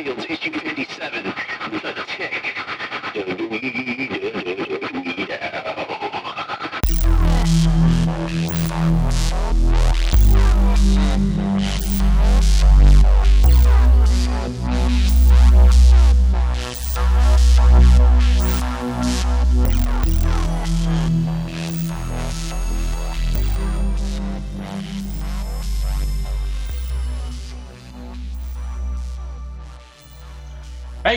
Minefields issue 57,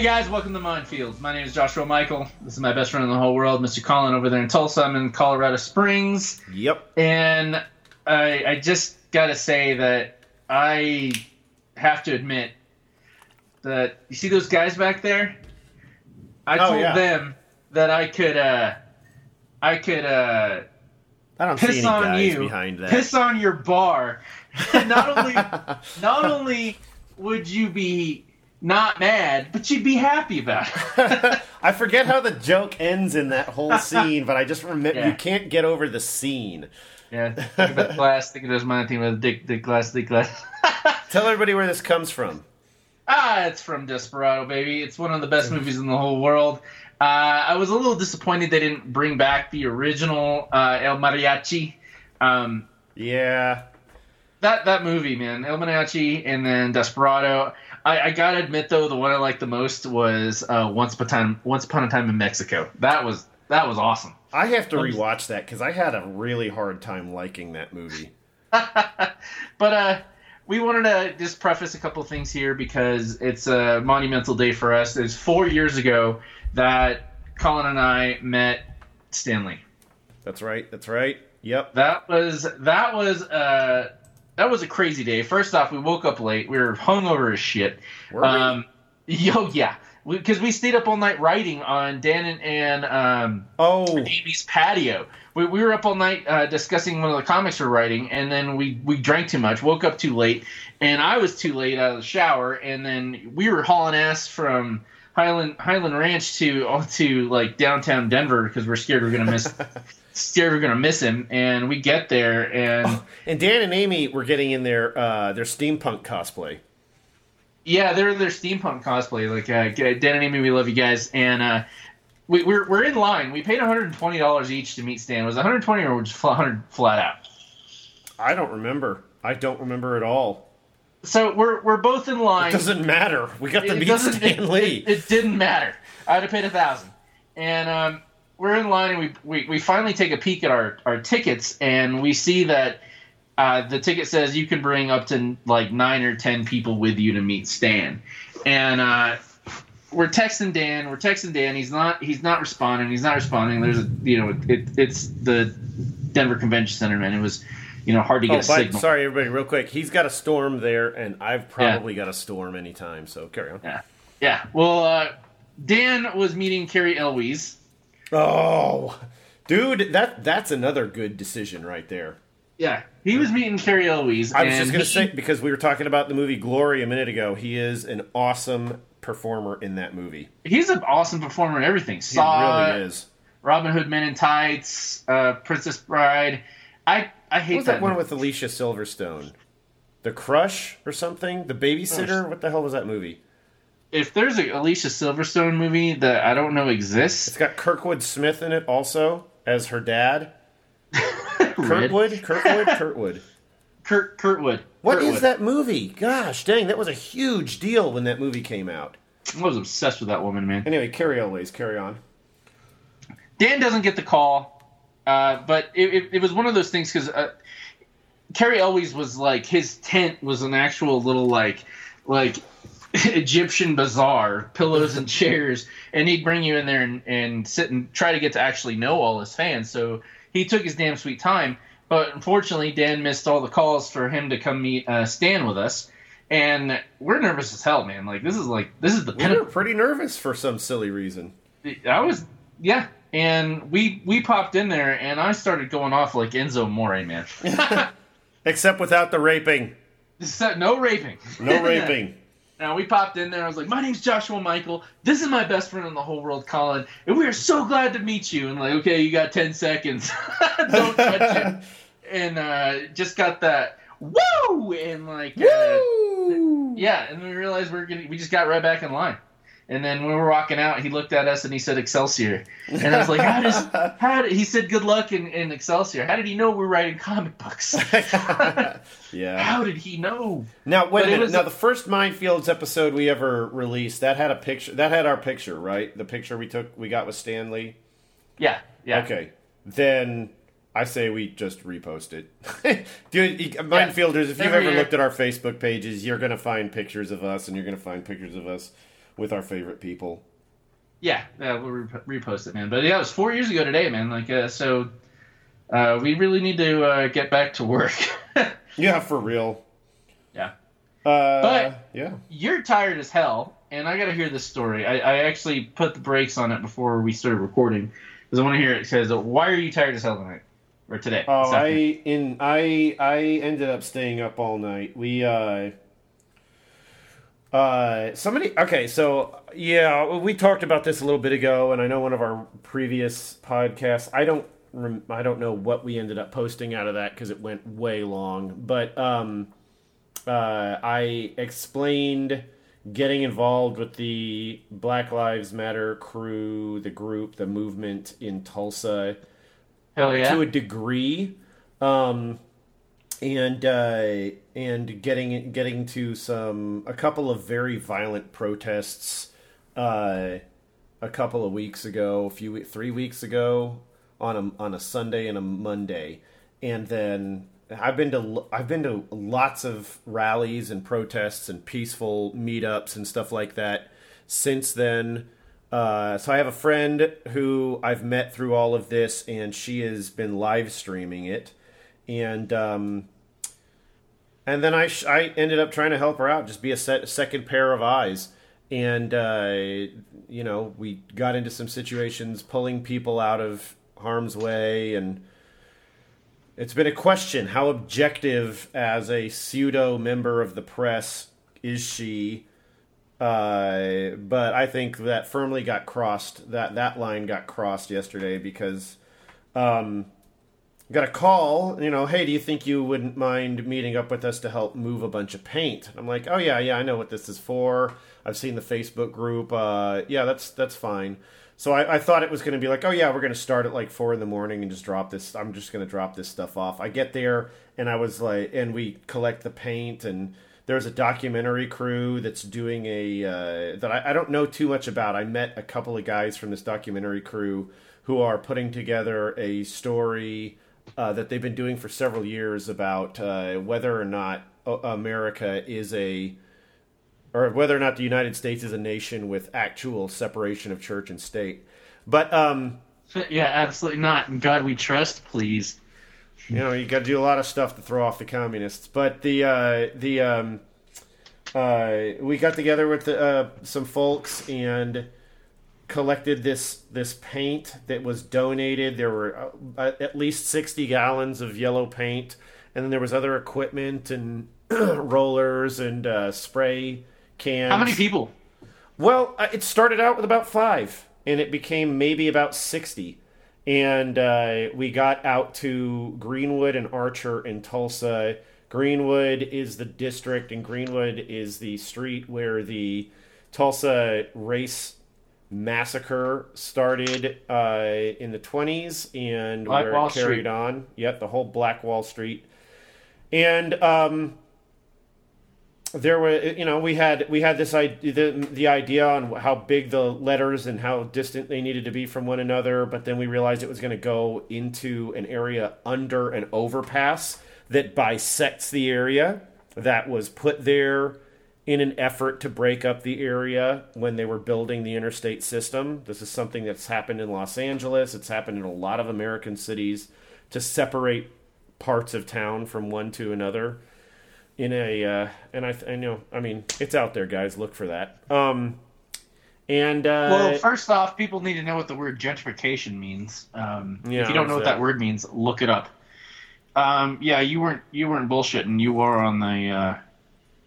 guys, welcome to Minefields. My name is Joshua Michael. This is my best friend in the whole world, Mr. Colin, over there in Tulsa. I'm in Colorado Springs, Yep. and I, I just gotta say that I have to admit that you see those guys back there. I Oh, told yeah. them that I could, uh, I could uh, I don't see piss any on guys you, behind that. piss on your bar. not only, not only would you be not mad, but you'd be happy about it. I forget how the joke ends in that whole scene, but I just remember Yeah. you can't get over the scene. Yeah, think about the glass. Think of those my team with dick, dick glass, dick glass. Tell everybody where this comes from. ah, it's from Desperado, baby. It's one of the best movies in the whole world. Uh, I was a little disappointed they didn't bring back the original uh, El Mariachi. Um, Yeah. that that movie, man, El Mariachi, and then Desperado. I, I gotta admit though, the one I liked the most was uh, Once Upon a Time, Once Upon a Time in Mexico. That was that was awesome. I have to rewatch that because I had a really hard time liking that movie. but uh, we wanted to just preface a couple things here because it's a monumental day for us. It's four years ago that Colin and I met Stan Lee. That's right. That's right. Yep. That was that was uh that was a crazy day. First off, we woke up late. We were hungover as shit. Were we? Um, yo, yeah, because we, stayed up all night writing on Dan and, and um, oh, Amy's patio. We, we were up all night uh, discussing one of the comics we're writing, and then we, we drank too much, woke up too late, and I was too late out of the shower, and then we were hauling ass from Highland Highland Ranch to to like downtown Denver because we're scared we're gonna miss scared we're gonna miss him, and we get there and. and Dan and Amy were getting in their uh, their steampunk cosplay. Yeah, they're they're steampunk cosplay. Like uh, Dan and Amy, we love you guys, and uh, we, we're we're in line. We paid one hundred and twenty dollars each to meet Stan. Was one hundred twenty or just one hundred flat out? I don't remember. I don't remember at all. So we're we're both in line. It doesn't matter. We got to It meet Stan it- Lee. It, it didn't matter. I had to pay a thousand, and um, we're in line, and we, we we finally take a peek at our our tickets, and we see that. Uh, the ticket says you can bring up to like nine or ten people with you to meet Stan, and uh, we're texting Dan. We're texting Dan. He's not. He's not responding. He's not responding. There's a you know it, it's the Denver Convention Center, man. It was you know hard to get Oh, a signal. sorry, everybody, real quick. He's got a storm there, and I've probably got a storm anytime. So carry on. Yeah, yeah. Well, uh, Dan was meeting Cary Elwes. Oh, dude, that that's another good decision right there. Yeah, he was meeting Cary Elwes. I was just going to he- say because we were talking about the movie Glory a minute ago. He is an awesome performer in that movie. he's an awesome performer in everything. He really is. Robin Hood Men in Tights, uh, Princess Bride. I I hate that, that one movie. with Alicia Silverstone? The Crush or something? The Babysitter? What the hell was that movie? If there's a Alicia Silverstone movie that I don't know exists, it's got Kirkwood Smith in it also as her dad. Kirkwood, Kirkwood? Kirkwood? Kurt Kurtwood. What is Kurtwood. that movie? Gosh, dang, that was a huge deal when that movie came out. I was obsessed with that woman, man. Anyway, carry always, carry on. Dan doesn't get the call, uh, but it, it, it was one of those things because uh, Cary Elwes was like his tent was an actual little like like Egyptian bazaar, pillows and chairs, and he'd bring you in there and, and sit and try to get to actually know all his fans. So he took his damn sweet time, but unfortunately, Dan missed all the calls for him to come meet uh, Stan with us. And we're nervous as hell, man. Like this is like this is the We were pretty nervous for some silly reason. I was, yeah. And we we popped in there, and I started going off like Enzo More, man. Except without the raping. No raping. No raping. Now we popped in there. I was like, "My name's Joshua Michael. This is my best friend in the whole world, Colin, and we are so glad to meet you." And like, okay, you got ten seconds. Don't touch it. And uh, just got that woo and like uh, Woo! Yeah, and we realized we are gonna we just got right back in line. And then when we were walking out, he looked at us and he said Excelsior. And I was like, how does, how did, he said good luck in, in Excelsior. How did he know we're writing comic books? yeah. how did he know? Now wait But a minute. was- Now the first Minefields episode we ever released that had a picture. That had our picture, right? The picture we took, we got with Stan Lee. Yeah, yeah. Okay, then I say we just repost it. Dude, Minefielders, if you've Every ever year. looked at our Facebook pages, you're gonna find pictures of us, and you're gonna find pictures of us with our favorite people. Yeah, yeah, we'll rep- repost it, man. But yeah, it was four years ago today, man. Like, uh, so uh, we really need to uh, get back to work. Yeah, for real. yeah. Uh, But- yeah, You're tired as hell, and I got to hear this story. I, I actually put the brakes on it before we started recording because I want to hear it. It says, "Why are you tired as hell tonight or today?" Oh, I in I I ended up staying up all night. We uh uh somebody okay, so yeah, we talked about this a little bit ago and I know one of our previous podcasts. I don't rem- I don't know what we ended up posting out of that cuz it went way long, but um uh I explained getting involved with the Black Lives Matter crew, the group, the movement in Tulsa hell yeah. to a degree, um, and uh, and getting getting to some a couple of very violent protests uh, a couple of weeks ago, a few three weeks ago on a on a Sunday and a Monday, and then. I've been to I've been to lots of rallies and protests and peaceful meetups and stuff like that since then. Uh, so I have a friend who I've met through all of this, and she has been live streaming it, and um, and then I sh- I ended up trying to help her out, just be a set- second pair of eyes, and uh, you know we got into some situations, pulling people out of harm's way, and it's been a question: how objective, as a pseudo member of the press, is she? Uh, but I think that firmly got crossed. That that line got crossed yesterday because um, got a call. You know, hey, do you think you wouldn't mind meeting up with us to help move a bunch of paint? I'm like, oh yeah, yeah, I know what this is for. I've seen the Facebook group. Uh, yeah, that's that's fine. So I, I thought it was going to be like, oh yeah, we're going to start at like four in the morning and just drop this. I'm just going to drop this stuff off. I get there and I was like, and we collect the paint and there's a documentary crew that's doing a uh, that I, I don't know too much about. I met a couple of guys from this documentary crew who are putting together a story uh, that they've been doing for several years about uh, whether or not America is a or whether or not the United States is a nation with actual separation of church and state. But um, yeah, absolutely not. God, we trust, please. you know, you got to do a lot of stuff to throw off the communists. But the uh, the um, uh, we got together with uh, some folks and collected this this paint that was donated. There were uh, at least sixty gallons of yellow paint, and then there was other equipment and rollers and uh, spray cans. How many people? Well, uh, it started out with about five, and it became maybe about 60. And uh, we got out to Greenwood and Archer in Tulsa. Greenwood is the district, and Greenwood is the street where the Tulsa race massacre started uh, in the 20s and Black where Wall it carried Street. on. Yep, the whole Black Wall Street. And um, there were you know we had we had this idea the, the idea on how big the letters and how distant they needed to be from one another but then we realized it was going to go into an area under an overpass that bisects the area that was put there in an effort to break up the area when they were building the interstate system this is something that's happened in Los Angeles it's happened in a lot of American cities to separate parts of town from one to another in a uh, and I, th- I know I mean it's out there guys look for that um and uh Well, first off, people need to know what the word gentrification means. Um, Yeah, if you don't know what that? word means, look it up. Um, yeah, you weren't you weren't bullshitting. You are on the uh,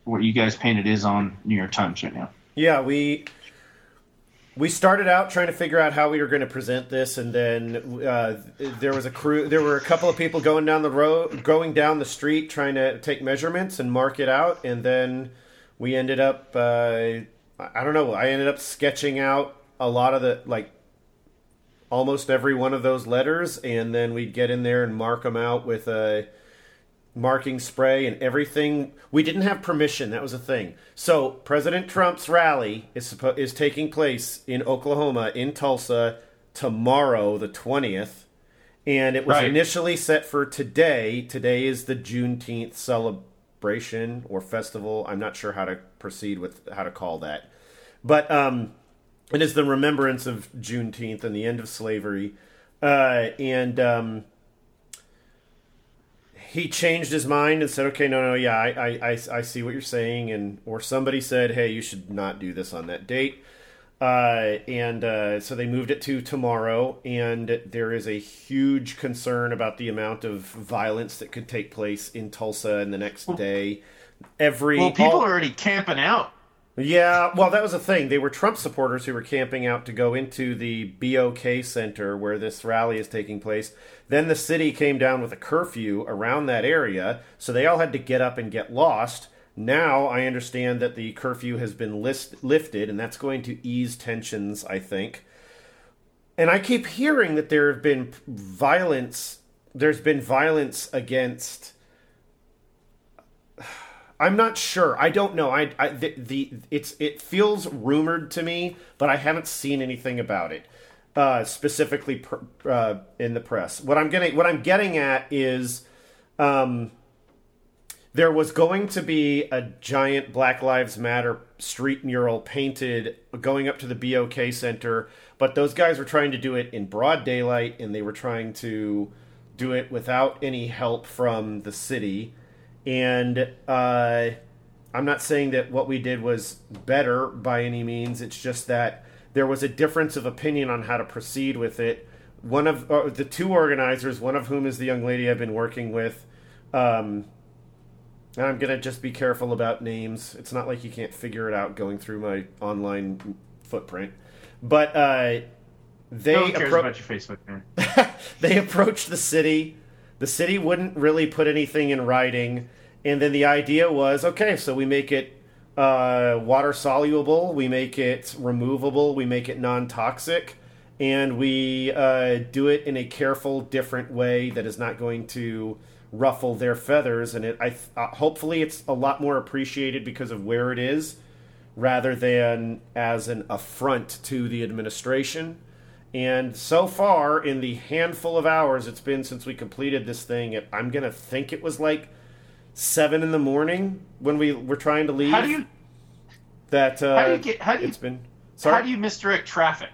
what you guys painted is on New York Times right now. yeah we we started out trying to figure out how we were going to present this and then uh, there was a crew there were a couple of people going down the road going down the street trying to take measurements and mark it out and then we ended up uh, I don't know. I ended up sketching out a lot of the like almost every one of those letters, and then we'd get in there and mark them out with a marking spray and everything. We didn't have permission. That was a thing. So President Trump's rally is suppo- is taking place in Oklahoma in Tulsa tomorrow, the twentieth. And it was Right. initially set for today. Today is the Juneteenth celebration or festival. I'm not sure how to proceed with how to call that. But um, it is the remembrance of Juneteenth and the end of slavery. Uh, and um, he changed his mind and said, "Okay, no, no, yeah, I, I, I, see what you're saying." And or somebody said, "Hey, you should not do this on that date." Uh, and uh, so they moved it to tomorrow, and there is a huge concern about the amount of violence that could take place in Tulsa in the next day. Every Well, people all- are already camping out. yeah, well, that was the thing. They were Trump supporters who were camping out to go into the BOK Center where this rally is taking place. Then the city came down with a curfew around that area, so they all had to get up and get lost. Now I understand that the curfew has been list- lifted, and that's going to ease tensions, I think. And I keep hearing that there have been violence. There's been violence against I'm not sure. I don't know. I, I the, the it's it feels rumored to me, but I haven't seen anything about it uh, specifically pr- uh, in the press. What I'm getting what I'm getting at is um, there was going to be a giant Black Lives Matter street mural painted going up to the BOK Center, but those guys were trying to do it in broad daylight, and they were trying to do it without any help from the city. And uh, I'm not saying that what we did was better by any means. It's just that there was a difference of opinion on how to proceed with it. One of uh, the two organizers, one of whom is the young lady I've been working with, um, and I'm gonna just be careful about names. It's not like you can't figure it out going through my online footprint. But uh, they no appro- about your Facebook, man. they approached the city. The city wouldn't really put anything in writing, and then the idea was, okay, so we make it uh, water soluble, we make it removable, we make it non toxic, and we uh, do it in a careful, different way that is not going to ruffle their feathers. And it, I uh, hopefully, it's a lot more appreciated because of where it is, rather than as an affront to the administration. And so far, in the handful of hours it's been since we completed this thing, it, I'm gonna think it was like seven in the morning when we were trying to leave. How do you that uh, how do you get how do you it's been. Sorry. how do you misdirect traffic?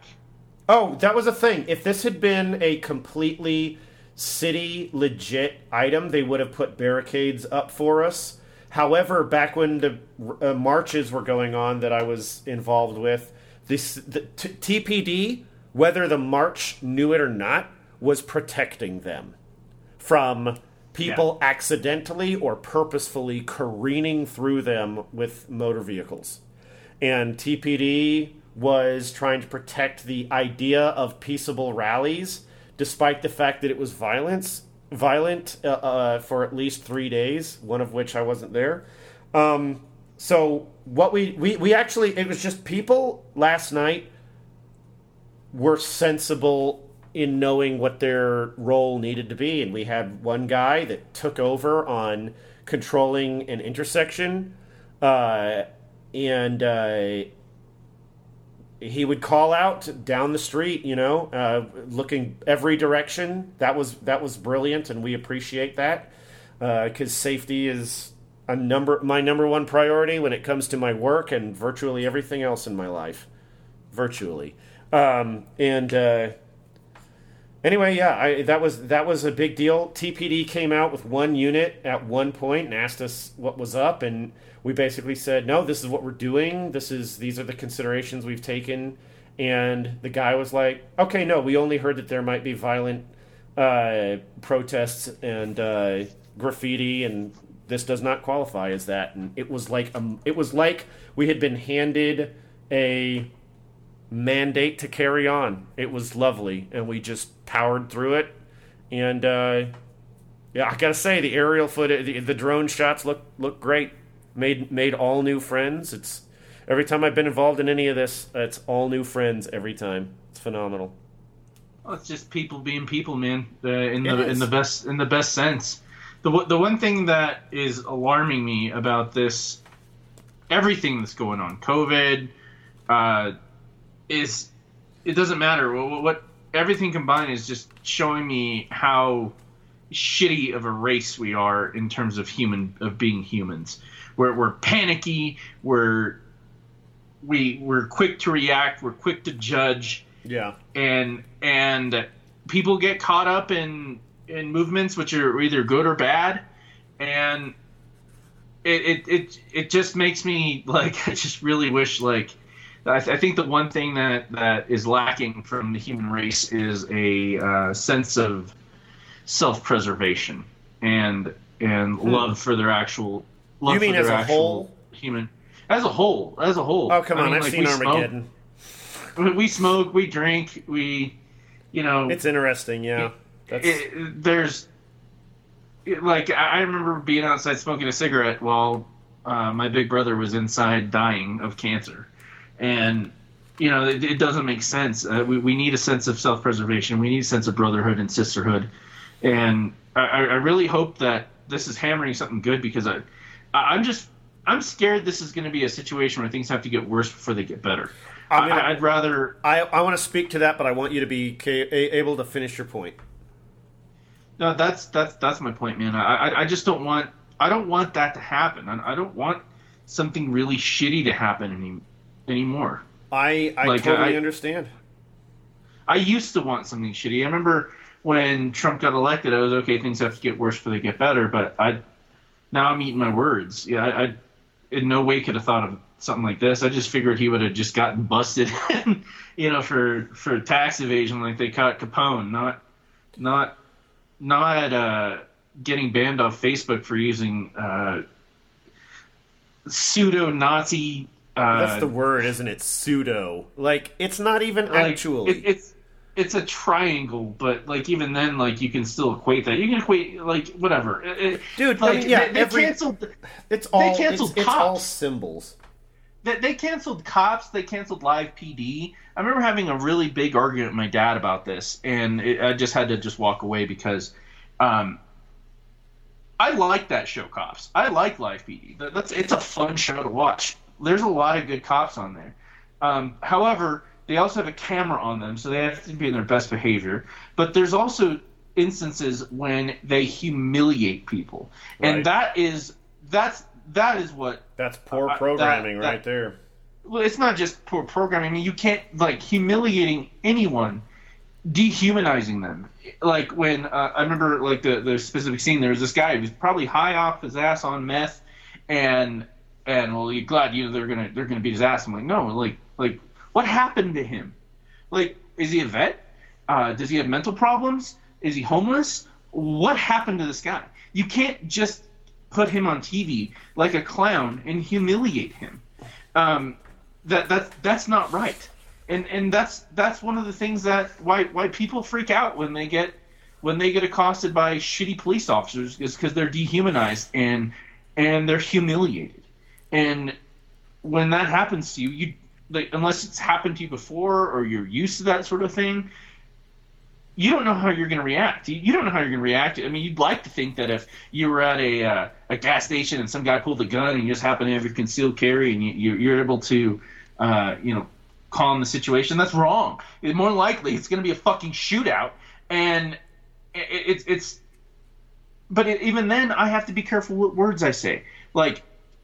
Oh, that was a thing. If this had been a completely city legit item, they would have put barricades up for us. However, back when the uh, marches were going on that I was involved with, this the t- TPD, whether the march knew it or not, was protecting them from people accidentally or purposefully careening through them with motor vehicles and TPD was trying to protect the idea of peaceable rallies, despite the fact that it was violence, violent uh, uh, for at least three days, one of which I wasn't there. Um, so what we, we we actually it was just people last night were sensible in knowing what their role needed to be, and we had one guy that took over on controlling an intersection. Uh, and uh, he would call out down the street, you know, uh, looking every direction. That was that was brilliant, and we appreciate that because safety is a number my number one priority when it comes to my work and virtually everything else in my life, virtually. Um, and uh, anyway, yeah, I, that was that was a big deal. TPD came out with one unit at one point and asked us what was up, and we basically said, "No, this is what we're doing. This is these are the considerations we've taken." And the guy was like, "Okay, no, we only heard that there might be violent uh, protests and uh, graffiti, and this does not qualify as that." And it was like um, it was like we had been handed a mandate to carry on. It was lovely, and we just powered through it. And uh, yeah, I gotta say, the aerial footage, the, the drone shots look look great. Made made all new friends. It's every time I've been involved in any of this, it's all new friends every time. It's phenomenal. Well, it's just people being people, man. Uh, in the in the best in the best sense. The one- the one thing that is alarming me about this, everything that's going on, COVID, uh, is it doesn't matter what, what everything combined is just showing me how shitty of a race we are in terms of human of being humans. We're we're panicky. We're we we're quick to react. We're quick to judge Yeah. and and people get caught up in in movements which are either good or bad and it it it, it just makes me like i just really wish like I, th- I think the one thing that that is lacking from the human race is a uh, sense of self-preservation and and love for their actual love Hmm. You mean as a whole? human as a whole as a whole Oh come I on! mean, I've like, seen we smoke- Armageddon. we smoke, we drink, we, you know, It's interesting. Yeah. That's it, there's, it- like, I I remember being outside smoking a cigarette while uh, my big brother was inside dying of cancer, and you know, it, it doesn't make sense. Uh, we we need a sense of self preservation. We need a sense of brotherhood and sisterhood, and I, I I really hope that this is hammering something good because I, I- I'm just. I'm scared this is going to be a situation where things have to get worse before they get better. I'm gonna- I, I'd rather I, I want to speak to that, but I want you to be able to finish your point. No, that's that's that's my point, man. I I, I just don't want I don't want that to happen. I, I don't want something really shitty to happen any anymore. I I Like, totally I- understand. I used to want something shitty. I remember when Trump got elected, I was okay. Things have to get worse before they get better. But I now I'm eating my words. Yeah, I, I in no way could have thought of something like this. I just figured he would have just gotten busted, you know, for for tax evasion like they caught Capone. Not not not uh, getting banned off Facebook for using uh, pseudo Nazi. Uh, That's the word, isn't it? Pseudo. Like it's not even like, actually. it, it's it's a triangle, but like even then, like you can still equate that. You can equate like whatever, It- Dude, I Like mean, yeah, they, they every- canceled. it's all they canceled it's, it's all symbols. They, they canceled cops. They canceled live PD. I remember having a really big argument with my dad about this, and it, I just had to just walk away because. Um, I like that show, Cops. I like Live PD. That's it's a fun show to watch. There's a lot of good cops on there. Um, however, they also have a camera on them, so they have to be in their best behavior. But there's also instances when they humiliate people, Right. and that is that's that is what That's poor Uh, that- programming that- right there. well, it's not just poor programming. I mean, you can't like humiliating anyone, dehumanizing them. Like when uh, I remember like the the specific scene, there was this guy who was probably high off his ass on meth, and and well, you're glad you know they're gonna they're gonna beat his ass. I'm like, no, like like what happened to him? Like, is he a vet? Uh, does he have mental problems? Is he homeless? What happened to this guy? You can't just put him on TV like a clown and humiliate him. Um, that that's that's not right. And and that's that's one of the things that why why people freak out when they get when they get accosted by shitty police officers is because they're dehumanized and and they're humiliated. And when that happens to you, you like unless it's happened to you before or you're used to that sort of thing, you don't know how you're going to react. You, don't know how you're going to react. I mean, you'd like to think that if you were at a uh, a gas station and some guy pulled a gun and you just happen to have your concealed carry and you, you, you're able to, uh, you know, calm the situation. That's wrong. It, more likely, it's going to be a fucking shootout, and it, it's it's. But it, even then, I have to be careful what words I say. Like,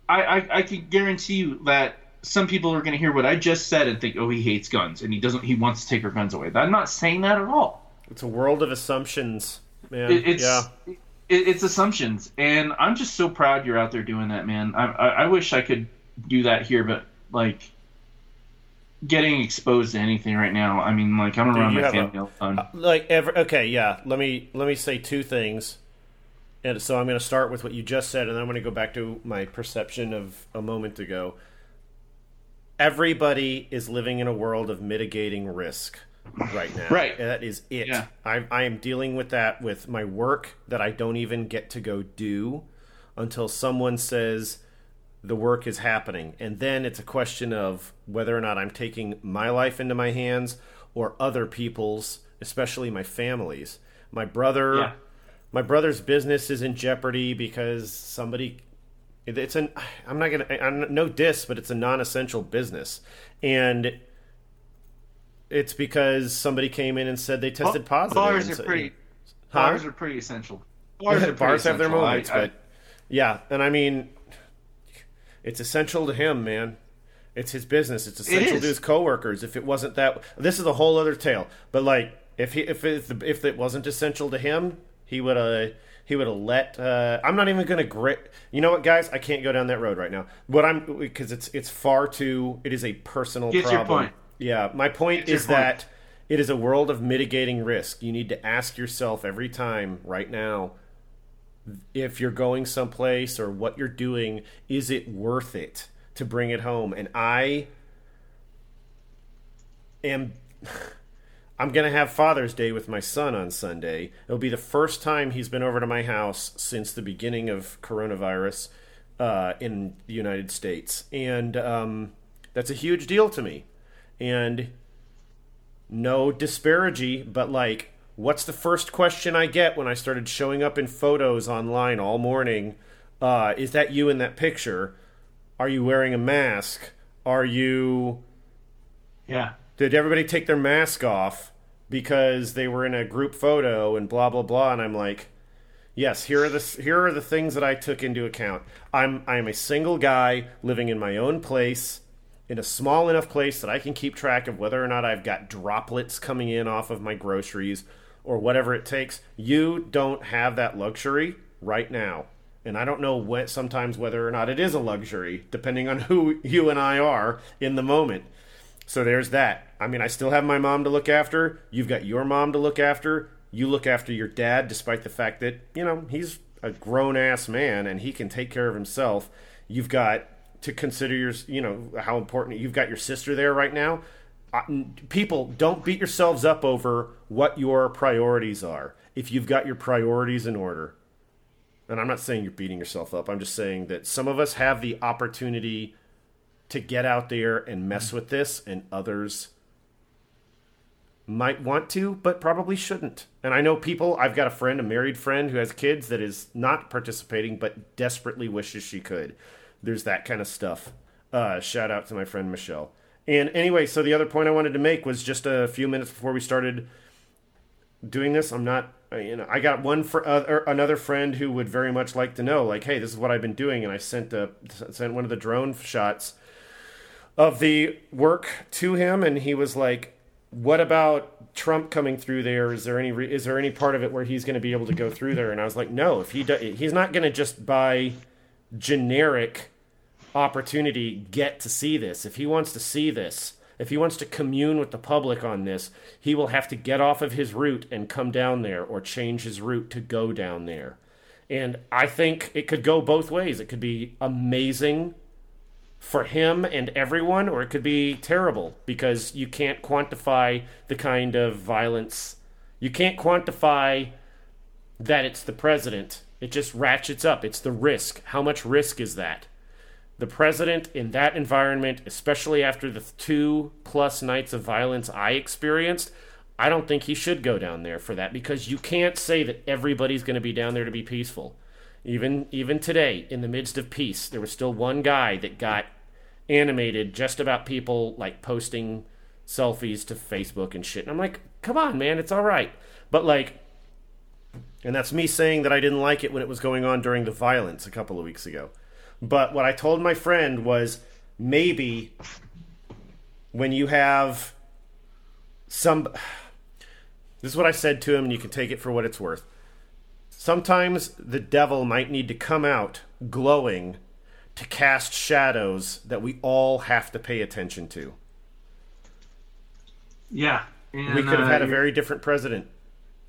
I I, I can guarantee you that some people are going to hear what I just said and think, oh, he hates guns and he doesn't. He wants to take our guns away. I'm not saying that at all. It's a world of assumptions, man. It, it's yeah. it, it's assumptions, and I'm just so proud you're out there doing that, man. I, I, I wish I could do that here, but like getting exposed to anything right now. I mean, like I'm around you my have a- family all the time. like ever okay yeah let me let me say two things and so i'm going to start with what you just said and then i'm going to go back to my perception of a moment ago everybody is living in a world of mitigating risk right now Right. that is it Yeah. I, I am dealing with that with my work that i don't even get to go do until someone says the work is happening. And then it's a question of whether or not I'm taking my life into my hands or other people's, especially my family's. My brother, Yeah. My brother's business is in jeopardy because somebody. It's an. I'm not gonna. I'm no diss, but it's a non-essential business, and it's because somebody came in and said they tested positive. Bars are so- pretty. Huh? Bars are pretty essential. Bars, Yeah, are bars pretty have their essential. I- moments, I- but yeah, and I mean, it's essential to him, man. It's his business. It's essential is. to his coworkers. If it wasn't that, this is a whole other tale. But like, if he, if it, if it wasn't essential to him, he would have he would have let. Uh, I'm not even going to grit. You know what, guys? I can't go down that road right now. What I'm because it's it's far too. It is a personal Get your problem. point. Yeah, my point Get is point. that it is a world of mitigating risk. You need to ask yourself every time, right now, if you're going someplace or what you're doing, is it worth it to bring it home? And I am. I'm going to have Father's Day with my son on Sunday. It'll be the first time he's been over to my house since the beginning of coronavirus uh, in the United States. And um, that's a huge deal to me. And no disparity, but like, what's the first question I get when I started showing up in photos online all morning? Uh, is that you in that picture? Are you wearing a mask? Are you. Yeah. Did everybody take their mask off because they were in a group photo and blah blah blah? And I'm like, yes, here are the here are the things that I took into account. I'm I am a single guy living in my own place in a small enough place that I can keep track of whether or not I've got droplets coming in off of my groceries or whatever it takes. You don't have that luxury right now. And I don't know what sometimes whether or not it is a luxury, depending on who you and I are in the moment. So there's that. I mean, I still have my mom to look after. You've got your mom to look after. You look after your dad, despite the fact that, you know, he's a grown ass man and he can take care of himself. You've got to consider your, you know, how important you've got your sister there right now. People, don't beat yourselves up over what your priorities are. If you've got your priorities in order, and I'm not saying you're beating yourself up, I'm just saying that some of us have the opportunity to get out there and mess with this, and others might want to, but probably shouldn't. And I know people, I've got a friend, a married friend who has kids that is not participating, but desperately wishes she could. There's that kind of stuff. Uh, shout out to my friend Michelle. And anyway, so the other point I wanted to make was just a few minutes before we started doing this. I'm not, uh, you know, I got one for uh, another friend who would very much like to know, like, hey, this is what I've been doing, and I sent a sent one of the drone shots of the work to him, and he was like, "What about Trump coming through there? Is there any re- is there any part of it where he's going to be able to go through there?" And I was like, "No, if he do- he's not going to just by generic opportunity get to see this. If he wants to see this." If he wants to commune with the public on this, he will have to get off of his route and come down there or change his route to go down there. And I think it could go both ways. It could be amazing for him and everyone, or it could be terrible because you can't quantify the kind of violence. You can't quantify that it's the president. It just ratchets up. It's the risk. How much risk is that? The president in that environment, especially after the two plus nights of violence I experienced, I don't think he should go down there for that because you can't say that everybody's going to be down there to be peaceful. Even even today, in the midst of peace, there was still one guy that got animated just about people like posting selfies to Facebook and shit. And I'm like, come on, man, it's all right. But like, and that's me saying that I didn't like it when it was going on during the violence a couple of weeks ago. But what I told my friend was maybe when you have some. This is what I said to him, and you can take it for what it's worth. Sometimes the devil might need to come out glowing to cast shadows that we all have to pay attention to. Yeah. And, we could have uh, had a very different president,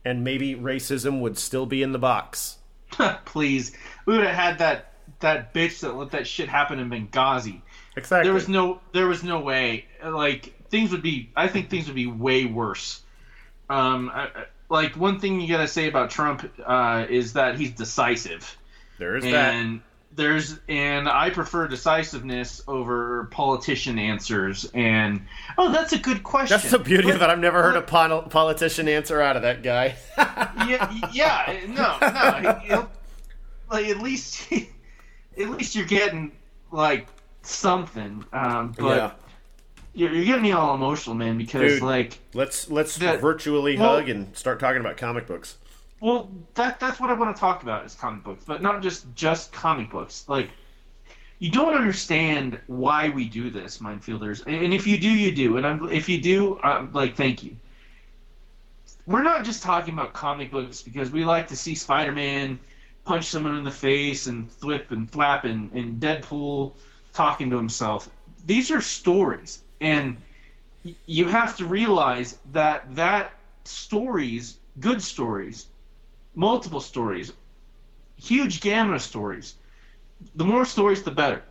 and maybe racism would still be in the box. please. We would have had that that bitch that let that shit happen in Benghazi. Exactly. There was no there was no way. Like things would be. I think things would be way worse. Um, I, I- like one thing you gotta say about Trump uh, is that he's decisive, there is that. and there's and I prefer decisiveness over politician answers. And oh, that's a good question. That's the beauty But- of it. I've never heard a pol- politician answer out of that guy. yeah, yeah, no, no. like at least, at least you're getting like something. Um, but yeah. You're, you're getting me all emotional, man, because Dude. like, Let's let's That- virtually well- hug and start talking about comic books. well, that that's what I want to talk about is comic books, but not just just comic books. Like, you don't understand why we do this, Minefielders, and and if you do, you do, and I'm, if you do, I'm like, thank you. We're not just talking about comic books because we like to see Spider-Man punch someone in the face and flip and flap and, and Deadpool talking to himself. These are stories, and you have to realize that that stories, good stories, multiple stories, huge gamut of stories. The more stories, the better,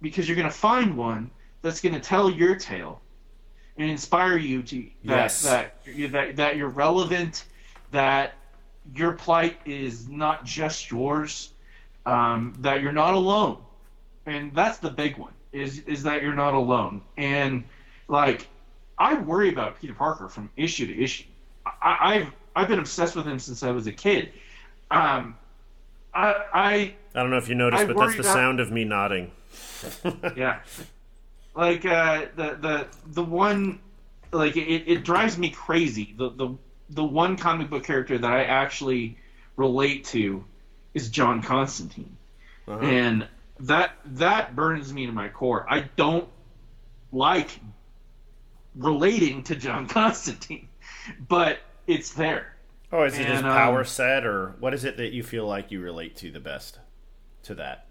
because you're going to find one that's going to tell your tale and inspire you to that Yes. that, that that you're relevant, that your plight is not just yours, um, that you're not alone, and that's the big one is is that you're not alone. And like, I worry about Peter Parker from issue to issue. I, I've I've been obsessed with him since I was a kid. Um, I I I don't know if you noticed, I but that's the about- sound of me nodding. yeah like uh the the the one like it, it drives me crazy the the the one comic book character that i actually relate to is john constantine Uh-huh. and that that burns me to my core i don't like relating to john constantine but it's there Oh, is it his And, um, power set, or what is it that you feel like you relate to the best to that?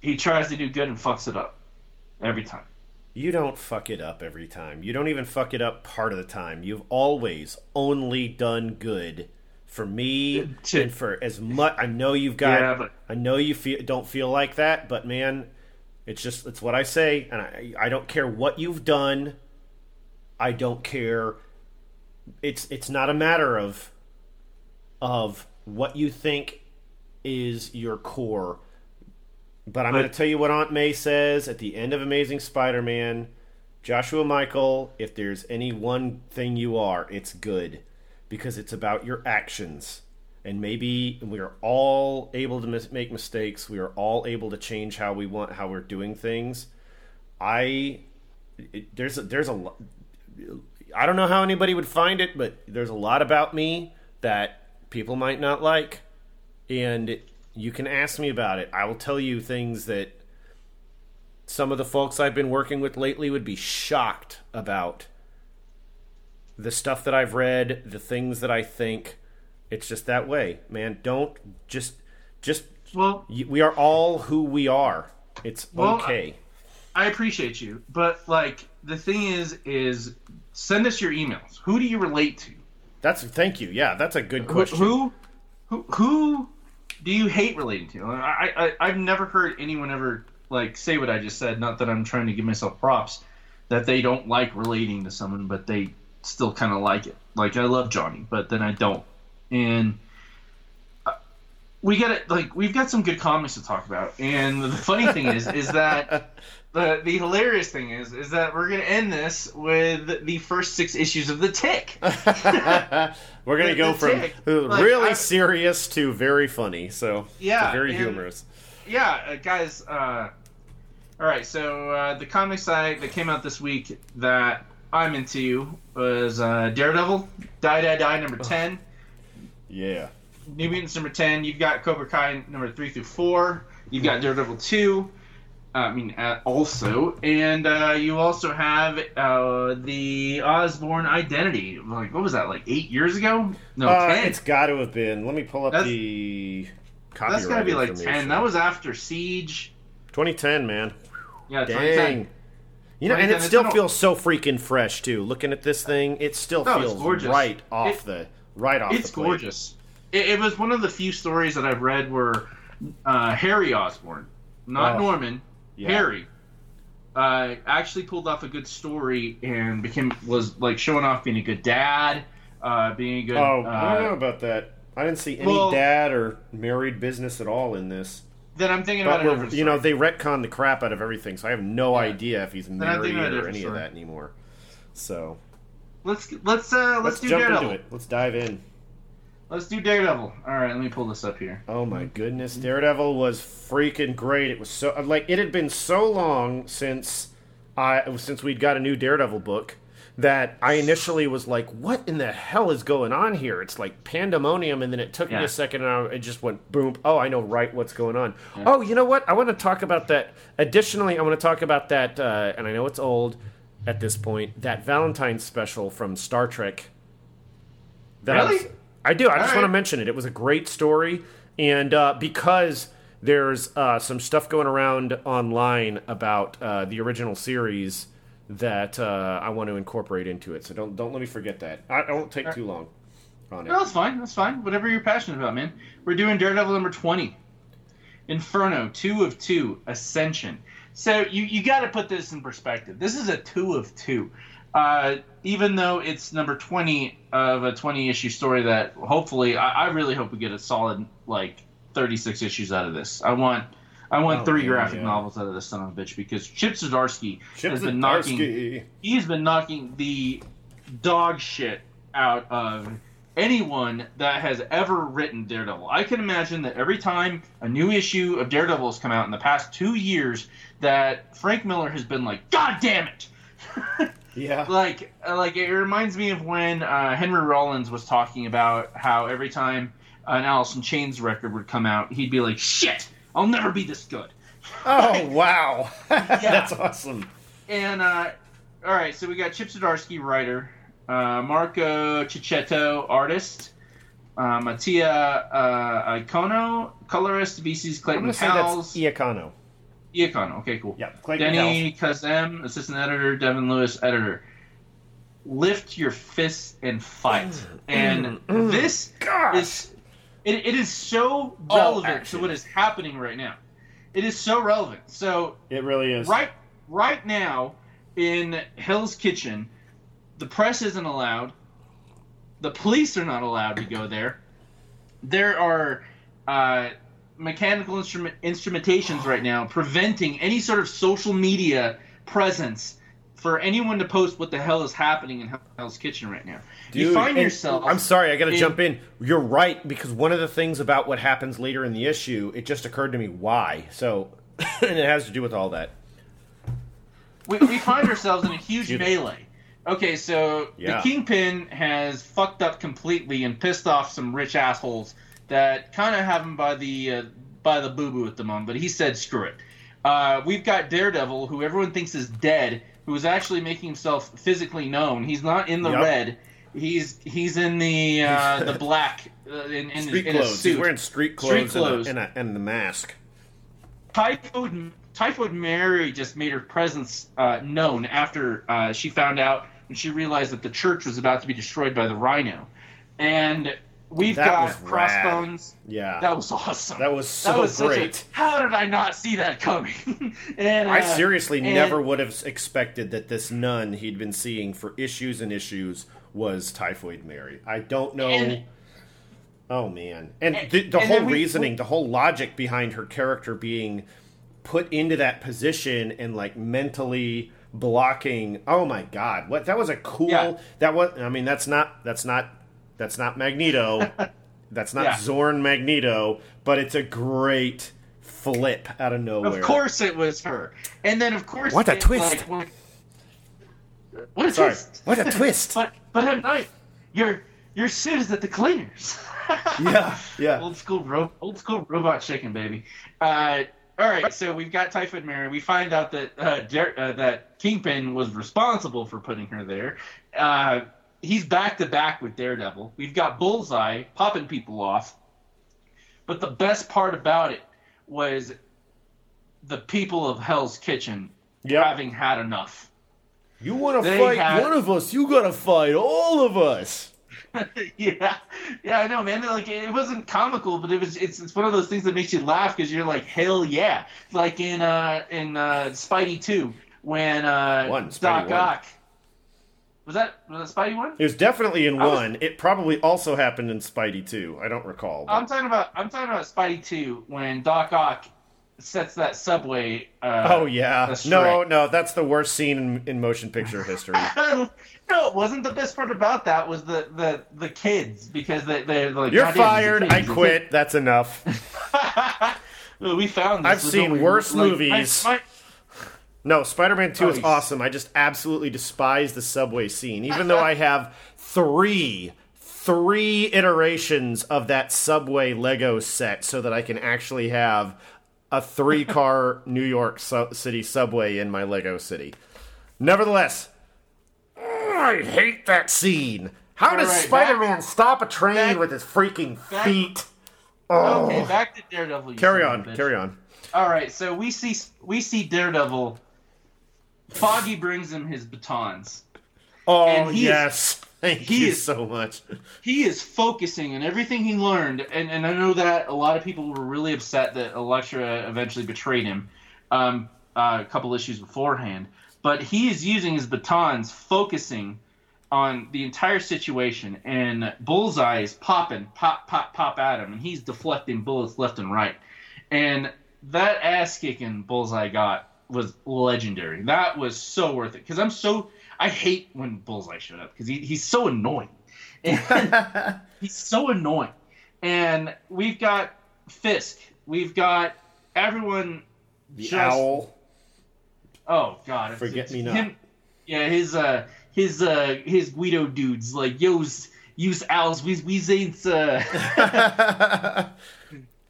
he tries to do good and fucks it up every time You don't fuck it up every time. You don't even fuck it up part of the time. You've always only done good for me To- and for as much. I know you've got. Yeah, but- I know you feel don't feel like that, but man, it's just it's what I say, and I I don't care what you've done. I don't care. It's it's not a matter of of what you think is your core. But I'm going to tell you what Aunt May says at the end of Amazing Spider-Man. Joshua Michael, if there's any one thing you are, it's good because it's about your actions. And maybe we are all able to mis- make mistakes. We are all able to change how we want how we're doing things. I it, there's a, there's a I don't know how anybody would find it, but there's a lot about me that people might not like, and you can ask me about it. I will tell you things that some of the folks I've been working with lately would be shocked about. The stuff that I've read, the things that I think, it's just that way, man. Don't just just well we are all who we are. It's Well, okay. I appreciate you, but like the thing is, is send us your emails. Who do you relate to? That's thank you. Yeah, that's a good question. who, who, who do you hate relating to? I, I, I've never heard anyone ever like say what I just said. Not that I'm trying to give myself props, that they don't like relating to someone, but they still kind of like it. Like I love Johnny, but then I don't, and. uh, We got it. Like we've got some good comics to talk about, and the funny thing is, is that the the hilarious thing is is that we're gonna end this with the first six issues of the Tick. We're gonna go from tick. uh, Like, really I- serious to very funny. So Yeah, very and- humorous. yeah, uh, guys. Uh, all right, so uh, the comic site that came out this week that I'm into you was uh, Daredevil, Die Die Die number ten, Yeah. New Mutants number ten. You've got Cobra Kai number three through four. You've got Daredevil two. uh, I mean, uh, also, and uh, you also have uh, the Osborn Identity. Like, what was that? Like eight years ago? No, Uh, ten. it's got to have been. Let me pull up That's- the copyright That's gotta be like ten. That was after Siege. 2010, man. Yeah, 2010. You know, and it still feels so freaking fresh too. Looking at this thing, it still No, feels right off It- the right off It's gorgeous. It, it was one of the few stories that I've read where uh, Harry Osborn, not Oh, Norman, yeah. Harry, uh, actually pulled off a good story and became was like showing off being a good dad, uh, being a good. Oh, uh, I don't know about that. I didn't see any Well- dad or married business at all in this. Then I'm thinking But about a you know, they retcon the crap out of everything, so I have no Yeah. idea if he's married or any of that anymore. So let's let's uh let's, let's, do jump Daredevil. into it. Let's dive in. Let's do Daredevil. All right, let me pull this up here. Oh my goodness, Daredevil was freaking great. It was so like it had been so long since I since we'd got a new Daredevil book that I initially was like, "What in the hell is going on here?" It's like pandemonium, and then it took me a second, and I, it just went boom. Oh, I know right what's going on. Oh, you know what? I want to talk about that. Additionally, I want to talk about that, uh, and I know it's old at this point. That Valentine's special from Star Trek. That I Really? I do. I just All want to mention it. It was a great story, and uh, because there's uh, some stuff going around online about uh, the original series that uh, I want to incorporate into it. So don't don't let me forget that. I, I won't take too long on it. No, that's fine. That's fine. Whatever you're passionate about, man. We're doing Daredevil number twenty, Inferno, two of two, Ascension. So you you got to put this in perspective. This is a two of two. Uh, even though it's number twenty of a twenty issue story, that hopefully I, I really hope we get a solid like thirty six issues out of this. I want. I want Oh, three graphic yeah. novels out of this son of a bitch because Chip Zdarsky Chip has been knocking Zdarsky. he's been knocking the dog shit out of anyone that has ever written Daredevil. I can imagine that every time a new issue of Daredevil has come out in the past two years, that Frank Miller has been like, God damn it! Yeah. like, like it reminds me of when uh, Henry Rollins was talking about how every time an Alice in Chains record would come out, he'd be like, Shit! I'll never be this good. Oh wow, that's awesome. And uh, all right, so we got Chip Zdarsky, writer, uh, Marco Checchetto, artist, uh, Mattia uh, Iacono, colorist, VC's I'm Clayton gonna say that's Iacono. Iacono. Okay, cool. Yeah, Clayton Denny Kazem, assistant editor, Devin Lewis, editor. Lift your fists and fight. And this Gosh. is it, it is so relevant to what is happening right now. It is so relevant. So It really is. right right now in Hell's Kitchen, the press isn't allowed. The police are not allowed to go there. There are uh, mechanical instrument instrumentations right now preventing any sort of social media presence for anyone to post what the hell is happening in Hell's Kitchen right now. you find yourself. I'm sorry, I got to jump in. You're right because one of the things about what happens later in the issue, it just occurred to me why. So, and it has to do with all that. we, we find ourselves in a huge melee. Okay, so Yeah. the Kingpin has fucked up completely and pissed off some rich assholes that kind of have him by the uh, by the boo boo at the moment. But he said, "Screw it." Uh, we've got Daredevil, who everyone thinks is dead, who is actually making himself physically known. He's not in the Yep. red. He's he's in the uh, the black uh, in, in, Street in a clothes. suit. He's wearing street Street clothes, and a- clothes. And, a, and the mask. Typhoid Typhoid Mary just made her presence uh, known after uh, she found out and she realized that the church was about to be destroyed by the Rhino, and we've That got was rad. Crossbones. Yeah. That was awesome. That was so that was great. A, how did I not see that coming? and I uh, seriously and- never would have expected that this nun he'd been seeing for issues and issues was Typhoid Mary. I don't know. And- oh man, and, and- the, the whole we- reasoning, the whole logic behind her character being put into that position and like mentally blocking. Oh my god, what that was a cool. Yeah. That was. I mean, that's not. That's not. That's not Magneto. that's not Yeah. Zorn Magneto. But it's a great flip out of nowhere. Of course, it was her. And then, of course, What a it, twist. like, what a Sorry. twist! What a twist. But but at night, your your suit is at the cleaners. yeah, yeah. old school ro- old school robot chicken, baby. Uh, all right, so we've got Typhoid Mary. We find out that uh, Dar- uh, that Kingpin was responsible for putting her there. He's back to back with Daredevil. We've got Bullseye popping people off. But the best part about it was the people of Hell's Kitchen Yeah. having had enough. You want to fight had- one of us, you gotta fight all of us. yeah, yeah, I know, man. Like it wasn't comical, but it was. It's, it's one of those things that makes you laugh because you're like, hell yeah! Like in uh in uh Spidey two when uh One, Doc. Ock Was that was that Spidey one? It was definitely in I was- one. It probably also happened in Spidey two. I don't recall. but- I'm talking about I'm talking about Spidey two when Doc Ock sets that subway. Uh, oh yeah. No, no, that's the worst scene in, in motion picture history. no, it wasn't. The best part about that was the the, the kids because they they're like You're fired. I quit. That's enough. We found. This I've was seen worse like, movies. my- No, Spider-Man 2 Oh, is you- awesome. I just absolutely despise the subway scene. Even though I have three three iterations of that subway Lego set so that I can actually have a three-car New York su- City subway in my Lego city. Nevertheless, I hate that scene. How does right, Spider-Man stop a train back- with his freaking back- feet? Oh. Okay, back to Daredevil. Carry on, bitch. carry on. All right, so we see we see Daredevil. Foggy brings him his batons. Oh he is- yes, thank he you is- so much. He is focusing on everything he learned, and, and I know that a lot of people were really upset that Elektra eventually betrayed him um, uh, a couple issues beforehand. But he is using his batons, focusing on the entire situation, and Bullseye is popping, pop, pop, pop at him, and he's deflecting bullets left and right. And that ass kicking Bullseye got was legendary. That was so worth it because I'm so I hate when Bullseye showed up because he, he's so annoying. And he's so annoying. And we've got Fisk. We've got everyone. The just- owl. Oh God! Forget it's me not. him- yeah, his uh, his uh, his Guido dudes like yo's use owls. We we ain't uh,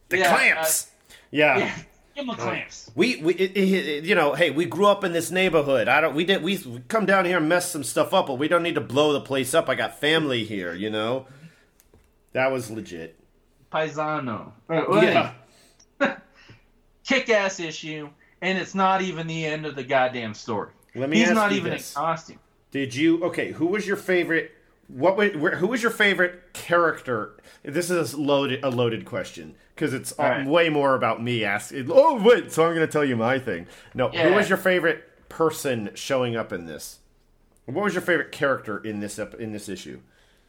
the Yeah, clamps. yeah. yeah, give him the clamps. We, we it, it- you know, hey, we grew up in this neighborhood. I don't, we did, we, we come down here and mess some stuff up, but we don't need to blow the place up. I got family here, you know. That was legit. Paisano. Well, Kick ass issue, and it's not even the end of the goddamn story. Let me He's ask not you even this. in costume. Did you? Okay, who was your favorite? What? Where, who was your favorite character? This is a loaded, a loaded question because it's uh, Alright. way more about me asking. Oh wait, so I'm going to tell you my thing. No, who was your favorite person showing up in this? What was your favorite character in this in this issue?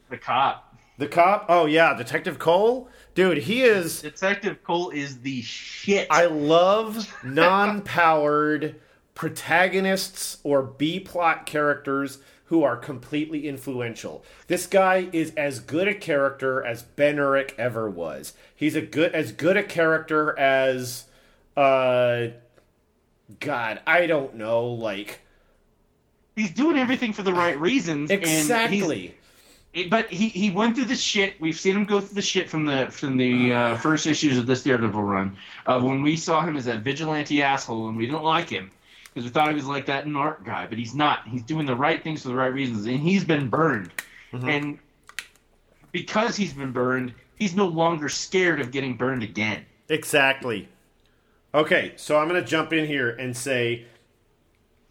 The cop. The cop? Oh yeah, Detective Cole. Dude, he is. Detective Cole is the shit. I love non-powered protagonists or B plot characters who are completely influential. This guy is as good a character as Ben Urich ever was. He's a good as good a character as uh God, I don't know, like he's doing everything for the right reasons. Exactly. it- but he, he went through the shit. We've seen him go through the shit from the from the uh, first issues of this Daredevil run. Uh, when we saw him as that vigilante asshole, and we didn't like him because we thought he was like that art guy, but he's not. He's doing the right things for the right reasons, and he's been burned. Mm-hmm. And because he's been burned, he's no longer scared of getting burned again. Exactly. Okay, so I'm going to jump in here and say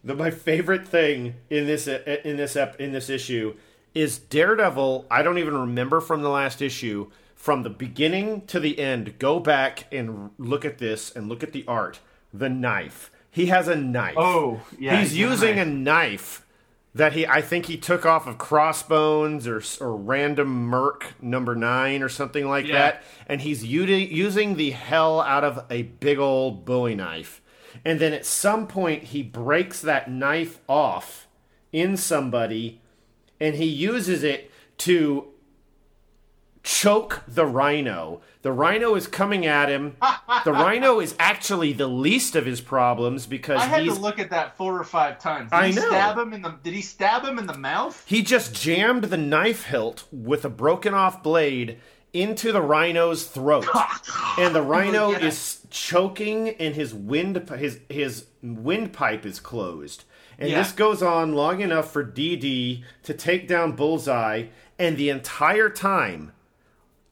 that my favorite thing in this in this ep, in this issue is Daredevil. I don't even remember from the last issue from the beginning to the end. Go back and look at this and look at the art. The knife. He has a knife. Oh, yeah, He's he's got a using knife. a knife that he I think he took off of Crossbones or or Random Merc number 9 or something like Yeah. that and he's u- using the hell out of a big old bowie knife. And then at some point he breaks that knife off in somebody and he uses it to choke the rhino. The rhino is coming at him. the rhino is actually the least of his problems because I had he's to look at that four or five times. Did I he know. stab him in the? Did he stab him in the mouth? He just jammed the knife hilt with a broken off blade into the rhino's throat. and the rhino oh, Yeah. is choking and his wind his his windpipe is closed. And Yeah. this goes on long enough for DD to take down Bullseye and the entire time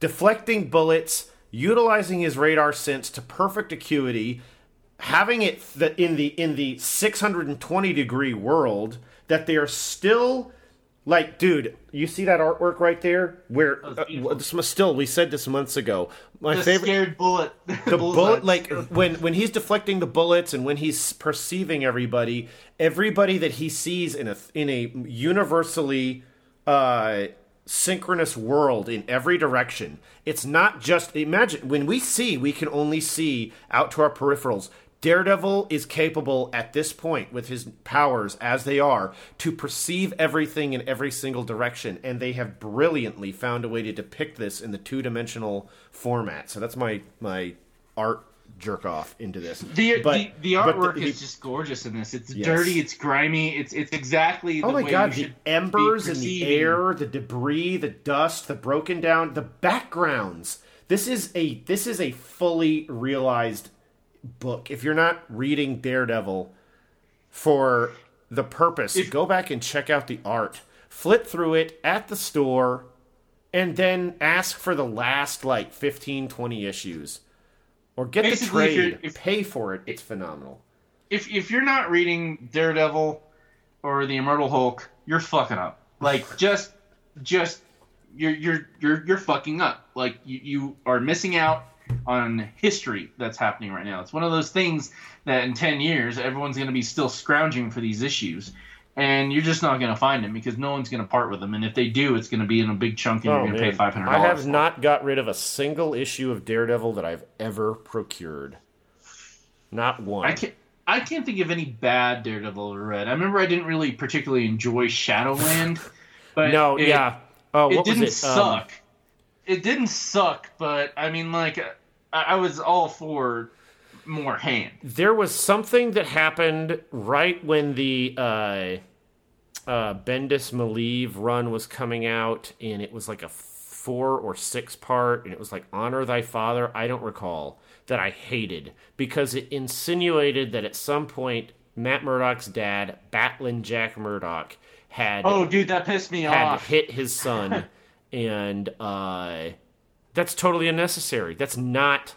deflecting bullets, utilizing his radar sense to perfect acuity, having it that in the in the 620 degree world that they are still Like, dude, you see that artwork right there? Where uh, still we said this months ago. My the favorite scared bullet. the bullet like when when he's deflecting the bullets and when he's perceiving everybody everybody that he sees in a in a universally uh synchronous world in every direction it's not just imagine when we see we can only see out to our peripherals Daredevil is capable at this point with his powers as they are to perceive everything in every single direction and they have brilliantly found a way to depict this in the two-dimensional format. So that's my my art jerk off into this. The, But- the, the artwork the- is just gorgeous in this. It's Yes. dirty, it's grimy, it's it's exactly oh the Oh my god, the embers be in the air, the debris, the dust, the broken down, the backgrounds. This is a this is a fully realized book. If you're not reading Daredevil for the purpose, If- go back and check out the art. Flip through it at the store and then ask for the last like 15 20 issues or get Basically, the trade, if- pay for it. It's phenomenal. If if you're not reading Daredevil or the Immortal Hulk, you're fucking up. Like just just you're you're you're you're fucking up. Like you, you are missing out on history that's happening right now. It's one of those things that in 10 years everyone's going to be still scrounging for these issues and you're just not going to find them because no one's going to part with them and if they do it's going to be in a big chunk and you're going to pay $500 Oh, I have not got rid of a single issue of Daredevil that I've ever procured. Not one. I can't. I can't think of any bad Daredevil I read. I remember I didn't really particularly enjoy Shadowland, but no, it, yeah. Oh, it didn't was it? Um, suck. it didn't suck, but I mean, like, I, I was all for more hand. there was something that happened right when the uh, uh, Bendis Maleev run was coming out, and it was like a four or six part, and it was like Honor Thy Father. I don't recall that I hated because it insinuated that at some point Matt Murdock's dad, Battlin' Jack Murdock, had Oh, dude, that pissed me had off. hit his son, and uh, that's totally unnecessary. That's not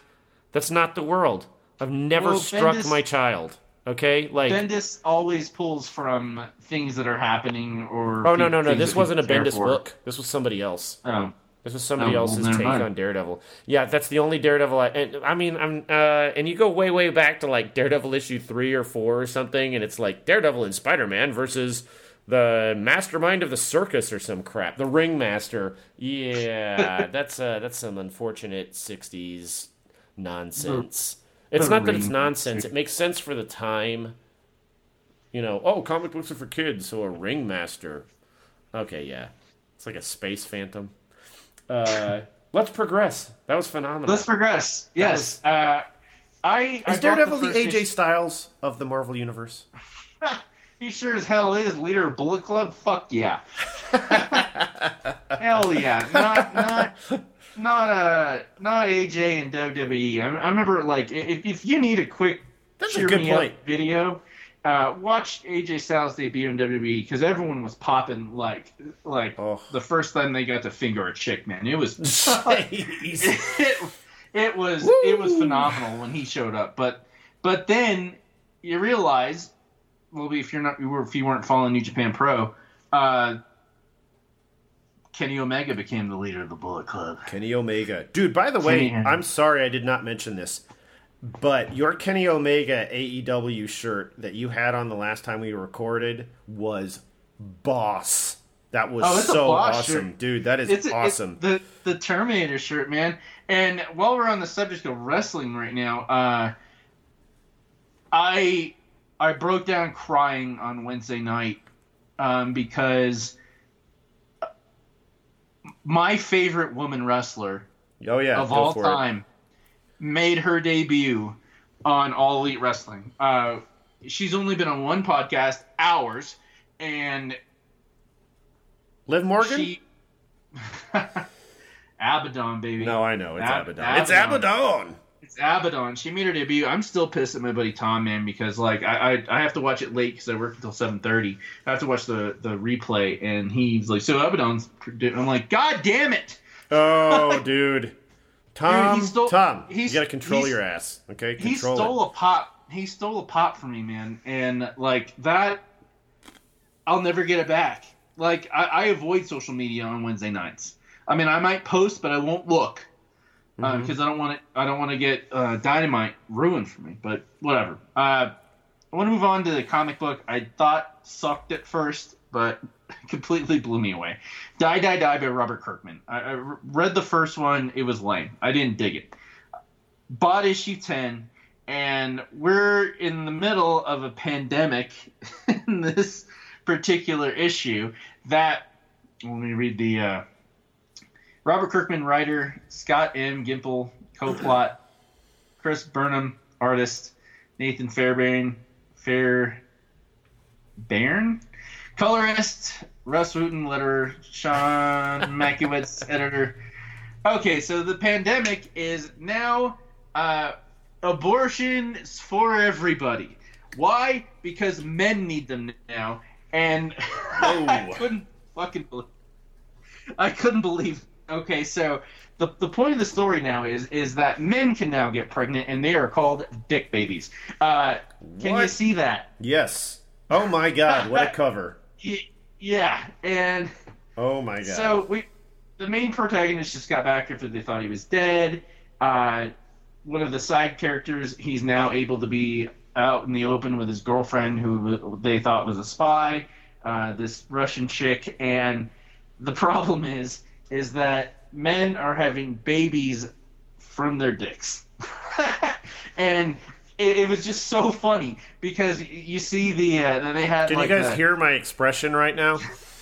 that's not the world. I've never Well, struck Bendis- my child. Okay, like Bendis always pulls from things that are happening or. oh no no no, this wasn't a Bendis book. This was somebody else. Oh. This was somebody Oh, else's never take mind. on Daredevil. Yeah, that's the only Daredevil. I, and, I mean, I'm uh, and you go way way back to like Daredevil issue three or four or something, and it's like Daredevil and Spider Man versus the mastermind of the circus or some crap, the ringmaster. Yeah, that's uh, that's some unfortunate '60s nonsense. It's not that it's nonsense. It makes sense for the time. You know, oh, comic books are for kids, so a ringmaster. Okay, yeah, it's like a space phantom. Uh, let's progress. That was phenomenal. Let's progress. Yes. Uh, I. I Is bought Daredevil the, first AJ issue- Styles of the Marvel Universe? He sure as hell is leader of Bullet Club. Fuck yeah. hell yeah. Not not not uh not AJ and WWE. I, I remember like if, if you need a quick That's a cheer good me up point. video, uh, watch AJ Styles debut in WWE because everyone was popping like like Oh. the first time they got to finger a chick. Man, it was Jeez. it, it was it was phenomenal when he showed up. But but then you realize, well, if you're not, if you weren't following New Japan Pro, uh, Kenny Omega became the leader of the Bullet Club. Kenny Omega. Dude, by the way, Kenny- I'm sorry I did not mention this, but your Kenny Omega AEW shirt that you had on the last time we recorded was boss. That was Oh, so awesome. shirt. Dude, that is It's awesome. It's the the Terminator shirt, man. And while we're on the subject of wrestling right now, uh, I I broke down crying on Wednesday night um, because my favorite woman wrestler oh, yeah. of all for it. time made her debut on All Elite Wrestling. Uh, she's only been on one podcast, ours, and Liv Morgan? she Abaddon, baby. No, I know. It's Ab- Abaddon. It's Abaddon. Abaddon! It's Abaddon. She made her debut. I'm still pissed at my buddy Tom, man, because like I I, I have to watch it late because I work until 7:30. I have to watch the the replay, and he's like, "So Abaddon's." I'm like, "God damn it!" Oh, dude. Tom, stole- Tom, you gotta control your ass. Okay, He stole it. a pop. He stole a pop from me, man, and like that, I'll never get it back. like I, I avoid social media on Wednesday nights. I mean, I might post, but I won't look because I don't want it. I don't want to get uh, dynamite ruined for me. But whatever. Uh, I want to move on to the comic book. I thought sucked at first, but completely blew me away. Die, Die, Die by Robert Kirkman. I, I read the first one. It was lame. I didn't dig it. Bought issue 10, and we're in the middle of a pandemic in this particular issue that, let me read the uh, Robert Kirkman, writer, Scott M. Gimple, co-plot, Chris Burnham, artist, Nathan Fairbairn, Fair Bairn, colorist, Rus Wooton, letterer, Sean Mackiewicz, editor. Okay, so the pandemic is now uh, abortions for everybody. Why? Because men need them now, and I couldn't fucking believe. I couldn't believe. Okay, so the the point of the story now is is that men can now get pregnant, and they are called dick babies. Uh, can you see that? Yes. Oh my god, what a cover. Yeah, and Oh my god. so we, the main protagonist just got back after they thought he was dead. Uh, one of the side characters, he's now able to be out in the open with his girlfriend, who they thought was a spy. Uh, this Russian chick, and the problem is, is that men are having babies from their dicks, and. It, it was just so funny because you see the uh, they had Can like you guys the- hear my expression right now?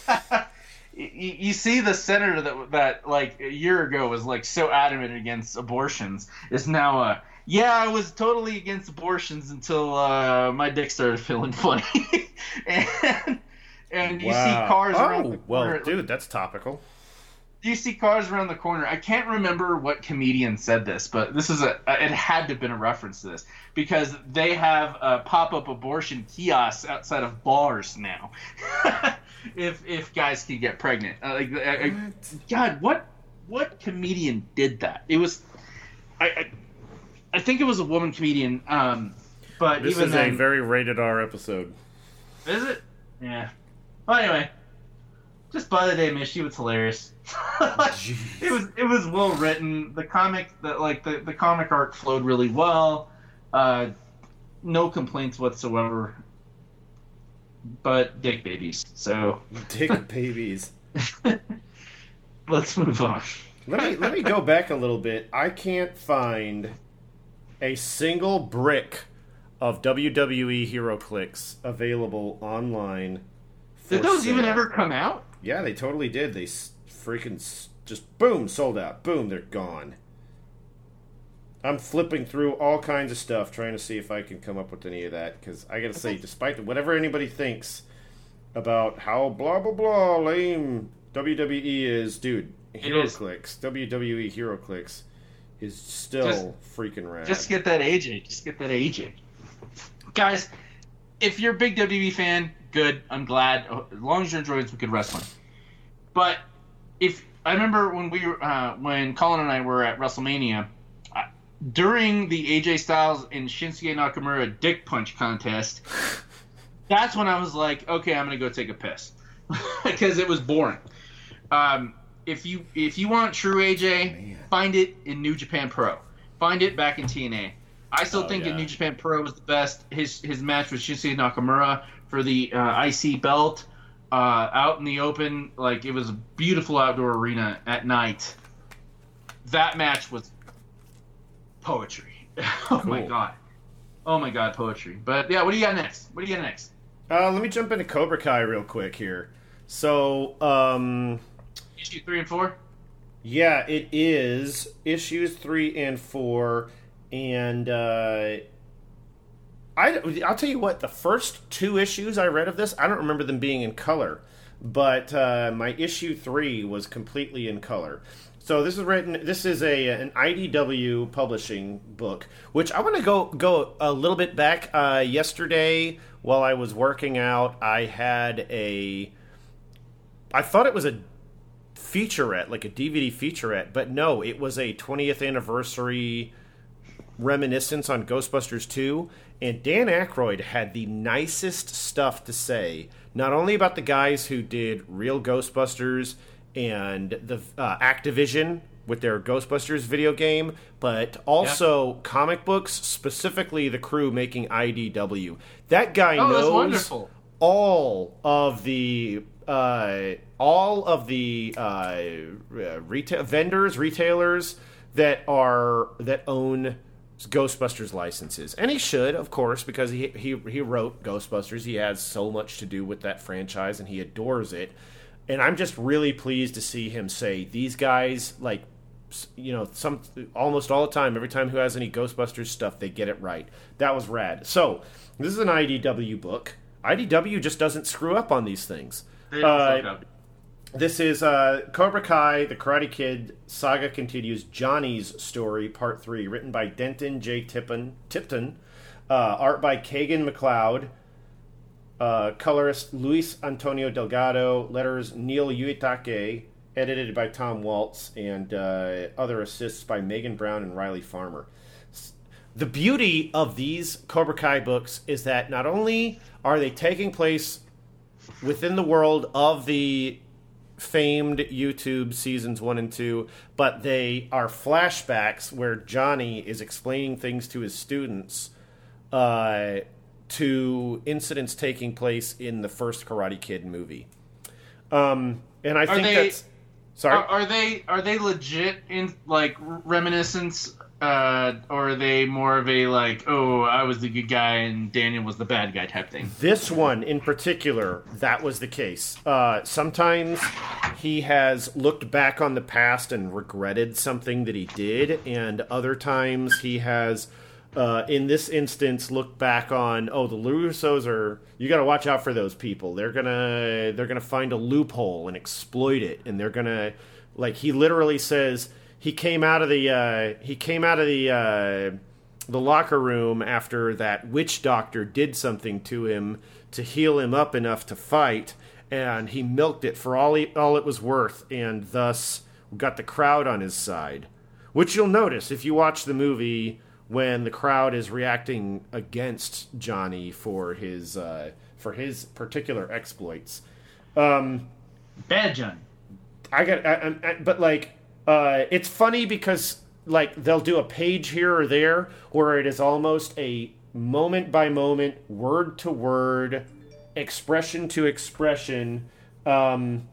you, you see the senator that that like a year ago was like so adamant against abortions is now uh yeah I was totally against abortions until uh, my dick started feeling funny and and you see cars around the Oh, well, dude, that's topical. You see cars around the corner. I can't remember what comedian said this, but this is a it had to have been a reference to this because they have uh, pop up abortion kiosks outside of bars now. if if guys can get pregnant, uh, like, uh, uh, God, what what comedian did that? It was, I I, I think it was a woman comedian. Um, but This even is then, a very rated R episode. is it? Yeah. Well, anyway, just by the damn issue. It's hilarious. it was it was well written. The comic, the like the, the comic art flowed really well. Uh, no complaints whatsoever. But dick babies. So Dick babies. let's move on. Let me let me go back a little bit. I can't find a single brick of WWE HeroClix available online. Did those sale. even ever come out? Yeah, they totally did. They freaking just boom sold out. Boom, they're gone. I'm flipping through all kinds of stuff trying to see if I can come up with any of that because I gotta say, despite whatever anybody thinks about how blah blah blah lame WWE is, dude, Hero. Clicks, WWE HeroClix is still Just- freaking rad. Just get that agent. Just get that agent, Guys, if you're a big WWE fan, good. I'm glad. As long as you're enjoying some good wrestling. But if I remember when we were, uh, when Colin and I were at WrestleMania, uh, during the AJ Styles and Shinsuke Nakamura dick punch contest, that's when I was like, okay, I'm gonna go take a piss because it was boring. Um, if you if you want true AJ, find it in New Japan Pro. Find it back in TNA. I still Oh, think yeah. in New Japan Pro was the best. His his match with Shinsuke Nakamura for the uh, IC belt uh, out in the open, like it was a beautiful outdoor arena at night. That match was poetry. oh my god. Oh my god, poetry. But yeah, what do you got next? What do you got next? uh, let me jump into Cobra Kai real quick here. So, um, Issue three and four. Yeah, it is issues three and four, and uh, I I'll tell you what. The first two issues I read of this, I don't remember them being in color, but uh, my issue three was completely in color. So this is written. This is a an IDW publishing book, which I want to go go a little bit back. Uh, yesterday, while I was working out, I had a. I thought it was a featurette, like a DVD featurette, but no, it was a 20th anniversary reminiscence on Ghostbusters 2, and Dan Aykroyd had the nicest stuff to say not only about the guys who did real Ghostbusters and the uh, Activision with their Ghostbusters video game, but also comic books, specifically the crew making IDW. That guy Oh, knows all of the uh, all of the uh, retail vendors, retailers that are that own Ghostbusters licenses, and he should, of course, because he he he wrote Ghostbusters. He has so much to do with that franchise, and he adores it. And I'm just really pleased to see him say these guys like you know some almost all the time every time who has any ghostbusters stuff they get it right that was rad so this is an idw book idw just doesn't screw up on these things They don't Uh. This is uh, Cobra Kai, The Karate Kid Saga Continues, Johnny's Story, Part 3, written by Denton J. Tipton, uh, art by Kagan McLeod, uh, colorist Luis Antonio Delgado, letters Neil Uyetake, edited by Tom Waltz, and uh, other assists by Megan Brown and Riley Farmer. The beauty of these Cobra Kai books is that not only are they taking place within the world of the famed YouTube seasons one and two, but they are flashbacks where Johnny is explaining things to his students uh, to incidents taking place in the first Karate Kid movie. Um, and I think they- that's sorry. Are, are they are they legit in like reminiscence, uh, or are they more of a like, oh, I was the good guy and Daniel was the bad guy type thing? This one in particular, that was the case. Uh, sometimes he has looked back on the past and regretted something that he did, and other times he has, uh, in this instance, looked back on, oh, the Russos are. You got to watch out for those people. They're gonna they're gonna find a loophole and exploit it, and they're gonna like he literally says he came out of the uh, he came out of the. Uh, the locker room after that witch doctor did something to him to heal him up enough to fight, and he milked it for all he, all it was worth, and thus got the crowd on his side. Which you'll notice if you watch the movie when the crowd is reacting against Johnny for his uh, for his particular exploits. Bad Johnny. I got, I, I- but like, uh, it's funny because like they'll do a page here or there where it is almost a moment by moment, word to word, expression to expression, um,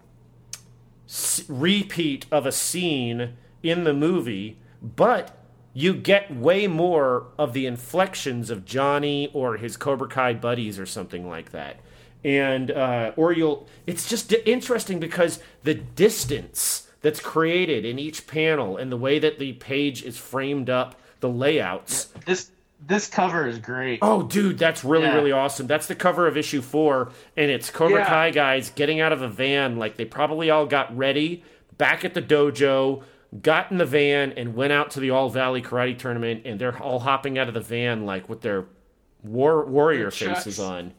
s- repeat of a scene in the movie, but you get way more of the inflections of Johnny or his Cobra Kai buddies or something like that. And uh, or you'll it's just interesting because the distance that's created in each panel and the way that the page is framed up, the layouts. This this cover is great. Oh, dude, that's really, Yeah. really awesome. That's the cover of issue four, and it's Cobra Yeah. Kai guys getting out of a van. Like they probably all got ready back at the dojo, got in the van, and went out to the All Valley Karate Tournament, and they're all hopping out of the van like with their war warrior Their faces on.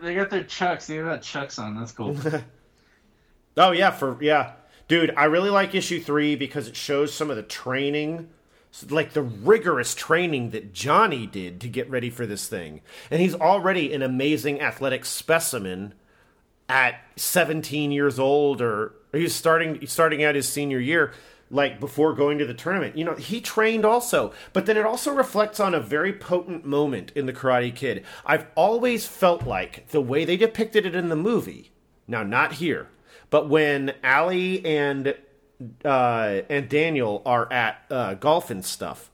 They got their chucks. They got chucks on. That's cool. Oh yeah, for yeah, dude. I really like issue three because it shows some of the training, like the rigorous training that Johnny did to get ready for this thing, and he's already an amazing athletic specimen at 17 years old, or he's starting starting out his senior year. Like before going to the tournament, you know, he trained also, but then it also reflects on a very potent moment in the Karate Kid. I've always felt like the way they depicted it in the movie, now not here, but when Allie and uh, and Daniel are at uh, golf and stuff,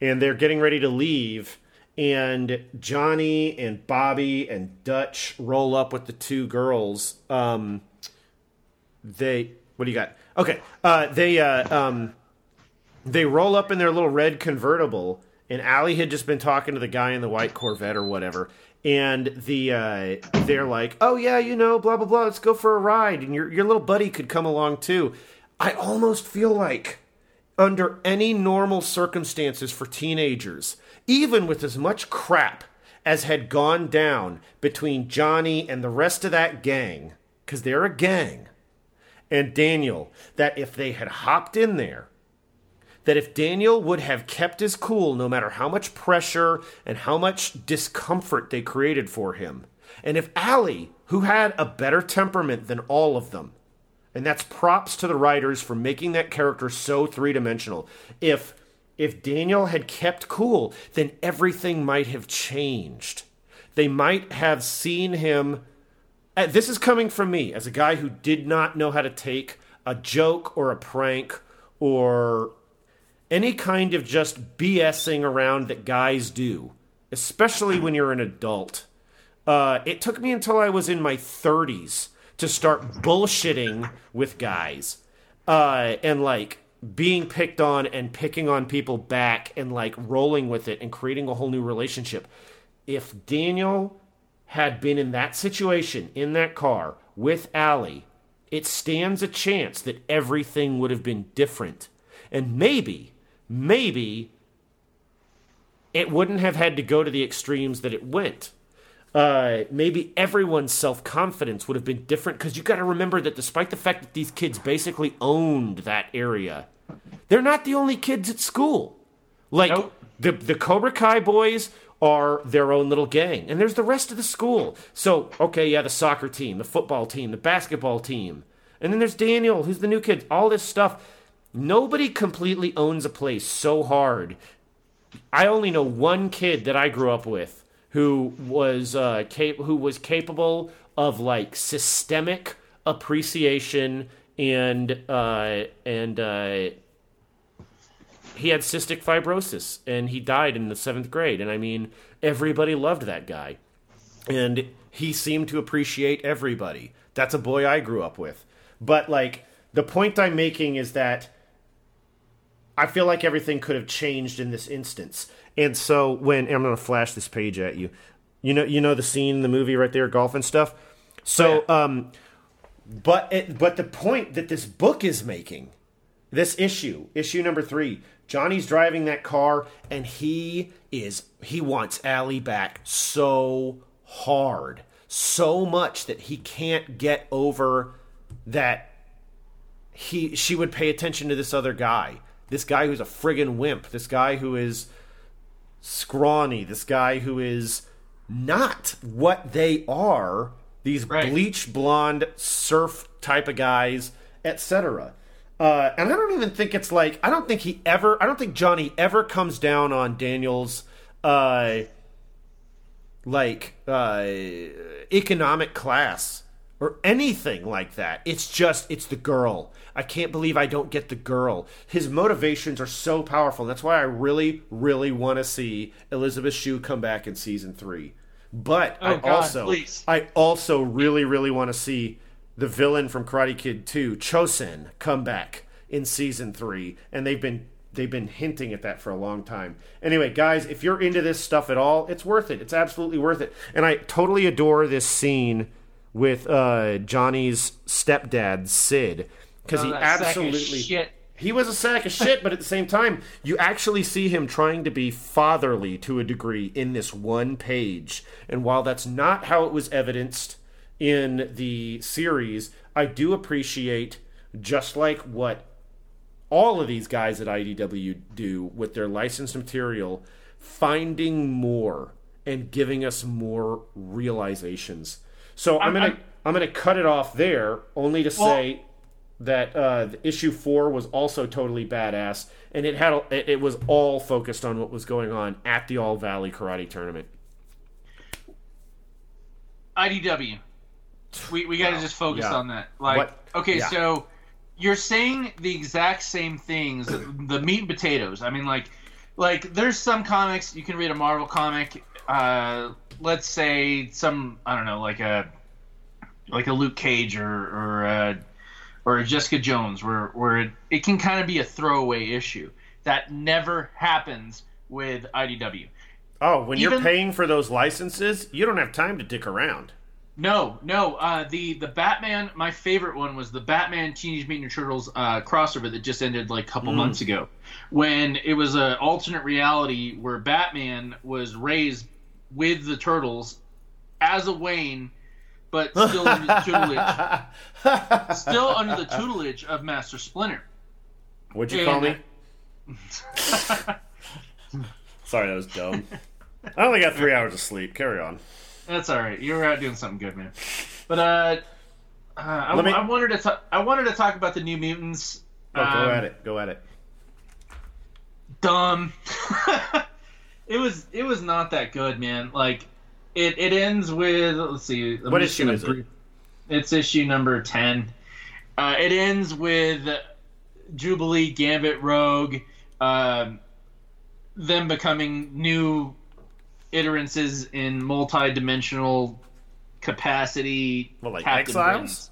and they're getting ready to leave, and Johnny and Bobby and Dutch roll up with the two girls. Um, they what do you got? Okay, uh, they uh, um, they roll up in their little red convertible, and Allie had just been talking to the guy in the white Corvette or whatever. And the uh, they're like, oh yeah, you know, blah blah blah. Let's go for a ride, and your your little buddy could come along too. I almost feel like under any normal circumstances for teenagers, even with as much crap as had gone down between Johnny and the rest of that gang, because they're a gang, and Daniel, that if they had hopped in there, that if Daniel would have kept his cool no matter how much pressure and how much discomfort they created for him, And if Allie, who had a better temperament than all of them, and that's props to the writers for making that character so three-dimensional. If if Daniel had kept cool, then everything might have changed. They might have seen him this is coming from me as a guy who did not know how to take a joke or a prank or any kind of just BSing around that guys do, especially when you're an adult. Uh, it took me until I was in my 30s to start bullshitting with guys uh, and like being picked on and picking on people back and like rolling with it and creating a whole new relationship. If Daniel had been in that situation in that car with Allie, it stands a chance that everything would have been different. And maybe, maybe it wouldn't have had to go to the extremes that it went. Uh, maybe everyone's self confidence would have been different because you got to remember that despite the fact that these kids basically owned that area, they're not the only kids at school. Like Nope. the the Cobra Kai boys are their own little gang, and there's the rest of the school. So okay, yeah, the soccer team, the football team, the basketball team, and then there's Daniel, who's the new kid. All this stuff. Nobody completely owns a place so hard I only know one kid that I grew up with who was uh, cap- who was capable of like systemic appreciation and uh, and uh, he had cystic fibrosis and he died in the seventh grade. And I mean, everybody loved that guy, and he seemed to appreciate everybody. That's a boy I grew up with. But like the point I'm making is that I feel like everything could have changed in this instance. And so when and I'm going to flash this page at you, you know, you know the scene in the movie right there, golf and stuff. So, um, but it, but the point that this book is making, this issue, issue number three, Johnny's driving that car and he is he wants Allie back so hard, so much that he can't get over that he she would pay attention to this other guy. This guy who's a friggin' wimp. This guy who is scrawny. This guy who is not what they are. These Right. bleach blonde surf type of guys, etc. Uh, and I don't even think it's like I don't think he ever. I don't think Johnny ever comes down on Daniel's uh, like uh, economic class or anything like that. It's just it's the girl. I can't believe I don't get the girl. His motivations are so powerful. That's why I really, really want to see Elizabeth Shue come back in season three. But I Oh, God, also, please. I also really, really want to see the villain from Karate Kid 2, Chozen, come back in season three. And they've been they've been hinting at that for a long time. Anyway, guys, if you're into this stuff at all, it's worth it. It's absolutely worth it. And I totally adore this scene with uh, Johnny's stepdad, Sid, because oh, he Oh, of absolutely shit. he was a sack of shit, but at the same time, you actually see him trying to be fatherly to a degree in this one page. And while that's not how it was evidenced in the series, I do appreciate just like what all of these guys at IDW do with their licensed material, finding more and giving us more realizations. So I'm, I'm- gonna I'm- I'm, gonna cut it off there, only to say that uh, issue four was also totally badass, and it had a, it, was all focused on what was going on at the All Valley Karate Tournament. IDW. We we got to just focus Yeah. on that. Like, What- okay, yeah. so you're saying the exact same things, the meat and potatoes. I mean, like, like there's some comics you can read a Marvel comic. Uh, let's say some I don't know, like a like a Luke Cage or or a, or a Jessica Jones, where where it, it can kind of be a throwaway issue that never happens with IDW. Oh, when you're paying for those licenses, you don't have time to dick around. No, no. Uh, the the Batman. My favorite one was the Batman Teenage Mutant Turtles uh, crossover that just ended like a couple months ago, when it was an alternate reality where Batman was raised with the turtles as a Wayne, but still under the tutelage, still under the tutelage of Master Splinter. What'd you call me? Sorry, that was dumb. I only got three hours of sleep. Carry on. That's all right. You were out doing something good, man. But uh, uh I, me- I wanted to ta- I wanted to talk about the New Mutants. Oh, go Um, at it. Go at it. dumb. it was it was not that good, man. Like it it ends with let's see. What issue is it? It's issue number ten. Uh, it ends with Jubilee, Gambit, Rogue, um, them becoming new iterances in multi-dimensional capacity. Well, like Captain Exiles? Britons.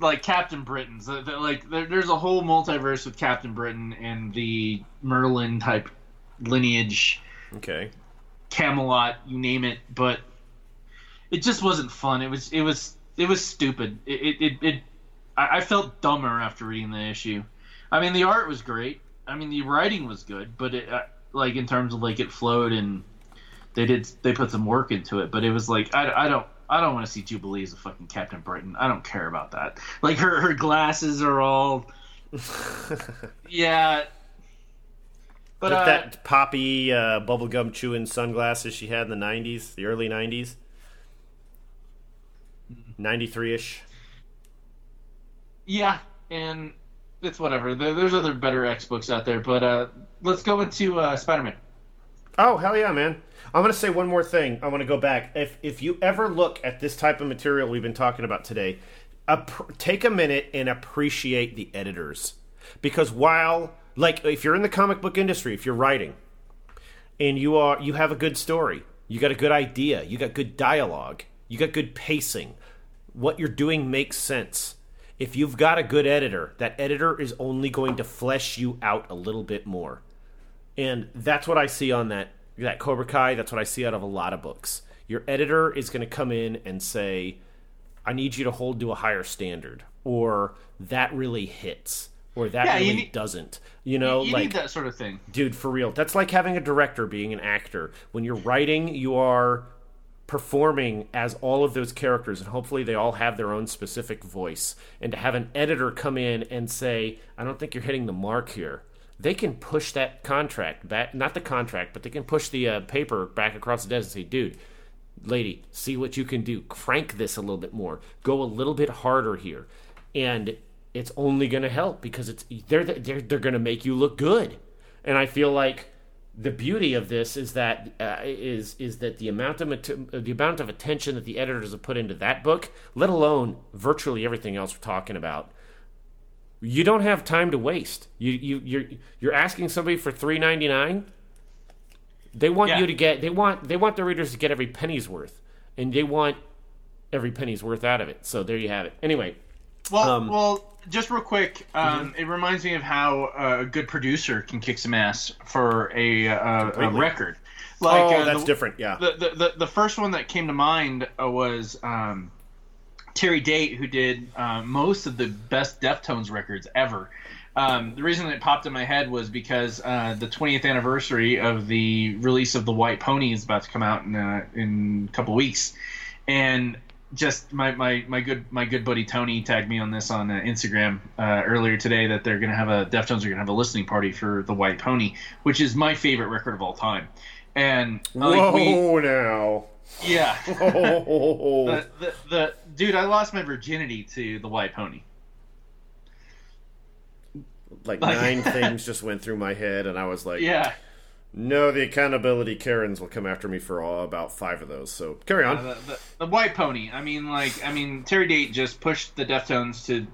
Like Captain Britain's, The- the- like there, there's a whole multiverse with Captain Britain and the Merlin type lineage, Okay. Camelot, you name it. But it just wasn't fun. It was it was it was stupid. It it, it, it I, I felt dumber after reading the issue. I mean, the art was great. I mean, the writing was good, but it like in terms of like it flowed and they did they put some work into it. But it was like I, I don't. I don't want to see Jubilee as a fucking Captain Britain. I don't care about that. Like her, her glasses are all, yeah. But That- uh, that poppy uh, bubblegum chewing sunglasses she had in the 90s, the early 90s. 93 ish. Yeah, and it's whatever. There's other better X books out there, but uh, let's go into uh, Spider-Man. Oh hell yeah, man! I'm gonna say one more thing. I want to go back. If if you ever look at this type of material we've been talking about today, app- take a minute and appreciate the editors, because while like if you're in the comic book industry, if you're writing, and you are you have a good story, you got a good idea, you got good dialogue, you got good pacing, what you're doing makes sense. If you've got a good editor, that editor is only going to flesh you out a little bit more. And that's what I see on that that Cobra Kai. That's what I see out of a lot of books. Your editor is going to come in and say, "I need you to hold to a higher standard," or "That really hits," or "That Yeah, really need- doesn't." You know, you like need that sort of thing. dude, for real. That's like having a director being an actor. When you're writing, you are performing as all of those characters, and hopefully they all have their own specific voice. And to have an editor come in and say, I don't think you're hitting the mark here. They can push that contract back, not the contract, but they can push the uh, paper back across the desk and say, dude, lady, see what you can do. Crank this a little bit more. Go a little bit harder here. And it's only going to help because it's they're they're, they're going to make you look good. And I feel like the beauty of this is that uh, is is that the amount of the amount of attention that the editors have put into that book, let alone virtually everything else we're talking about, you don't have time to waste. You you you're you're asking somebody for three ninety nine. They want Yeah. you to get they want they want the readers to get every penny's worth, and they want every penny's worth out of it. So there you have it. Anyway, Well, Um, well, just real quick, um, it reminds me of how uh, a good producer can kick some ass for a, uh, a record. Like, oh, uh, that's the, different. Yeah. The, the, the the first one that came to mind uh, was um, Terry Date, who did uh, most of the best Deftones records ever. Um, the reason it popped in my head was because uh, the 20th anniversary of the release of the White Pony is about to come out in uh, in a couple weeks, and just my, my, my good my good buddy Tony tagged me on this on uh, Instagram uh, earlier today that they're gonna have a Deftones are gonna have a listening party for the White Pony, which is my favorite record of all time, and like, Whoa we, now. yeah. The, the, the dude, I lost my virginity to the White Pony. like Like- nine things just went through my head, and I was like, Yeah, no, the accountability Karens will come after me for all, about five of those. So carry on. the, the, the White Pony. I mean, like, I mean, Terry Date just pushed the Deftones to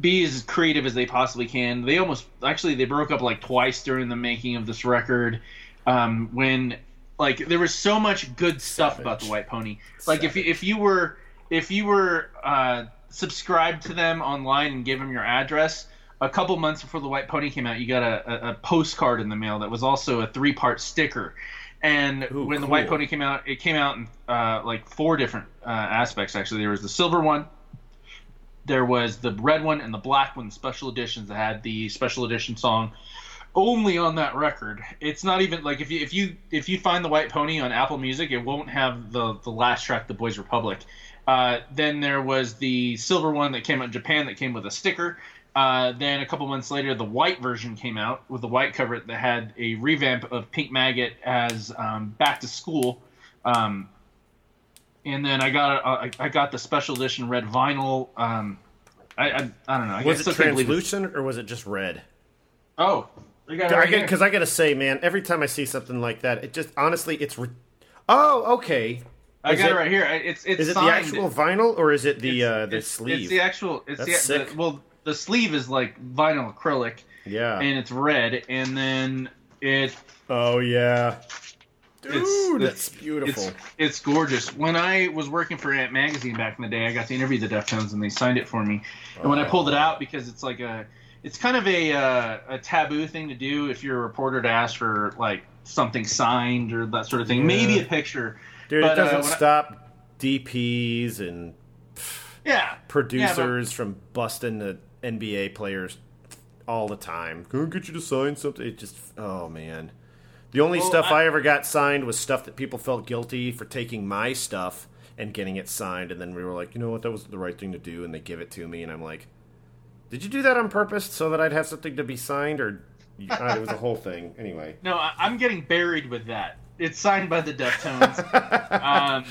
be as creative as they possibly can. They almost, actually, they broke up like twice during the making of this record. Um, when like there was so much good stuff about the White Pony. Like if you, if you were if you were uh, subscribed to them online and give them your address, a couple months before the White Pony came out, you got a, a, a postcard in the mail that was also a three part sticker. And Ooh, when the White. Pony came out, it came out in uh, like four different uh, aspects. Actually, there was the silver one, there was the red one and the black one, The special editions that had the special edition song only on that record. It's not even like if you if you if you find the White Pony on Apple Music, it won't have the the last track, the Boys Republic. Uh, then there was the silver one that came out in Japan that came with a sticker. Uh, then a couple months later, the white version came out with the white cover that had a revamp of Pink Maggot as um, Back to School. Um, and then I got uh, I, I got the special edition red vinyl. Um, I I, I don't know. I Was it I translucent or was it just red? Oh, I got it right. Because I, gotta say, man, every time I see something like that, it just honestly, it's. Re- oh, okay. I Is got it, it- right here. It's it's Is it the actual vinyl or is it the uh, the it's- sleeve? It's the actual. It's That's the, sick. the well, the sleeve is like vinyl acrylic, yeah. and it's red, and then it oh yeah. Dude, It's- that's it's- beautiful. It's, it's gorgeous. When I was working for Ant Magazine back in the day, I got to interview the Deftones, and they signed it for me. And when I pulled it out, because it's like a, it's kind of a uh, a taboo thing to do if you're a reporter to ask for like something signed or that sort of thing. Yeah. Maybe a picture. Dude, but, it uh, doesn't I- stop DPs and Yeah. producers from busting the NBA players all the time. Go get you to sign something. It just, oh man. The only Well, stuff I, I- ever got signed was stuff that people felt guilty for taking my stuff and getting it signed, and then we were like, you know what, that was the right thing to do, and they give it to me, and I'm like, did you do that on purpose so that I'd have something to be signed, or uh, it was a whole thing anyway? No, I, I'm getting buried with that. It's signed by the Deftones. um,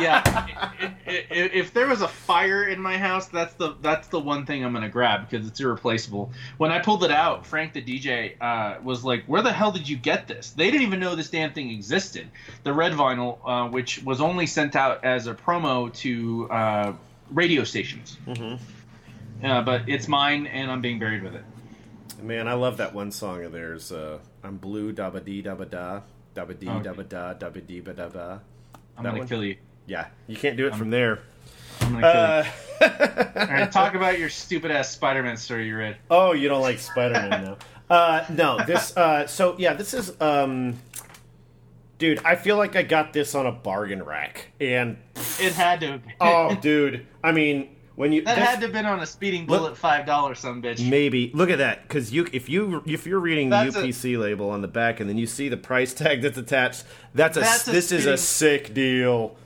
yeah, i- i- i- if there was a fire in my house, that's the that's the one thing I'm gonna grab because it's irreplaceable. When I pulled it out, Frank the DJ uh, was like, "Where the hell did you get this?" They didn't even know this damn thing existed. The red vinyl, uh, which was only sent out as a promo to uh, radio stations. Mhm. Uh, but it's mine, and I'm being buried with it. Man, I love that one song of theirs. Uh, I'm blue, dabba dee dabba da, dabba dee Okay. dabba da, dabba dee ba da ba. I'm That gonna one? kill you. Yeah, you can't do it from there. I'm gonna kill you. Uh, All right, talk about your stupid ass Spider-Man story you read. oh, you don't like Spider Man now? Uh, no, this. Uh, so yeah, this is. Um, dude, I feel like I got this on a bargain rack, and It had to. Oh, dude, I mean, when you that had to have been on a speeding bullet five dollars, some bitch. Maybe look at that because you if you if you're reading the That's a- UPC label on the back and then you see the price tag that's attached, that's a That's a this is a sick deal.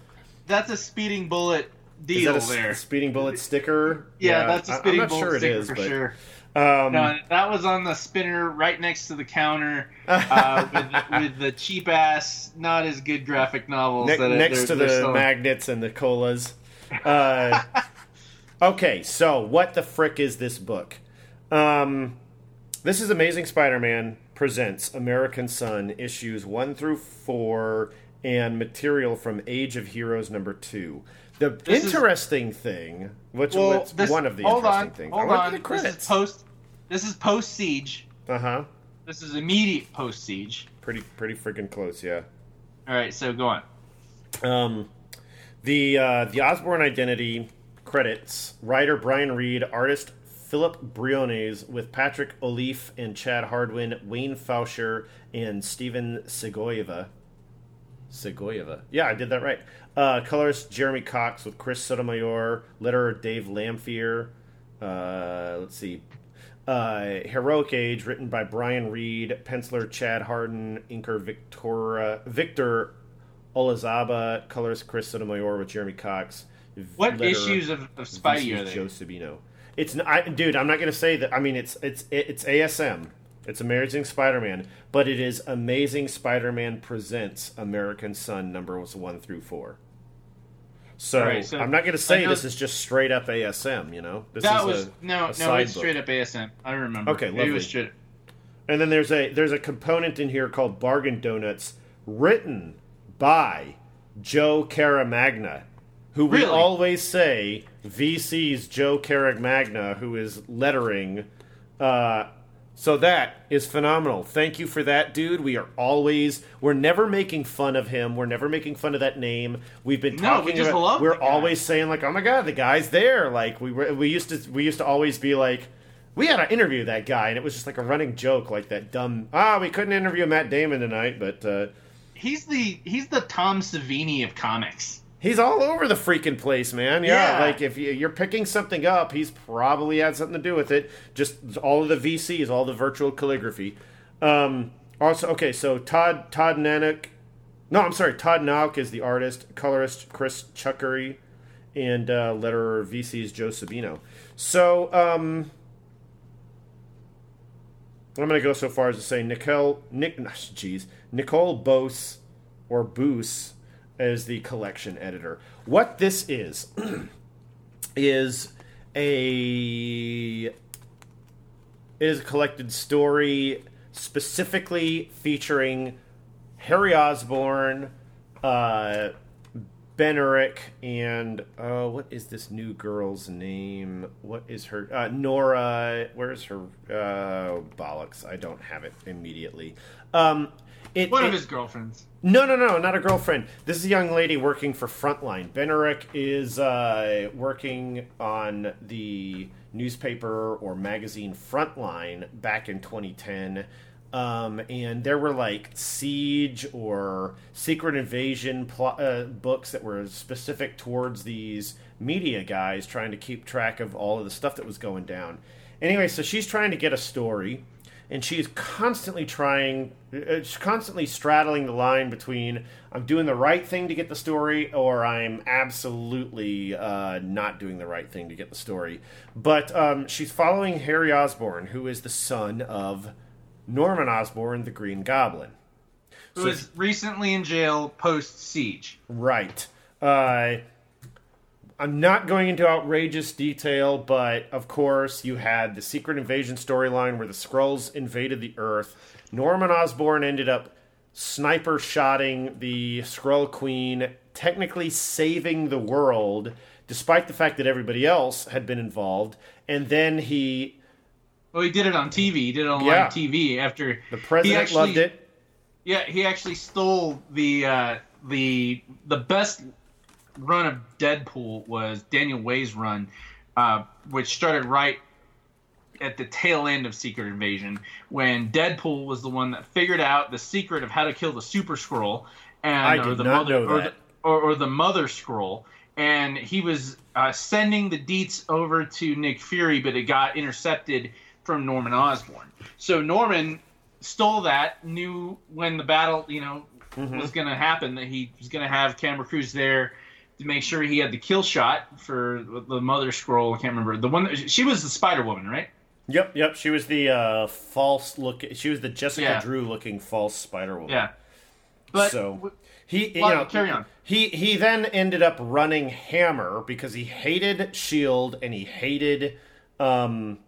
That's a speeding bullet Is deal that a there. speeding bullet sticker? Yeah, that's a speeding I'm not bullet sure sticker it is, for but sure. um, No, that was on the spinner right next to the counter uh, with, the, with the cheap ass, not as good graphic novels. ne- that next to the magnets and the colas. Uh, okay, so what the frick is this book? Um, this is Amazing Spider-Man presents American Son issues one through four and material from Age of Heroes number two. The This is- interesting thing, which Well, was this- one of the hold interesting on, things. Hold I want on. the This is post. This is post siege. uh huh. This is immediate post siege. Pretty pretty freaking close, yeah. All right, so go on. Um, the uh, the Osborn Identity credits writer Brian Reed, artist Philip Briones, with Patrick Olliffe and Chad Hardin, Wayne Faucher, and Steven Segoyeva. Segoyeva, yeah, I did that right. Uh, colorist Jeremy Cox with Chris Sotomayor, letterer Dave Lamphere. Uh, let's see, uh, Heroic Age, written by Brian Reed, penciler Chad Hardin, inker Victoria, Victor Olazaba, colorist Chris Sotomayor with Jeremy Cox. What issues of, of Spidey are? Joe Sabino. It's I, dude. I'm not gonna say that. I mean, it's it's it's ASM. It's Amazing Spider-Man, but it is Amazing Spider-Man presents American Son numbers one through four. So, Alright, so I'm not gonna say know- this is just straight up ASM. You know, this that is was a, no, a no, it's book. straight up ASM. I remember. Okay, it lovely. was straight. And then there's a there's a component in here called Bargain Donuts, written by Joe Caramagna, who we Really? always say VC's Joe Caramagna, who is lettering. Uh, so that is phenomenal. Thank you for that, dude. We are always we're never making fun of him. We're never making fun of that name. We've been talking. No, we just about. love we're always saying like, "Oh my god, the guy's there!" Like we were, we used to we used to always be like, "We had to interview that guy," and it was just like a running joke, like that dumb. Ah, we couldn't interview Matt Damon tonight, but uh, He's the he's the Tom Savini of comics. He's all over the freaking place, man. Yeah, Yeah. like if you- you're picking something up, he's probably had something to do with it. Just all of the VCs, all the virtual calligraphy. Um, also, okay, so Todd Todd Nanik. No, I'm sorry. Todd Nauck is the artist, colorist Chris Chuckry, and uh, letterer VC's Joe Sabino. So, um, I'm going to go so far as to say Nicole, Nick, jeez, Nicole Bose or Boos as the collection editor. What this is is a is a collected story specifically featuring Harry Osborn, uh, Ben Urich, and uh, what is this new girl's name? What is her? Uh, Nora. Where's her? Uh, bollocks! I don't have it immediately. Um, it, One it- of his girlfriends. no, no, no, not a girlfriend. This is a young lady working for Frontline. Ben Urich is uh, working on the newspaper or magazine Frontline back in 2010. Um, and there were like siege or secret invasion pl- uh, books that were specific towards these media guys trying to keep track of all of the stuff that was going down. Anyway, so she's trying to get a story and she is constantly trying uh, she's constantly straddling the line between i'm doing the right thing to get the story or i'm absolutely uh, not doing the right thing to get the story but um, she's following harry osborn who is the son of norman osborn the green goblin Who was recently in jail post siege. Right. Uh, I'm not going into outrageous detail, but of course, you had the Secret Invasion storyline where the Skrulls invaded the Earth. Norman Osborn ended up sniper shotting the Skrull Queen, technically saving the world, despite the fact that everybody else had been involved. And then he, Well, he did it on TV. He did it on Yeah. live TV after the president he actually, loved it. Yeah, he actually stole the uh, the the best run of Deadpool was Daniel Way's run, uh, which started right at the tail end of Secret Invasion when Deadpool was the one that figured out the secret of how to kill the Super Skrull and or the mother or the, or, or the Mother Skrull. And he was uh, sending the deets over to Nick Fury, but it got intercepted from Norman Osborn. So Norman stole that, knew when the battle, you know, Mm-hmm. was going to happen that he was going to have Camera Crews there to make sure he had the kill shot for the Mother Skrull. I can't remember the one. That, she was the Spider Woman, right? Yep, yep. She was the uh, false look. She was the Jessica Yeah. Drew looking false Spider Woman. Yeah. But so he you know carry on. he he then ended up running Hammer because he hated Shield and he hated um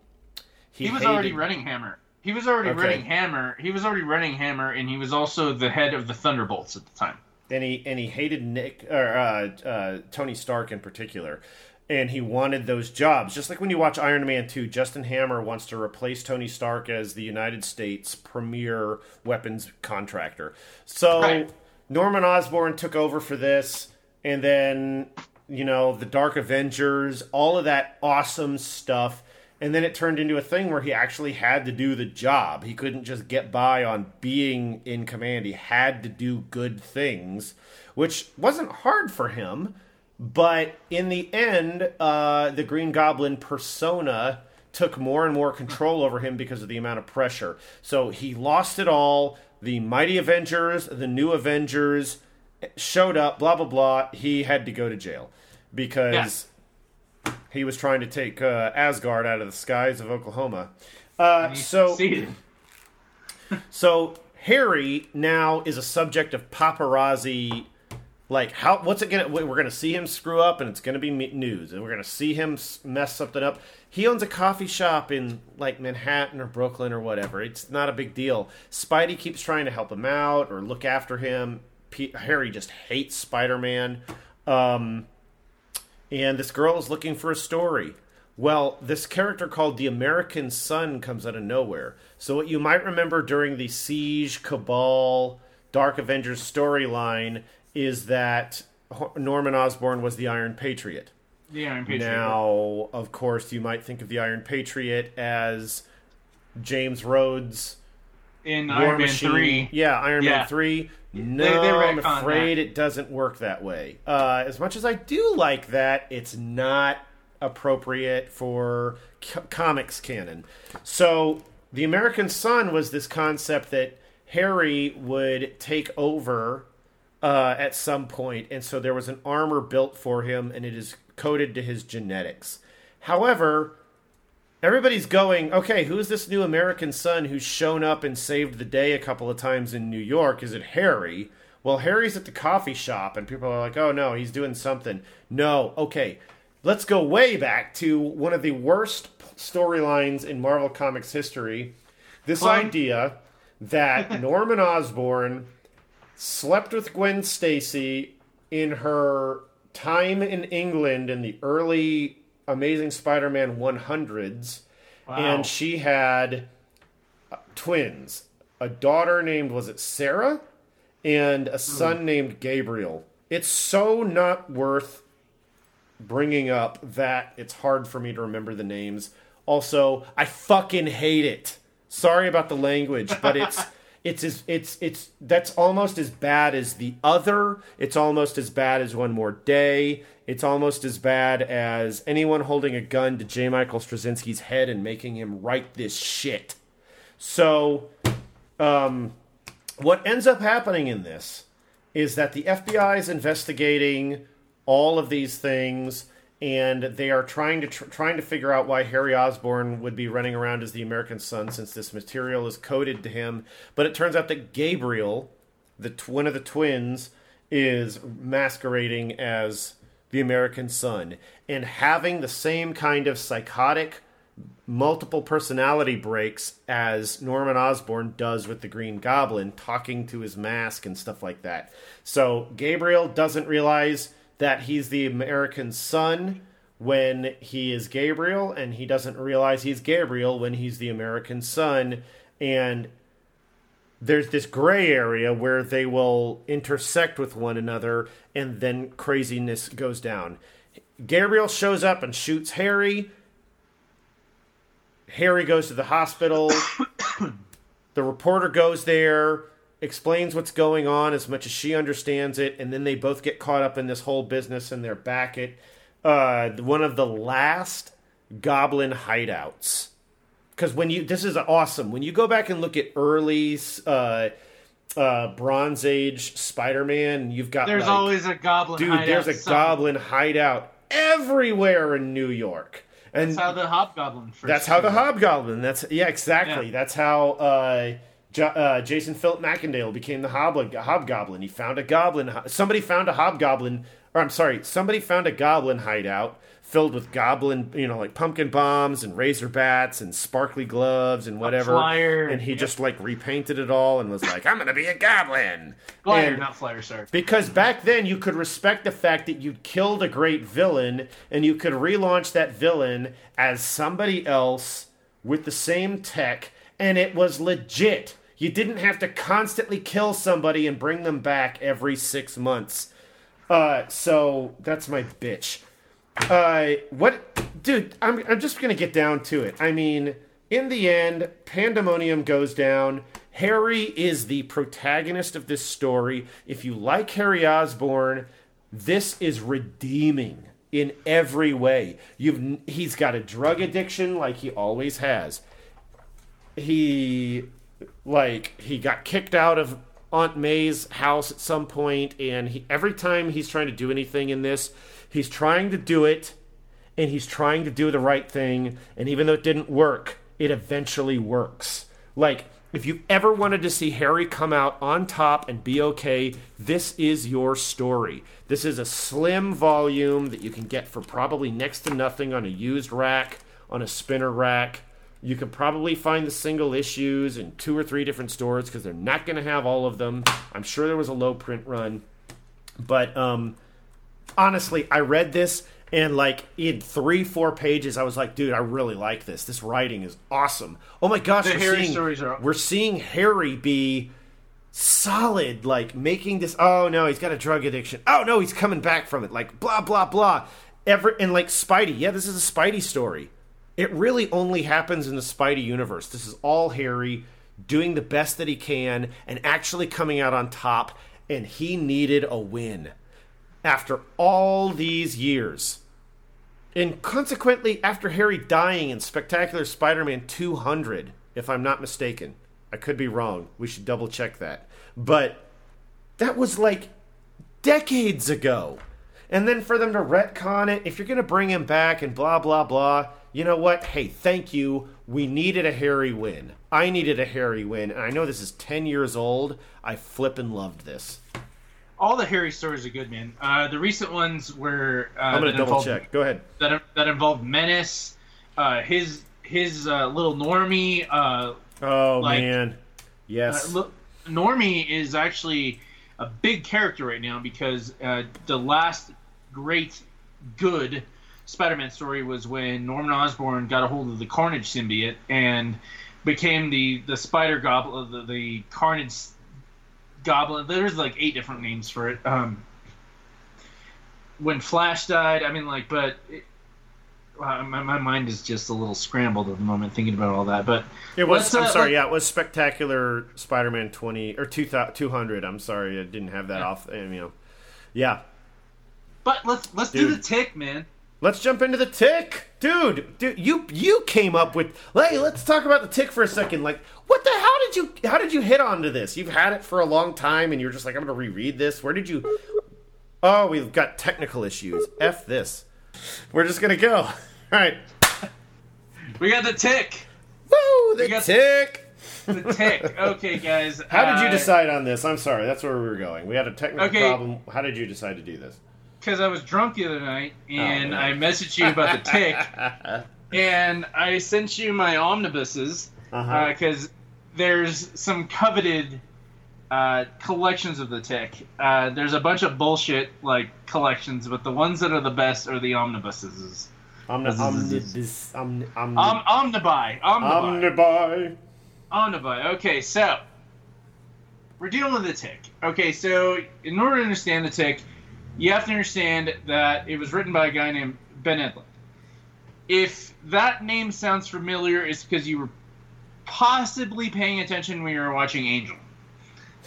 he was hated- already running Hammer. He was already Okay. running Hammer. He was already running Hammer, and he was also the head of the Thunderbolts at the time. And he and he hated Nick or uh, uh, Tony Stark in particular. And he wanted those jobs. Just like when you watch Iron Man 2, Justin Hammer wants to replace Tony Stark as the United States premier weapons contractor. So Right. Norman Osborn took over for this, and then, you know, the Dark Avengers, all of that awesome stuff. And then it turned into a thing where he actually had to do the job. He couldn't just get by on being in command. He had to do good things, which wasn't hard for him. But in the end, uh, the Green Goblin persona took more and more control over him because of the amount of pressure. So he lost it all. The Mighty Avengers, the New Avengers showed up, blah, blah, blah. He had to go to jail because he was trying to take uh, Asgard out of the skies of Oklahoma. Uh, so. So Harry now is a subject of paparazzi. Like how? What's it gonna? We're gonna see him screw up, and it's gonna be news, and we're gonna see him mess something up. He owns a coffee shop in like Manhattan or Brooklyn or whatever. It's not a big deal. Spidey keeps trying to help him out or look after him. P- Harry just hates Spider Man. Um, and this girl is looking for a story. Well, this character called the American Son comes out of nowhere. So, what you might remember during the Siege, Cabal, Dark Avengers storyline is that Norman Osborn was the Iron Patriot. The Iron Patriot. Now, of course, you might think of the Iron Patriot as James Rhodes, in War Iron Man three. Yeah, Iron Yeah. Man 3. No, they I'm afraid that. it doesn't work that way. Uh, as much as I do like that, it's not appropriate for co- comics canon. So, the American Son was this concept that Harry would take over uh, at some point, and so there was an armor built for him, and it is coded to his genetics. However, everybody's going, okay, who's this new American son who's shown up and saved the day a couple of times in New York? Is it Harry? well, Harry's at the coffee shop, and people are like, oh no, he's doing something. No, okay, let's go way back to one of the worst storylines in Marvel Comics history. This Fun. idea that Norman Osborn slept with Gwen Stacy in her time in England in the early Amazing Spider-Man 100s, and she had uh, twins, a daughter named was it Sarah, and a son named Gabriel. It's so not worth bringing up that it's hard for me to remember the names. Also, I fucking hate it. Sorry about the language, but it's it's as it's it's that's almost as bad as the other. It's almost as bad as One More Day. It's almost as bad as anyone holding a gun to J. Michael Straczynski's head and making him write this shit. So, um, what ends up happening in this is that the FBI is investigating all of these things, and they are trying to tr- trying to figure out why Harry Osborn would be running around as the American Son since this material is coded to him. But it turns out that Gabriel, the tw- one of the twins, is masquerading as the American Son and having the same kind of psychotic multiple personality breaks as Norman Osborn does with the Green Goblin, talking to his mask and stuff like that. So Gabriel doesn't realize that he's the American son when he is Gabriel, and he doesn't realize he's Gabriel when he's the American son. And there's this gray area where they will intersect with one another, and then craziness goes down. Gabriel shows up and shoots Harry. Harry goes to the hospital. the reporter goes there, explains what's going on as much as she understands it, and then they both get caught up in this whole business and they're back at uh, one of the last goblin hideouts. Because when you, this is awesome. When you go back and look at early uh, uh, Bronze Age Spider Man, you've got There's like, always a goblin. dude, there's a somewhere. goblin hideout everywhere in New York. And That's how the hobgoblin first. that's how the hobgoblin. That's yeah, exactly. Yeah. That's how uh, jo- uh, Jason Philip Macendale became the hob- hobgoblin. He found a goblin. Somebody found a hobgoblin, or I'm sorry, somebody found a goblin hideout filled with goblin, you know, like pumpkin bombs and razor bats and sparkly gloves and whatever. flyer. And he just like repainted it all and was like, "I'm gonna be a goblin." Flyer, And- not flyer, sorry. because back then you could respect the fact that you'd killed a great villain and you could relaunch that villain as somebody else with the same tech and it was legit. You didn't have to constantly kill somebody and bring them back every six months. Uh, so that's my bitch. Uh, what, dude? I'm I'm just gonna get down to it. I mean, in the end, pandemonium goes down. Harry is the protagonist of this story. If you like Harry Osborn, this is redeeming in every way. You've he's got a drug addiction like he always has. He like he got kicked out of Aunt May's house at some point, and he every time he's trying to do anything in this, he's trying to do it, and he's trying to do the right thing, and even though it didn't work, it eventually works. Like if you ever wanted to see Harry come out on top and be okay, this is your story. This is a slim volume that you can get for probably next to nothing on a used rack, on a spinner rack. You can probably find the single issues in two or three different stores because they're not going to have all of them. I'm sure there was a low print run. But um, honestly, I read this and like in three, four pages, I was like, dude, I really like this. This writing is awesome. Oh my gosh, The we're Harry seeing, stories are- we're seeing Harry be solid, like making this. Oh no, he's got a drug addiction. Oh no, he's coming back from it. Like blah blah blah. Ever and like Spidey, yeah, this is a Spidey story. It really only happens in the Spidey universe. This is all Harry doing the best that he can and actually coming out on top. And he needed a win after all these years. And consequently, after Harry dying in Spectacular Spider Man 200, if I'm not mistaken. I could be wrong. We should double check that. But that was like decades ago. And then for them to retcon it, if you're going to bring him back and blah, blah, blah, you know what? Hey, thank you. We needed a Harry win. I needed a Harry win. And I know this is 10 years old. I flippin' loved this. all the Harry stories are good, man. Uh, the recent ones were uh, I'm gonna double involved- check. Go ahead. that that involved Menace, uh, his his uh, little Normie. Uh, Oh Like- man, yes. uh, look, Normie is actually a big character right now because uh, the last great good Spider-Man story was when Norman Osborn got a hold of the Carnage symbiote and became the the Spider Goblin, the, the Carnage Goblin. There's like eight different names for it. Um, when Flash died, I mean, like, but it, uh, my, my mind is just a little scrambled at the moment thinking about all that. But It was. I'm uh, sorry. let- Yeah, it was Spectacular Spider-Man 20 or 200. I'm sorry, I didn't have that Yeah. off. You know, yeah. but let's let's do the tick, man. Let's jump into the tick, dude. Dude, you you came up with. Hey, let's talk about the tick for a second. Like, what the? How did you? How did you hit onto this? You've had it for a long time, and you're just like, I'm gonna reread this. Where did you? Oh, we've got technical issues. F this. We're just gonna go. All right. We got the tick. Woo! The got- tick. The tick. Okay, guys. How did you uh, decide on this? I'm sorry. That's where we were going. We had a technical Okay. problem. How did you decide to do this? Because I was drunk the other night and Oh, I messaged you about the tick, and I sent you my omnibuses Uh-huh. because there's some coveted uh, collections of the tick. Uh, there's a bunch of bullshit like collections, but the ones that are the best are the omnibuses. Omni- omnibus. Omni- omni- Om- omnibuy, omnibuy, Omnibuy. omnibuy. Okay, so we're dealing with the tick. Okay, so in order to understand the tick, you have to understand that it was written by a guy named Ben Edlund. If that name sounds familiar, it's because you were possibly paying attention when you were watching Angel.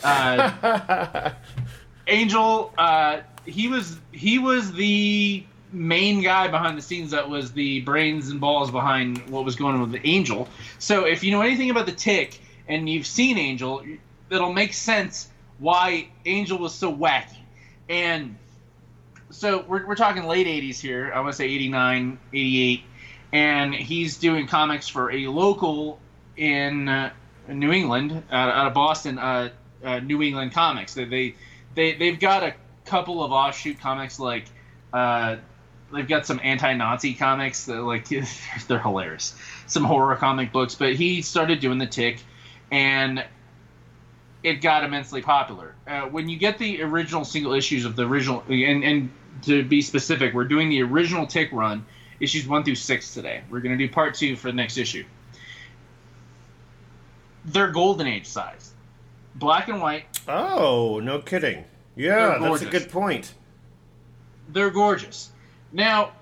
Uh, Angel, uh, he was he was the main guy behind the scenes that was the brains and balls behind what was going on with Angel. So if you know anything about the Tick and you've seen Angel, it'll make sense why Angel was so wacky. And so we're, we're talking late 80s here. I want to say 89, 88. And he's doing comics for a local in uh, New England, out, out of Boston, uh, uh, New England Comics. They, they, they, they've got a couple of offshoot comics like. Uh, they've got some anti-Nazi comics that like they're hilarious. Some horror comic books, but he started doing the Tick, and it got immensely popular. Uh, when you get the original single issues of the original, and and to be specific, we're doing the original Tick run, issues one through six today. We're going to do part two for the next issue. They're golden age size, black and white. oh, no kidding. Yeah, that's a good point. They're gorgeous. Now,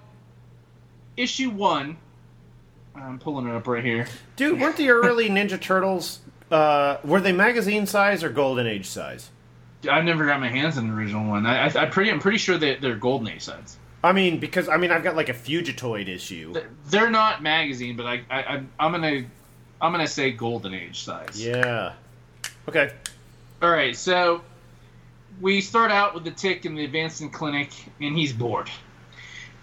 issue one. I'm pulling it up right here. Dude, weren't the early Ninja Turtles uh, were they magazine size or golden age size? I've never got my hands on the original one. I, I, I'm pretty, I'm pretty sure that they're golden age size. I mean, because I mean, I've got like a Fugitoid issue. They're- not magazine, but I, I, I I'm gonna, I'm gonna say golden age size. Yeah. Okay. All right, so we start out with the tick in the advancing clinic, and he's bored.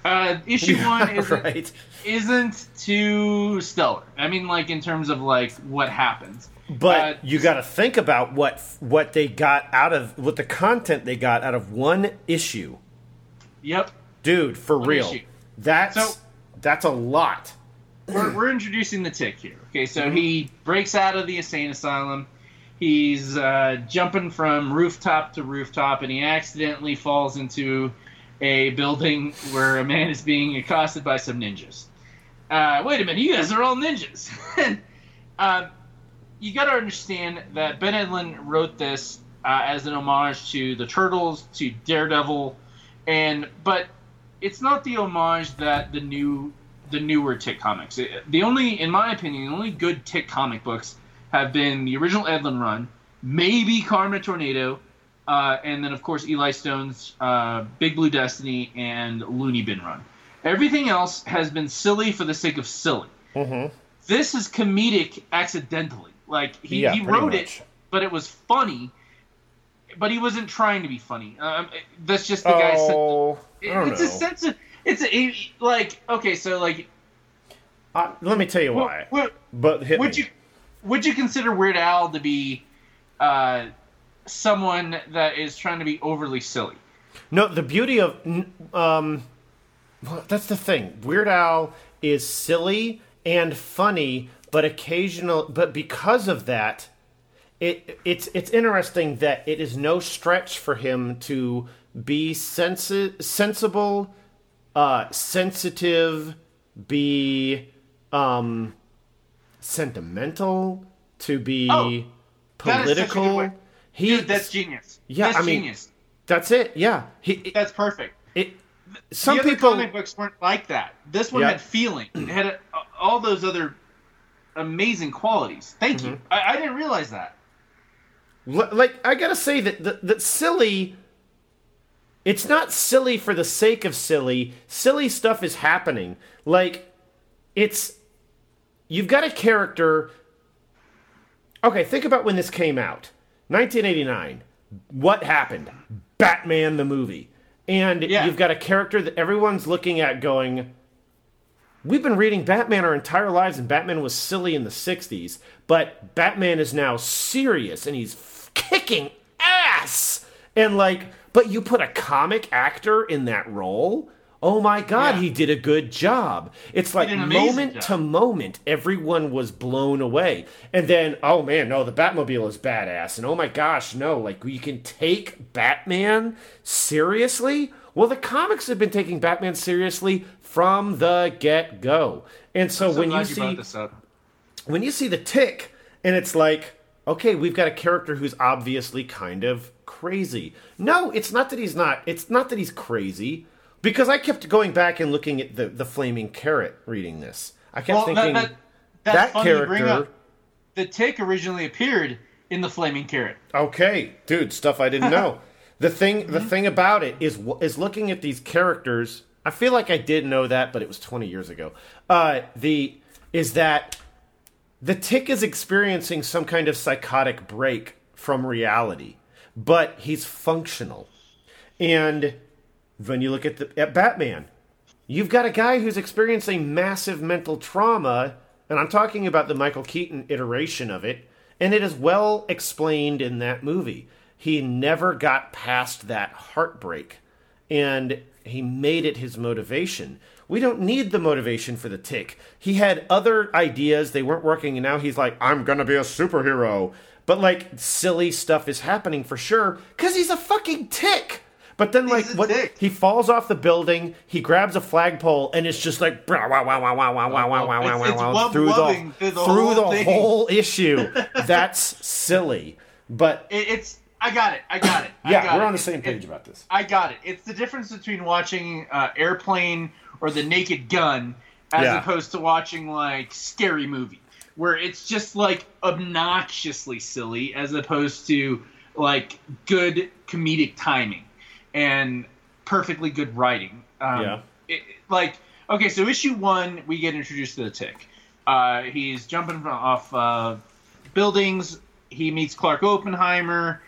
Uh, issue one isn't, right. isn't too stellar. I mean, like in terms of like what happens. But Uh, you got to think about what what they got out of what the content they got out of one issue, Yep. dude. For One real, issue. that's So- that's a lot. we're, we're introducing the tick here. Okay, so he breaks out of the insane asylum. He's uh, jumping from rooftop to rooftop, and he accidentally falls into a building where a man is being accosted by some ninjas. Uh, wait a minute, you guys are all ninjas. um, you got to understand that Ben Edlund wrote this uh, as an homage to the Turtles, to Daredevil, and but it's not the homage that the new the newer Tick comics. It- the only, in my opinion, the only good Tick comic books have been the original Edlund run, maybe Karma Tornado, uh, and then of course Eli Stone's uh, Big Blue Destiny and Looney Bin run. Everything else has been silly for the sake of silly. Mm-hmm. This is comedic accidentally. Like he, Yeah, he wrote much. it, but it was funny. But he wasn't trying to be funny. Um, that's just the guy. said- Oh, I don't it's know. a sense of it's a it- like okay, so like Uh, let me tell you why. would, But hit would me. you would you consider Weird Al to be uh, someone that is trying to be overly silly. No, the beauty of um, well, that's the thing. Weird Al is silly and funny, but occasional. But because of that, it it's it's interesting that it is no stretch for him to be sensi- sensible, uh, sensitive, be um, sentimental, to be Oh, that is such a good political. He Dude, that's genius. Yeah, that's I mean, genius. that's it. Yeah, he That's perfect. it. Some the other people comic books weren't like that. This one Yeah. had feeling. It had uh all those other amazing qualities. Thank you. Mm-hmm. I, I didn't realize that. Like I gotta say that that, that silly. It's not silly for the sake of silly. Silly stuff is happening. Like it's you've got a character. Okay, think about when this came out, 1989. What happened? Batman the movie, and Yeah. you've got a character that everyone's looking at, going, We've been reading Batman our entire lives, and Batman was silly in the 60s, but Batman is now serious and he's kicking ass! And, like, but you put a comic actor in that role? Oh my god, Yeah. he did a good job. It's like did an amazing moment job. to moment, everyone was blown away. And then, oh man, no, the Batmobile is badass. And oh my gosh, no, like, you can take Batman seriously? Well, the comics have been taking Batman seriously from the get go. And so, So when you see brought this up. when you see the tick and it's like okay we've got a character who's obviously kind of crazy no it's not that he's not it's not that he's crazy because i kept going back and looking at the the flaming carrot reading this i kept Well, thinking that, that, that funny you bring character. The tick originally appeared in the flaming carrot. Okay, dude, stuff I didn't know. the thing, Mm-hmm. the thing about it is, is looking at these characters. I feel like I did know that, but it was 20 years ago. Uh, the is that the tick is experiencing some kind of psychotic break from reality, but he's functional. And when you look at the at Batman, you've got a guy who's experiencing massive mental trauma, and I'm talking about the Michael Keaton iteration of it, and it is well explained in that movie. He never got past that heartbreak, and he made it his motivation. We don't need the motivation for the tick. He had other ideas, they weren't working, and now he's like, I'm gonna be a superhero. But like silly stuff is happening for sure, because he's a fucking tick. But then, like, what dick. he falls off the building, he grabs a flagpole, and it's just like wow, wow, wow, wow, wow, wow, wow, wow, wow, wow, wow, through the through the through whole the whole issue. That's silly, but It, it's. I got it. I got it. I yeah, got we're it. on the same It- page about this. I got it. It's the difference between watching uh, Airplane or The Naked Gun as Yeah. opposed to watching like Scary Movie, where it's just like obnoxiously silly as opposed to like good comedic timing and perfectly good writing. Um, Yeah. it- like okay, so issue one, we get introduced to the Tick. Uh, he's jumping from- off uh, buildings. He meets Clark Oppenheimer.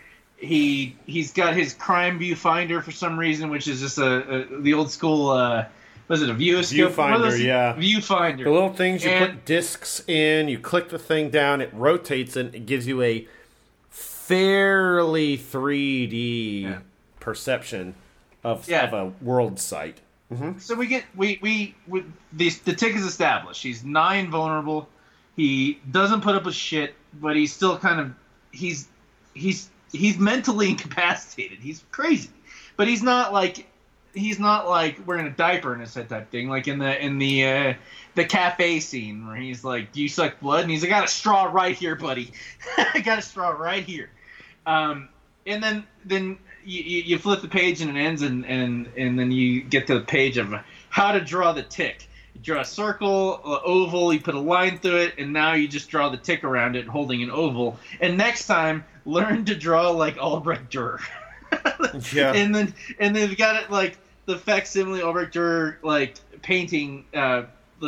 He he's got his crime viewfinder for some reason, which is just a, a the old school. Uh, was it a viewscope? Viewfinder, What yeah. Viewfinder. The little things you And- put discs in, you click the thing down, it rotates and it gives you a fairly 3D Yeah. perception of, Yeah. of a world site. So we get we we, we the the tick is established. He's nine vulnerable. He doesn't put up a shit, but he's still kind of he's he's he's mentally incapacitated. He's crazy, but he's not like he's not like wearing a diaper in his head type thing. Like in the in the uh, the cafe scene where he's like, "Do you suck blood?" and he's, like, "I got a straw right here, buddy. I got a straw right here." Um, and then then you, you, flip the page and it ends and, and and then you get to the page of how to draw the tick. You draw a circle, an oval, you put a line through it, and now you just draw the tick around it, holding an oval. And next time, learn to draw like Albrecht Dürer. Yeah. and then and they've got it like the facsimile Albrecht Dürer like painting, uh,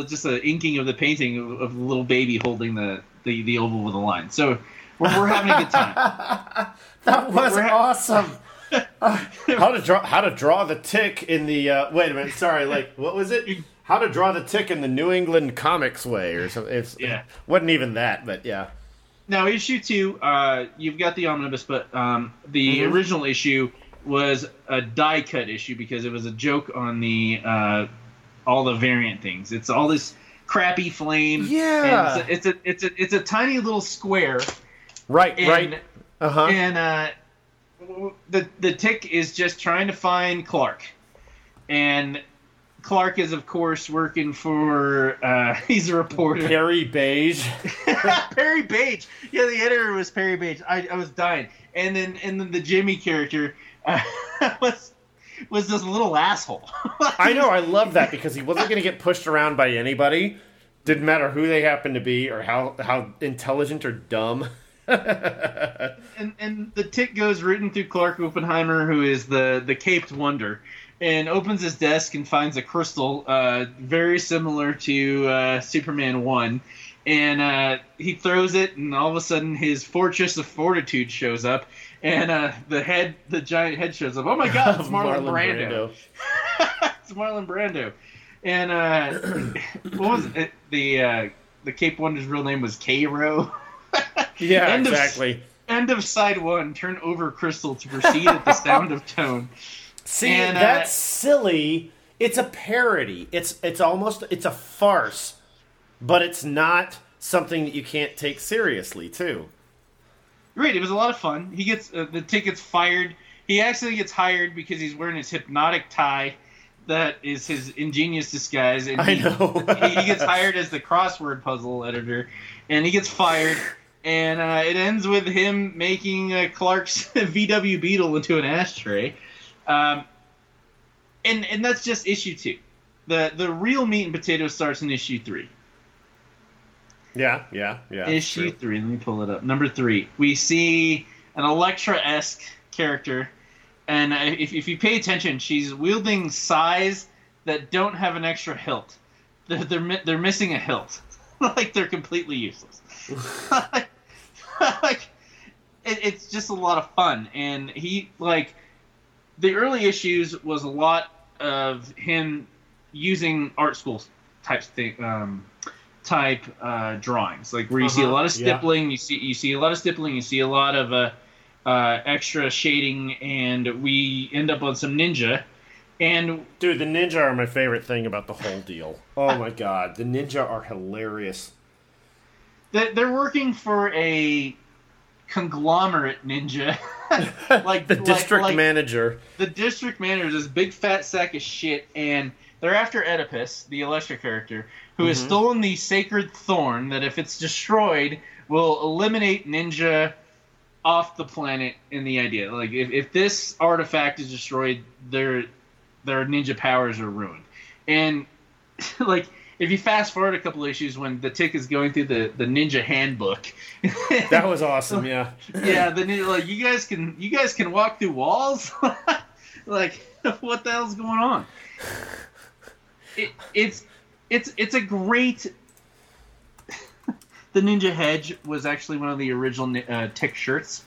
just an inking of the painting of, of the little baby holding the, the, the oval with a line. So we're, we're having a good time. That was ha- awesome. Uh, how to draw how to draw the tick in the uh, wait a minute sorry like what was it how to draw the tick in the New England comics way or something it's Yeah. it wasn't even that but yeah now issue two, uh, you've got the omnibus, but um, the Mhm. original issue was a die cut issue because it was a joke on the uh, all the variant things. It's all this crappy flame. Yeah. and it's a, it's a it's a it's a tiny little square, Right, and right. Uh huh. and uh, the the tick is just trying to find Clark, and Clark is of course working for. Uh, he's a reporter. Harry Beige. Perry Page. Yeah, the editor was Perry Page. I, I was dying. And then and then the Jimmy character uh, was was this little asshole. I know. I love that because he wasn't going to get pushed around by anybody. Didn't matter who they happened to be or how how intelligent or dumb. and and the tick goes rooting through Clark Oppenheimer, who is the the caped wonder, and opens his desk and finds a crystal uh, very similar to uh, Superman One. And uh, he throws it, and all of a sudden, his fortress of fortitude shows up, and uh, the head, the giant head, shows up. Oh my God, it's Marlon, Brando. it's Marlon Brando. And uh, what was it? The uh, the Cape Wonder's real name was Cairo. Yeah, End of- exactly. End of side one. Turn over crystal to proceed at the sound of tone. See, And, uh, that's silly. It's a parody. It's it's almost it's a farce, but it's not something that you can't take seriously, too. Right. It was a lot of fun. He gets uh, the tickets fired. He actually gets hired because he's wearing his hypnotic tie. That is his ingenious disguise. And I he, know. he, he gets hired as the crossword puzzle editor, and he gets fired. And uh, it ends with him making uh, Clark's VW Beetle into an ashtray. Um, and and that's just issue two. The the real meat and potatoes starts in issue three. Yeah, yeah, yeah. issue true. three. Let me pull it up. Number three. We see an Elektra esque character, and if, if you pay attention, she's wielding sais that don't have an extra hilt. They're they're, they're missing a hilt. like they're completely useless. like it, it's just a lot of fun, and he like the early issues was a lot of him using art school type thing. Um, type uh, drawings, like where you see a Uh-huh, lot of yeah. stippling, you see you see a lot of stippling, you see a lot of uh, uh, extra shading, and we end up on some ninja. And Dude, the ninja are my favorite thing about the whole deal. Oh my god, the ninja are hilarious. th- they're working for a conglomerate ninja, like the like- district like manager. the district manager is this big fat sack of shit, and they're after Oedipus, the Elektra character, who has Mhm. stolen the sacred thorn that, if it's destroyed, will eliminate ninja off the planet. In the idea, like if, if this artifact is destroyed, their their ninja powers are ruined. And like if you fast forward a couple issues when the tick is going through the, the ninja handbook, That was awesome, yeah. yeah, the ninja like you guys can you guys can walk through walls. like what the hell's going on? It, it's it's it's a great. the Ninja Hedge was actually one of the original uh, Tick shirts.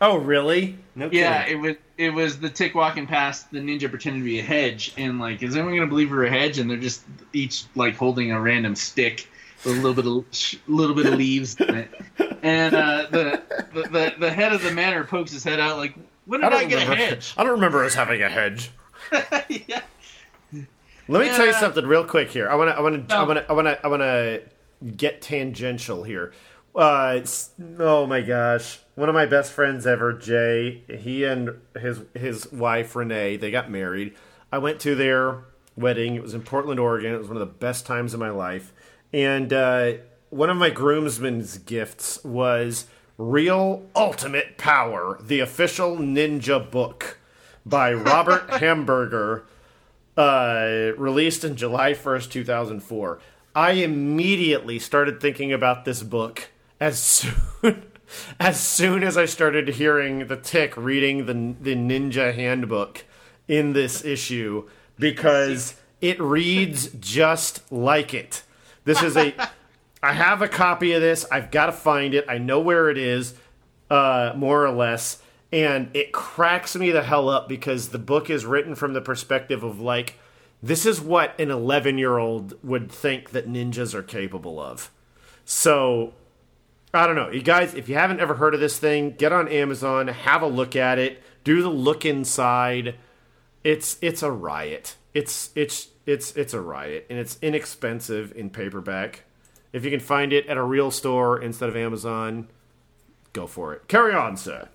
Oh, really? No Yeah, kidding. it was it was the Tick walking past the ninja pretending to be a hedge, and like, is anyone gonna believe we're a hedge? And they're just each like holding a random stick with a little bit of little bit of leaves in it. And uh, the, the the the head of the manor pokes his head out like, when I did I, don't get a remember. hedge? I don't remember us having a hedge. yeah. Let me tell you Yeah. something real quick here. I want to. I want to. I want to. I want to. I want to get tangential here. Uh, oh my gosh, one of my best friends ever, Jay. He and his his wife Renee. They got married. I went to their wedding. It was in Portland, Oregon. It was one of the best times of my life. And uh, one of my groomsmen's gifts was Real Ultimate Power, the official ninja book by Robert Hamburger uh, released in July 1st, 2004. I immediately started thinking about this book as soon as soon as I started hearing the tick reading the the ninja handbook in this issue because it reads just like it. This is a I have a copy of this. I've got to find it. I know where it is, uh, more or less. And it cracks me the hell up because the book is written from the perspective of like, this is what an 11 year old would think that ninjas are capable of. So I don't know, you guys. If you haven't ever heard of this thing, get on Amazon, have a look at it, do the look inside. It's it's a riot. It's it's it's it's a riot, and it's inexpensive in paperback. If you can find it at a real store instead of Amazon, go for it. Carry on, sir.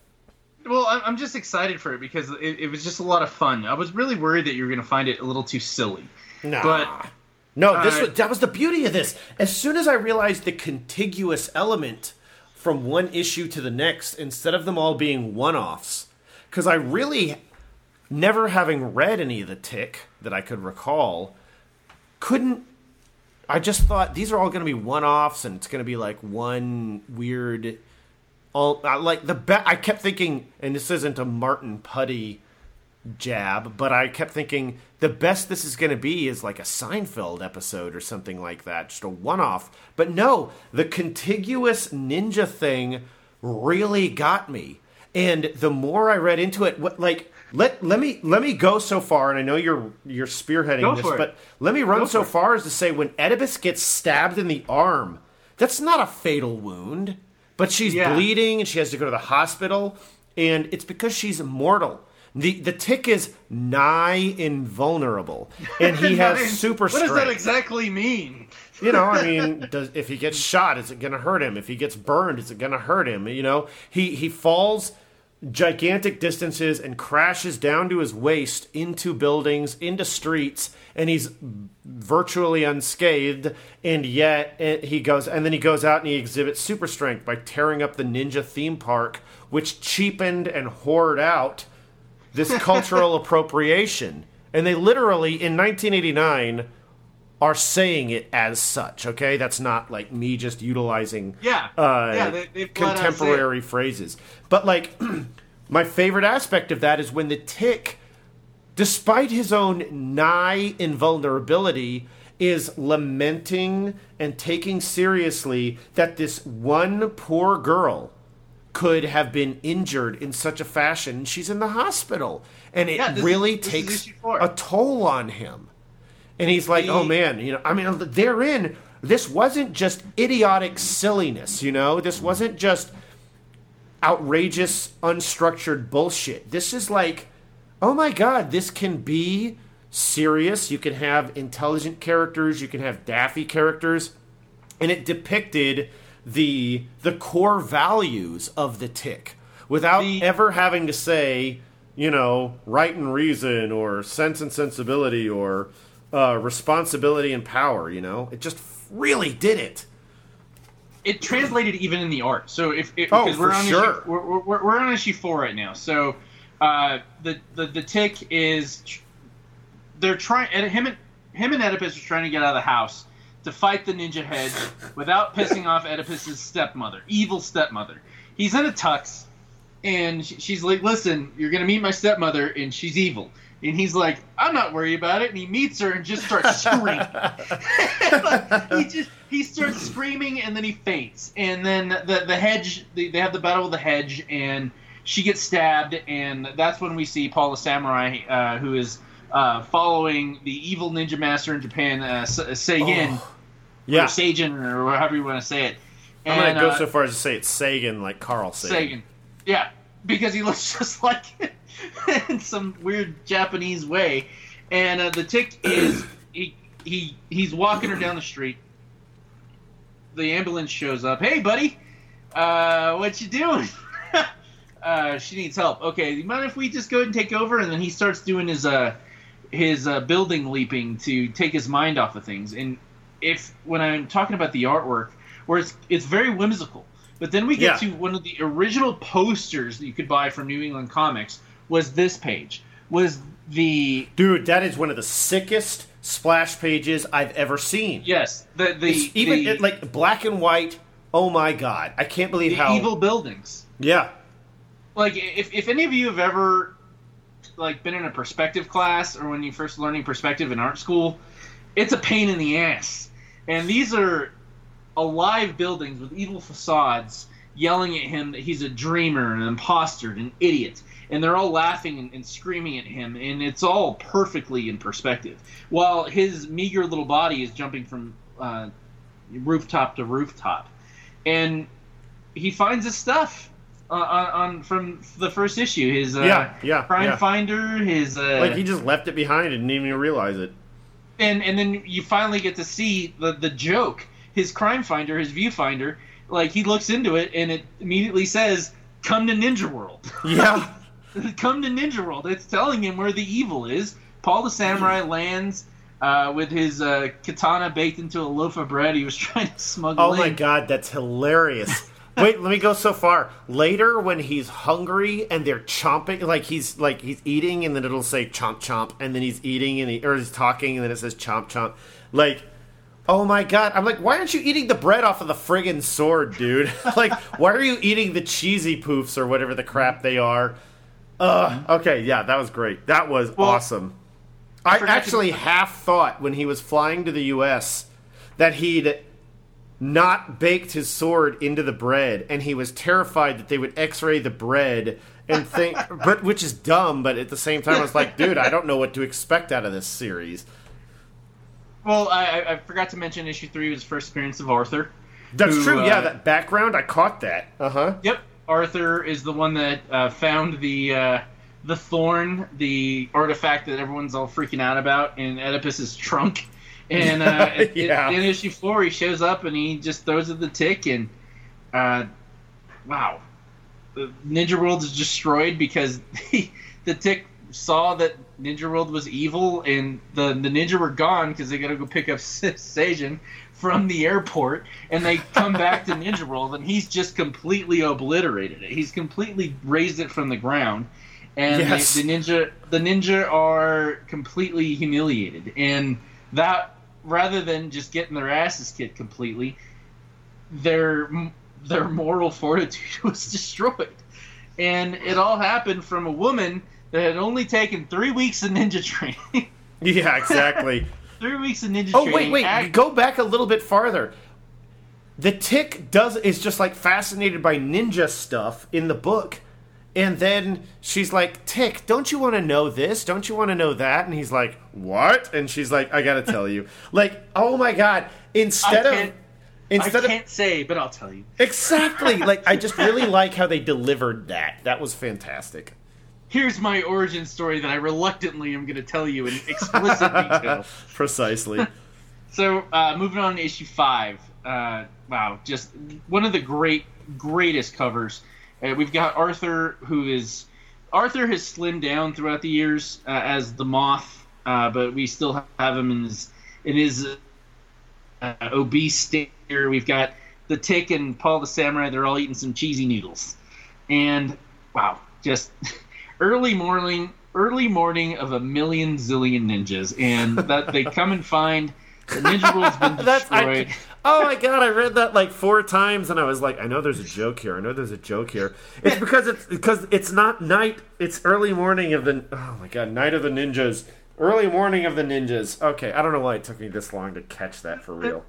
Well, I'm I'm just excited for it because it, it was just a lot of fun. I was really worried that you were going to find it a little too silly. Nah. But No, this was, that was the beauty of this. As soon as I realized the contiguous element from one issue to the next, instead of them all being one-offs, because I really, never having read any of the Tick that I could recall, couldn't. I just thought these are all going to be one-offs, and it's going to be like one weird. All I like the be- I kept thinking, and this isn't a Martin Putty jab, but I kept thinking the best this is going to be is like a Seinfeld episode or something like that, just a one off. But no, the contiguous ninja thing really got me. And the more I read into it, what like let let me let me go so far, and I know you're you're spearheading Go this, but let me run Go so far as to say when Oedipus gets stabbed in the arm, that's not a fatal wound, but she's Yeah. bleeding and she has to go to the hospital, and it's because she's immortal. The the tick is nigh invulnerable, and he has Nice. super What strength. does that exactly mean? You know, I mean, does, if he gets shot, is it going to hurt him? If he gets burned, is it going to hurt him? You know, he he falls gigantic distances and crashes down to his waist into buildings, into streets, and he's virtually unscathed. And yet eh, he goes, and then he goes out and he exhibits super strength by tearing up the ninja theme park, which cheapened and whored out this cultural appropriation. And they literally, in 1989, are saying it as such. Okay, that's not like me just utilizing Yeah. uh, Yeah, they- they've let us say it. contemporary phrases. But like, my favorite aspect of that is when the tick, despite his own nigh invulnerability, is lamenting and taking seriously that this one poor girl could have been injured in such a fashion. She's in the hospital, and it Yeah, this really this takes a toll on him. And he's like, The- "Oh man, you know, I mean, therein, this wasn't just idiotic silliness, you know, this wasn't just outrageous, unstructured bullshit. This is like, oh my god, this can be serious. You can have intelligent characters, you can have daffy characters, and it depicted the the core values of the tick without The- ever having to say, you know, right and reason or sense and sensibility or uh, responsibility and power. You know, it just really did it. it translated even in the art. So if, if Oh, because we're for on sure. issue, we're, we're, we're on issue four right now. So uh, the, the the tick is they're trying and him and him and Oedipus are trying to get out of the house to fight the ninja head without pissing off Oedipus's stepmother, evil stepmother. He's in a tux, and she's like, "Listen, you're gonna meet my stepmother, and she's evil." And he's like, "I'm not worried about it." And he meets her and just starts screaming. he just he starts screaming and then he faints and then the the hedge they, they have the battle of the hedge and she gets stabbed and that's when we see Paul the samurai uh, who is uh, following the evil ninja master in Japan uh, Seigen Oh, Yeah, or Seigen or however you want to say it. I'm gonna go uh, so far as to say it's Sagan, like Carl Sagan. Sagan. Yeah, because he looks just like it in some weird Japanese way. And uh, the tick is he he he's walking her down the street. The ambulance shows up. Hey, buddy, uh, what you doing? uh, she needs help. Okay, you mind if we just go ahead and take over? And then he starts doing his uh his uh, building leaping to take his mind off of things. And if when I'm talking about the artwork, where it's it's very whimsical, but then we get Yeah. to one of the original posters that you could buy from New England Comics was this page was the Dude, that is one of the sickest splash pages I've ever seen. yes the the It's even the, it, like black and white. Oh my god, I can't believe the how evil buildings. Yeah, like if, if any of you have ever like been in a perspective class or when you first learning perspective in art school it's a pain in the ass and these are alive buildings with evil facades yelling at him that he's a dreamer an imposter an idiot and they're all laughing and, and screaming at him and it's all perfectly in perspective while his meager little body is jumping from uh, rooftop to rooftop and he finds his stuff uh, on, on from the first issue. His uh, Yeah, yeah, crime yeah. finder, his uh, Like he just left it behind and didn't even realize it. And and then you finally get to see the the joke. His crime finder, his viewfinder, like he looks into it and it immediately says, "Come to Ninja World." Yeah. Come to Ninja World. It's telling him where the evil is. Paul the Samurai lands uh, with his uh, katana baked into a loaf of bread he was trying to smuggle Oh in. my god, that's hilarious. Wait, let me go so far. Later, when he's hungry and they're chomping, like he's like he's eating, and then it'll say chomp chomp, and then he's eating and he or he's talking, and then it says chomp chomp. Like, oh my god, I'm like, why aren't you eating the bread off of the friggin' sword, dude? like, why are you eating the cheesy poofs or whatever the crap they are? Ugh. Okay, yeah, that was great. That was Well, awesome. I to- actually half thought when he was flying to the U.S. that he'd not baked his sword into the bread, and he was terrified that they would X-ray the bread and think, but which is dumb. But at the same time, I was like, dude, I don't know what to expect out of this series. Well, I, I- forgot to mention issue three was first appearance of Arthur. That's Who, true. uh, yeah, that background, I caught that. Uh huh. Yep, Arthur is the one that uh, found the uh, the thorn, the artifact that everyone's all freaking out about in Oedipus's trunk. And uh, in- Yeah. in, issue four, he shows up and he just throws it the tick, and uh, wow, the Ninja World is destroyed because the tick saw that Ninja World was evil, and the the ninja were gone because they got to go pick up Seijin from the airport, and they come back to Ninja World, and he's just completely obliterated it. He's completely raised it from the ground, and Yes. the, the ninja the ninja are completely humiliated, and that rather than just getting their asses kicked completely, their their moral fortitude was destroyed, and it all happened from a woman that had only taken three weeks of ninja training. Yeah, exactly. three weeks of ninja oh, training. oh training. wait, wait, act- go back a little bit farther. The tick does is just like fascinated by ninja stuff in the book. And then she's like, Tick, don't you want to know this? Don't you want to know that? And he's like, What? And she's like, I gotta tell you. Like, oh my god. Instead I of instead I can't say, but I'll tell you. Exactly. Like I just really like how they delivered that. That was fantastic. Here's my origin story that I reluctantly am going to tell you in explicit detail. Precisely. So, uh, moving on to issue five. Uh, wow, just one of the great, greatest covers. Uh, we've got Arthur, who is Arthur has slimmed down throughout the years uh, as the Moth, uh, but we still have him in his in his uh, obese state. Here we've got the Tick and Paul the Samurai. They're all eating some cheesy noodles, and wow, just early morning, early morning of a million zillion ninjas, and that they come and find the ninja world's been That's destroyed. I, oh my god! I read that like four times, and I was like, I know there's a joke here. I know there's a joke here. It's because it's because it's not night. It's early morning of the. Oh my god! Night of the ninjas. Early morning of the ninjas. Okay, I don't know why it took me this long to catch that for real.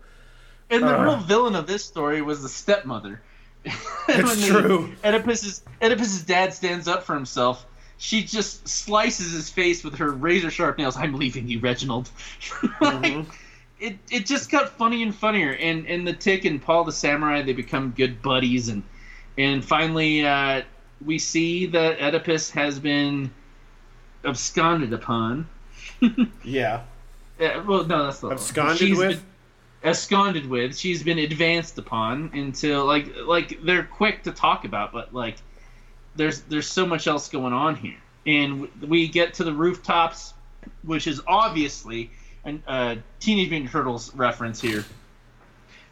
And the Ugh. real villain of this story was the stepmother. It's true. Oedipus's Oedipus's dad stands up for himself. She just slices his face with her razor sharp nails. I'm leaving you, Reginald. Like, Mm-hmm. It it just got funny and funnier. And and the Tick and Paul the Samurai they become good buddies. And and finally uh, we see that Oedipus has been absconded upon. Yeah. Uh, well, no, that's not the. Absconded She's with? absconded with. She's been advanced upon until like like they're quick to talk about, but like there's there's so much else going on here, and we get to the rooftops, which is obviously uh, Teenage Mutant Turtles reference here,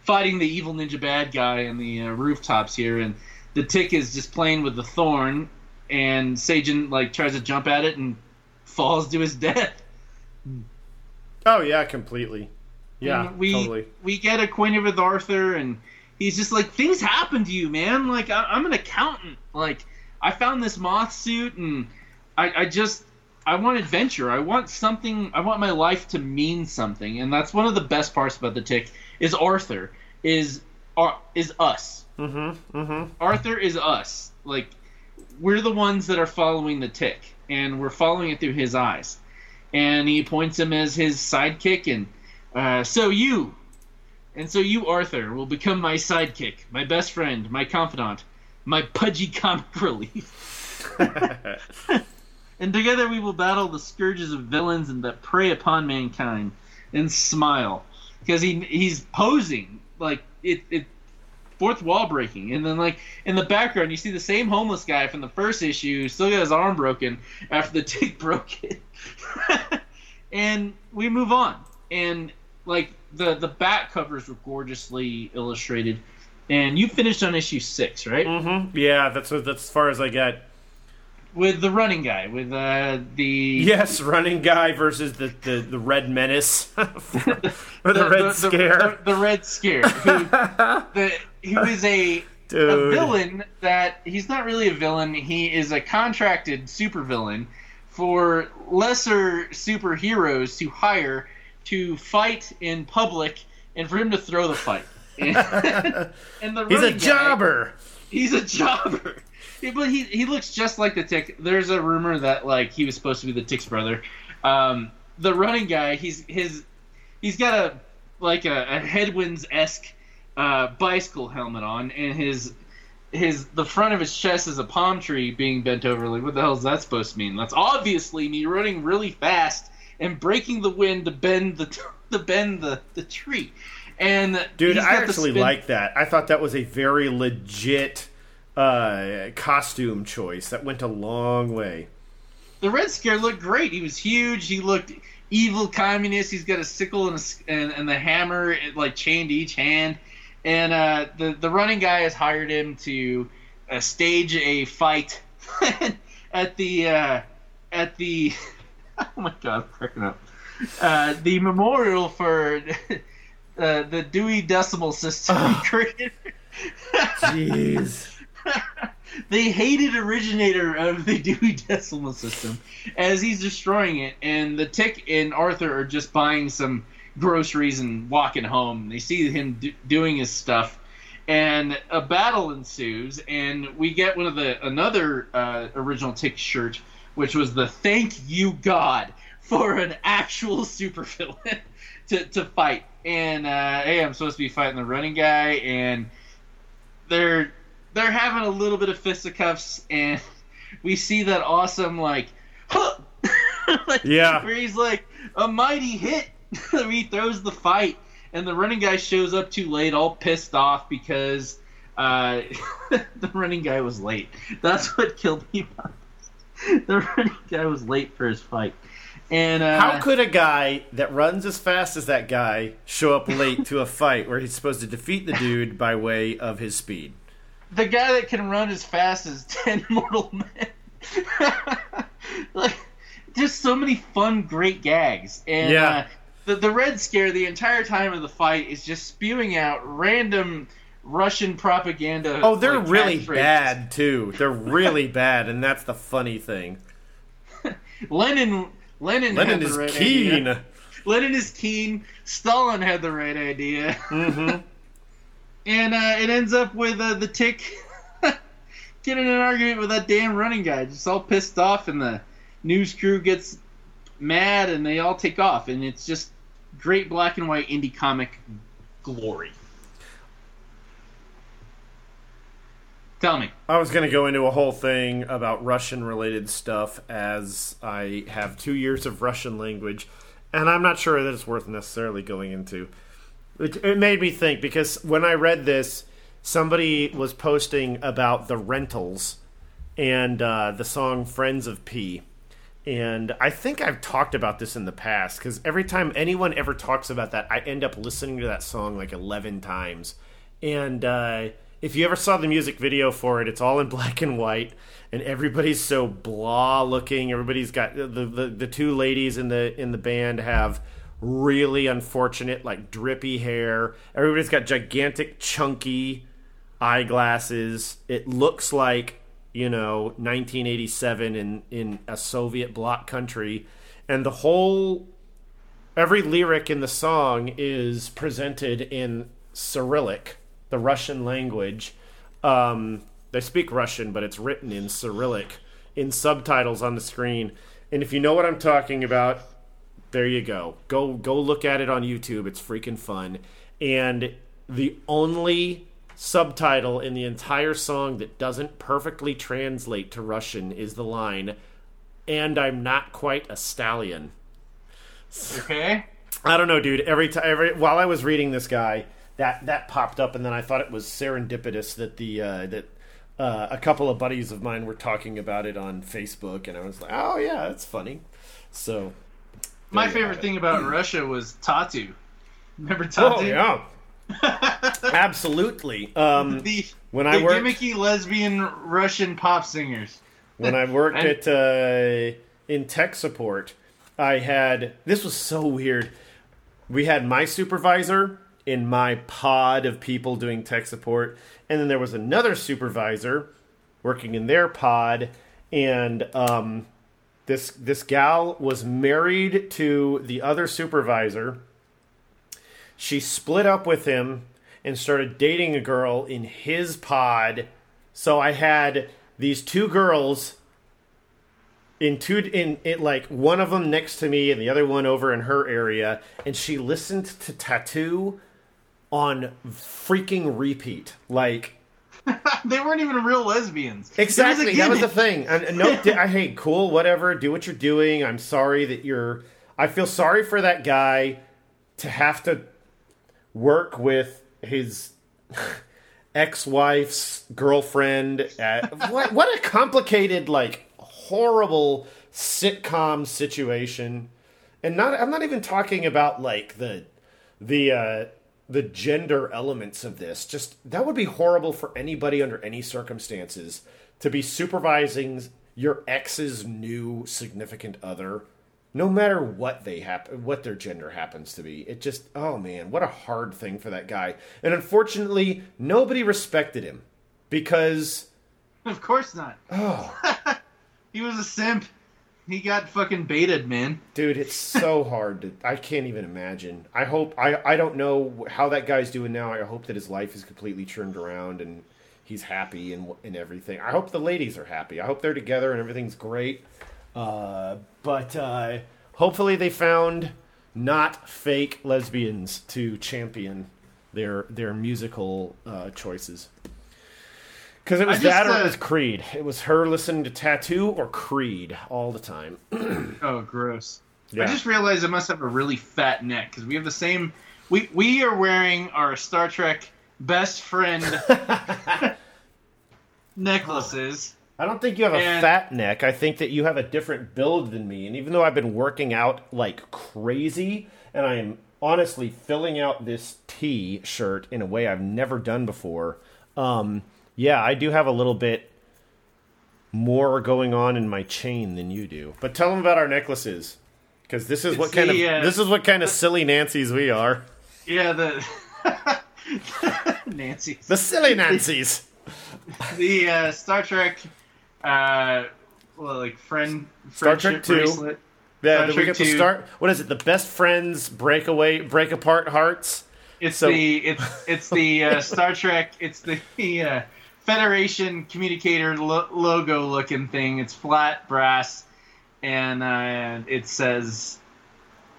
fighting the evil ninja bad guy in the uh, rooftops here, and the Tick is just playing with the thorn, and Seijin like tries to jump at it and falls to his death. Oh yeah, completely. Yeah, And we totally. we get acquainted with Arthur, and he's just like, things happen to you, man. Like I, I'm an accountant. Like I found this moth suit, and I, I just I want adventure. I want something. I want my life to mean something, and that's one of the best parts about the Tick is Arthur is are is us. Mm-hmm. Mm-hmm. Arthur is us. Like we're the ones that are following the tick, and we're following it through his eyes. And he appoints him as his sidekick, and uh, so you, And so you, Arthur, will become my sidekick, my best friend, my confidant, my pudgy comic relief. and together we will battle the scourges of villains and that prey upon mankind. And smile, because he he's posing like it, it fourth wall breaking, and then like in the background you see the same homeless guy from the first issue still got his arm broken after the tick broke it, and we move on, and like the the back covers were gorgeously illustrated, and you finished on issue six, right? Mm-hmm. Yeah, that's that's as far as I get. With the running guy, with uh, the Yes, running guy versus the, the, the red menace or the, red scare. the, the red scare, who, the, who is a a villain that he's not really a villain. He is a contracted supervillain for lesser superheroes to hire to fight in public and for him to throw the fight. and the He's a guy- jobber. He's a jobber. Yeah, but he he looks just like the Tick. There's a rumor that like he was supposed to be the Tick's brother. Um, the running guy, he's his he's got a like a, a headwinds esque uh, bicycle helmet on, and his his the front of his chest is a palm tree being bent over. Like, what the hell is that supposed to mean? That's obviously me running really fast and breaking the wind to bend the to bend the, the tree. And Dude, I actually like that. I thought that was a very legit uh, costume choice. That went a long way. the Red Scare looked great. He was huge. He looked evil communist. He's got a sickle and, a and, and the hammer it, like chained to each hand. And uh, the the running guy has hired him to uh, stage a fight at the uh, at the oh my god, I'm cracking up. Uh, the memorial for uh, the Dewey Decimal System created. Jeez. the hated originator of the Dewey Decimal System as he's destroying it, and the Tick and Arthur are just buying some groceries and walking home. They see him do- doing his stuff, and a battle ensues, and we get one of the another uh, original Tick shirt, which was the "Thank You God" for an actual supervillain to to fight. And uh, hey, I'm supposed to be fighting the running guy, and they're they're having a little bit of fisticuffs, and we see that awesome like, like, Yeah. where he's like a mighty hit. he throws the fight, and the running guy shows up too late, all pissed off because uh, the running guy was late. That's what killed me. the running guy was late for his fight, and uh, How could a guy that runs as fast as that guy show up late to a fight where he's supposed to defeat the dude by way of his speed? The guy that can run as fast as 10 mortal men. like, just so many fun, great gags. And Yeah. uh, the, the Red Scare, the entire time of the fight, is just spewing out random Russian propaganda. Oh, they're like, really bad too. They're really bad, and that's the funny thing. Lenin, Lenin, Lenin is right keen. Idea. Lenin is keen. Stalin had the right idea. hmm And uh, it ends up with uh, the tick getting in an argument with that damn running guy, just all pissed off, and the news crew gets mad, and they all take off, and it's just great black and white indie comic glory. Tell me. I was going to go into a whole thing about Russian related stuff as I have two years of Russian language, and I'm not sure that it's worth necessarily going into. It, it made me think because when I read this, somebody was posting about the rentals and uh, the song Friends of P. And I think I've talked about this in the past because every time anyone ever talks about that, I end up listening to that song like 11 times. And uh, if you ever saw the music video for it, it's all in black and white, and everybody's so blah looking. Everybody's got the, the the two ladies in the in the band have really unfortunate like drippy hair. Everybody's got gigantic chunky eyeglasses. It looks like you know 1987 in in a Soviet bloc country, and the whole every lyric in the song is presented in Cyrillic, the Russian language. Um, they speak Russian, but it's written in Cyrillic in subtitles on the screen. And if you know what I'm talking about, there you go. Go go look at it on YouTube. It's freaking fun. and the only subtitle in the entire song that doesn't perfectly translate to Russian is the line, "And I'm not quite a stallion." Okay. I don't know, dude. Every time, every while I was reading this guy, that that popped up, and then I thought it was serendipitous that the uh, that uh, a couple of buddies of mine were talking about it on Facebook, and I was like, "Oh yeah, that's funny." So, My favorite thing about Russia was Tatu. Remember Tatu? Oh yeah, absolutely. Um, The, when the I worked gimmicky lesbian Russian pop singers. when I worked And- at uh, in tech support, I had this was so weird. We had my supervisor in my pod of people doing tech support, and then there was another supervisor working in their pod, and um, this this gal was married to the other supervisor. She split up with him and started dating a girl in his pod. So I had these two girls in two in it like one of them next to me and the other one over in her area and she listened to Tatu on freaking repeat like they weren't even real lesbians. It was Exactly, that was the thing. And, no, I hey, cool, whatever. Do what you're doing. I'm sorry that you're. I feel sorry for that guy to have to work with his ex-wife's girlfriend. At, what what a complicated, like horrible sitcom situation. And not, I'm not even talking about like the the uh, the gender elements of this. Just that would be horrible for anybody under any circumstances to be supervising your ex's new significant other, no matter what they happen, what their gender happens to be. It just, oh man, what a hard thing for that guy. And unfortunately, nobody respected him because Of course not. oh. He was a simp. He got fucking baited, man. Dude, it's so hard to. I can't even imagine. I hope. I, I don't know how that guy's doing now. I hope that his life is completely turned around and he's happy and, and everything. I hope the ladies are happy. I hope they're together and everything's great. Uh, but uh, hopefully they found not fake lesbians to champion their their musical uh, choices. Because it was just, that or uh, it was Creed. It was her listening to Tatu or Creed all the time. Oh, gross. Yeah. I just realized I must have a really fat neck because we have the same. We we are wearing our Star Trek best friend necklaces. I don't think you have a And- fat neck. I think that you have a different build than me. And even though I've been working out like crazy, and I am honestly filling out this T shirt in a way I've never done before, um, yeah, I do have a little bit more going on in my chain than you do. But tell them about our necklaces, because this is what It's kind the, of uh, this is what kind of silly Nancy's we are. Yeah, the Nancys, The silly Nancy's. The uh, Star Trek, uh, well, like friend Star Trek 2. bracelet. Yeah, Star we get to start. What is it? The best friends breakaway break apart hearts. It's So- the it's it's the uh, Star Trek. It's the uh, Federation communicator lo- logo looking thing. It's flat brass, and uh, it says,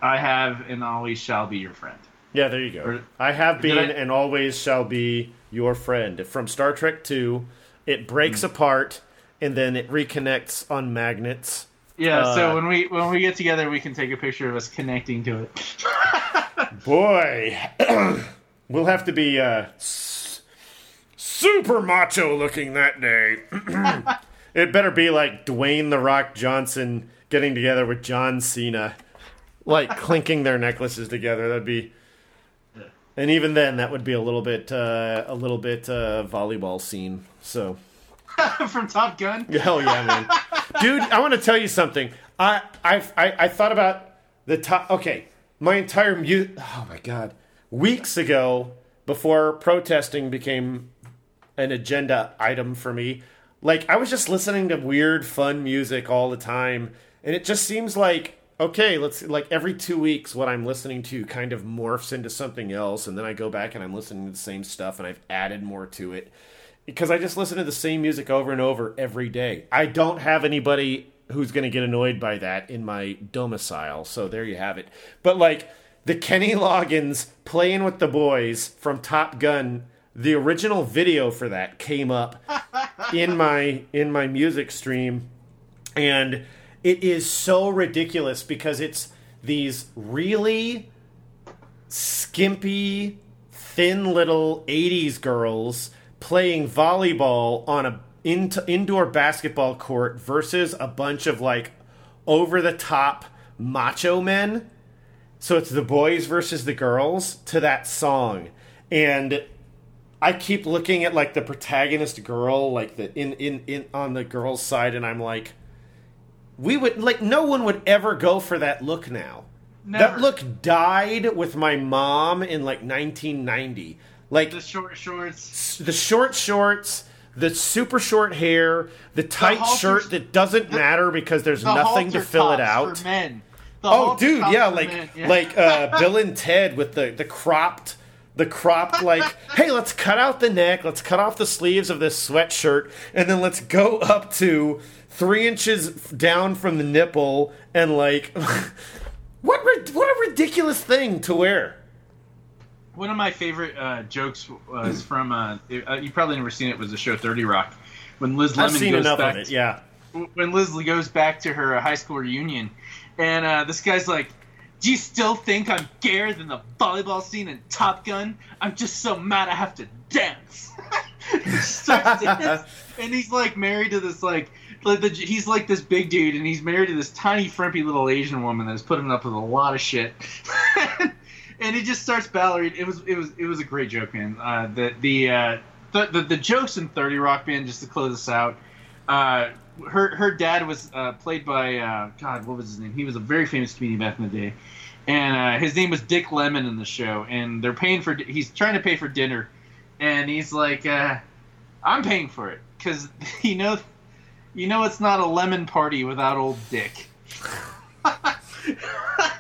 "I have and always shall be your friend." Yeah, there you go. Or- I have been I- and always shall be your friend. From Star Trek 2, it breaks Hmm. apart and then it reconnects on magnets. Yeah. Uh, so when we when we get together, we can take a picture of us connecting to it. Boy, we'll have to be uh, super macho looking that day. it better be like Dwayne the Rock Johnson getting together with John Cena, like clinking their necklaces together. That'd be. And even then, that would be a little bit, uh, a little bit uh, volleyball scene. So, From Top Gun. Hell yeah, man, dude! I want to tell you something. I I I, I thought about the top. Okay, my entire mu Oh my god, weeks ago, before protesting became an agenda item for me, like I was just listening to weird, fun music all the time, and it just seems like okay, let's like every two weeks, what I'm listening to kind of morphs into something else, and then I go back and I'm listening to the same stuff, and I've added more to it because I just listen to the same music over and over every day. I don't have anybody who's going to get annoyed by that in my domicile. So there you have it. But like the Kenny Loggins playing with the boys from Top Gun. The original video for that came up in my in my music stream, and it is so ridiculous because it's these really skimpy, thin little 80s girls playing volleyball on a in- indoor basketball court versus a bunch of like over the top macho men. So it's the boys versus the girls to that song. And I keep looking at like the protagonist girl, like the in in, in on the girl's side, and I'm like, we would like no one would ever go for that look now. Never. That look died with my mom in like 1990. Like The short shorts. the short shorts, the super short hair, the tight halters- shirt that doesn't matter because there's The nothing to fill it out. For men. The Oh, dude, yeah, like men, yeah. like uh, Bill and Ted with the the cropped the cropped like, hey, let's cut out the neck, let's cut off the sleeves of this sweatshirt, and then let's go up to three inches down from the nipple and like, what what a ridiculous thing to wear. One of my favorite uh, jokes was from uh, uh, you probably never seen it was the show Thirty Rock when Liz I've Lemon seen goes enough back of it, yeah. when Liz goes back to her uh, high school reunion, and uh, this guy's like, "Do you still think I'm gayer than the volleyball scene in Top Gun? I'm just so mad I have to dance." He starts dance, and he's like married to this like. Like the, he's like this big dude, and he's married to this tiny, frumpy little Asian woman that's putting up with a lot of shit. and he just starts ballerina. It was, it was, it was a great joke, man. Uh, the the, uh, the the the jokes in Thirty Rock Band, just to close us out. Uh, her her dad was uh, played by uh, God, what was his name? He was a very famous comedian back in the day, and uh, his name was Dick Lemon in the show. And they're paying for he's trying to pay for dinner, and he's like, uh, "I'm paying for it because you know, you know, it's not a lemon party without old Dick."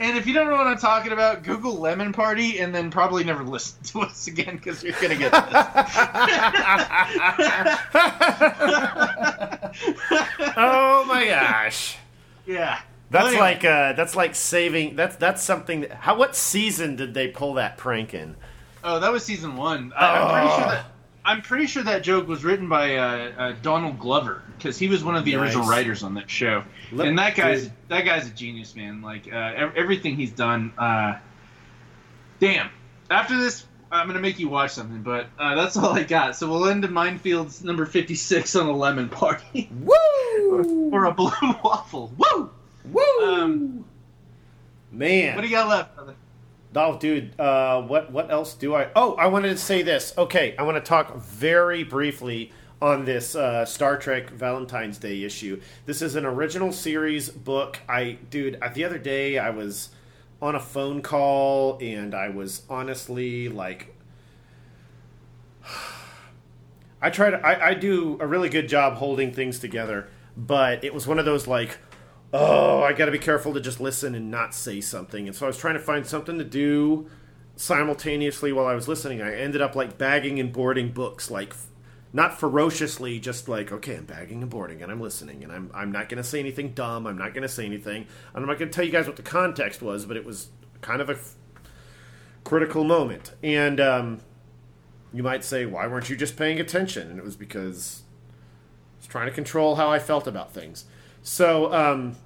And if you don't know what I'm talking about, Google Lemon Party and then probably never listen to us again because you're gonna get this. oh my gosh. yeah. That's Anyway. like uh, that's like saving. That's that's something. That, how what season did they pull that prank in? Oh, that was season one. I, I'm pretty sure Oh. that I'm pretty sure that joke was written by uh, uh, Donald Glover because he was one of the original writers on that show. Let- and that guy's dude. that guy's a genius, man. Like uh, everything he's done. Uh, damn. After this, I'm gonna make you watch something, but uh, that's all I got. So we'll end in Minefields number 56 on a lemon party Woo! or a blue waffle. Woo! Woo! Um, Man, What do you got left? brother? Oh, dude, uh, what what else do I? Oh, I wanted to say this. Okay, I want to talk very briefly on this uh, Star Trek Valentine's Day issue. This is an original series book. I, dude, uh, the other day I was on a phone call and I was honestly like. I try to. I, I do a really good job holding things together, but it was one of those like, oh, I got to be careful to just listen and not say something. And so I was trying to find something to do simultaneously while I was listening. I ended up like bagging and boarding books, like not ferociously, just like okay, I'm bagging and boarding and I'm listening, and I'm I'm not going to say anything dumb. I'm not going to say anything. I'm not going to tell you guys what the context was, but it was kind of a f- critical moment. And um, you might say, why weren't you just paying attention? And it was because I was trying to control how I felt about things. So um,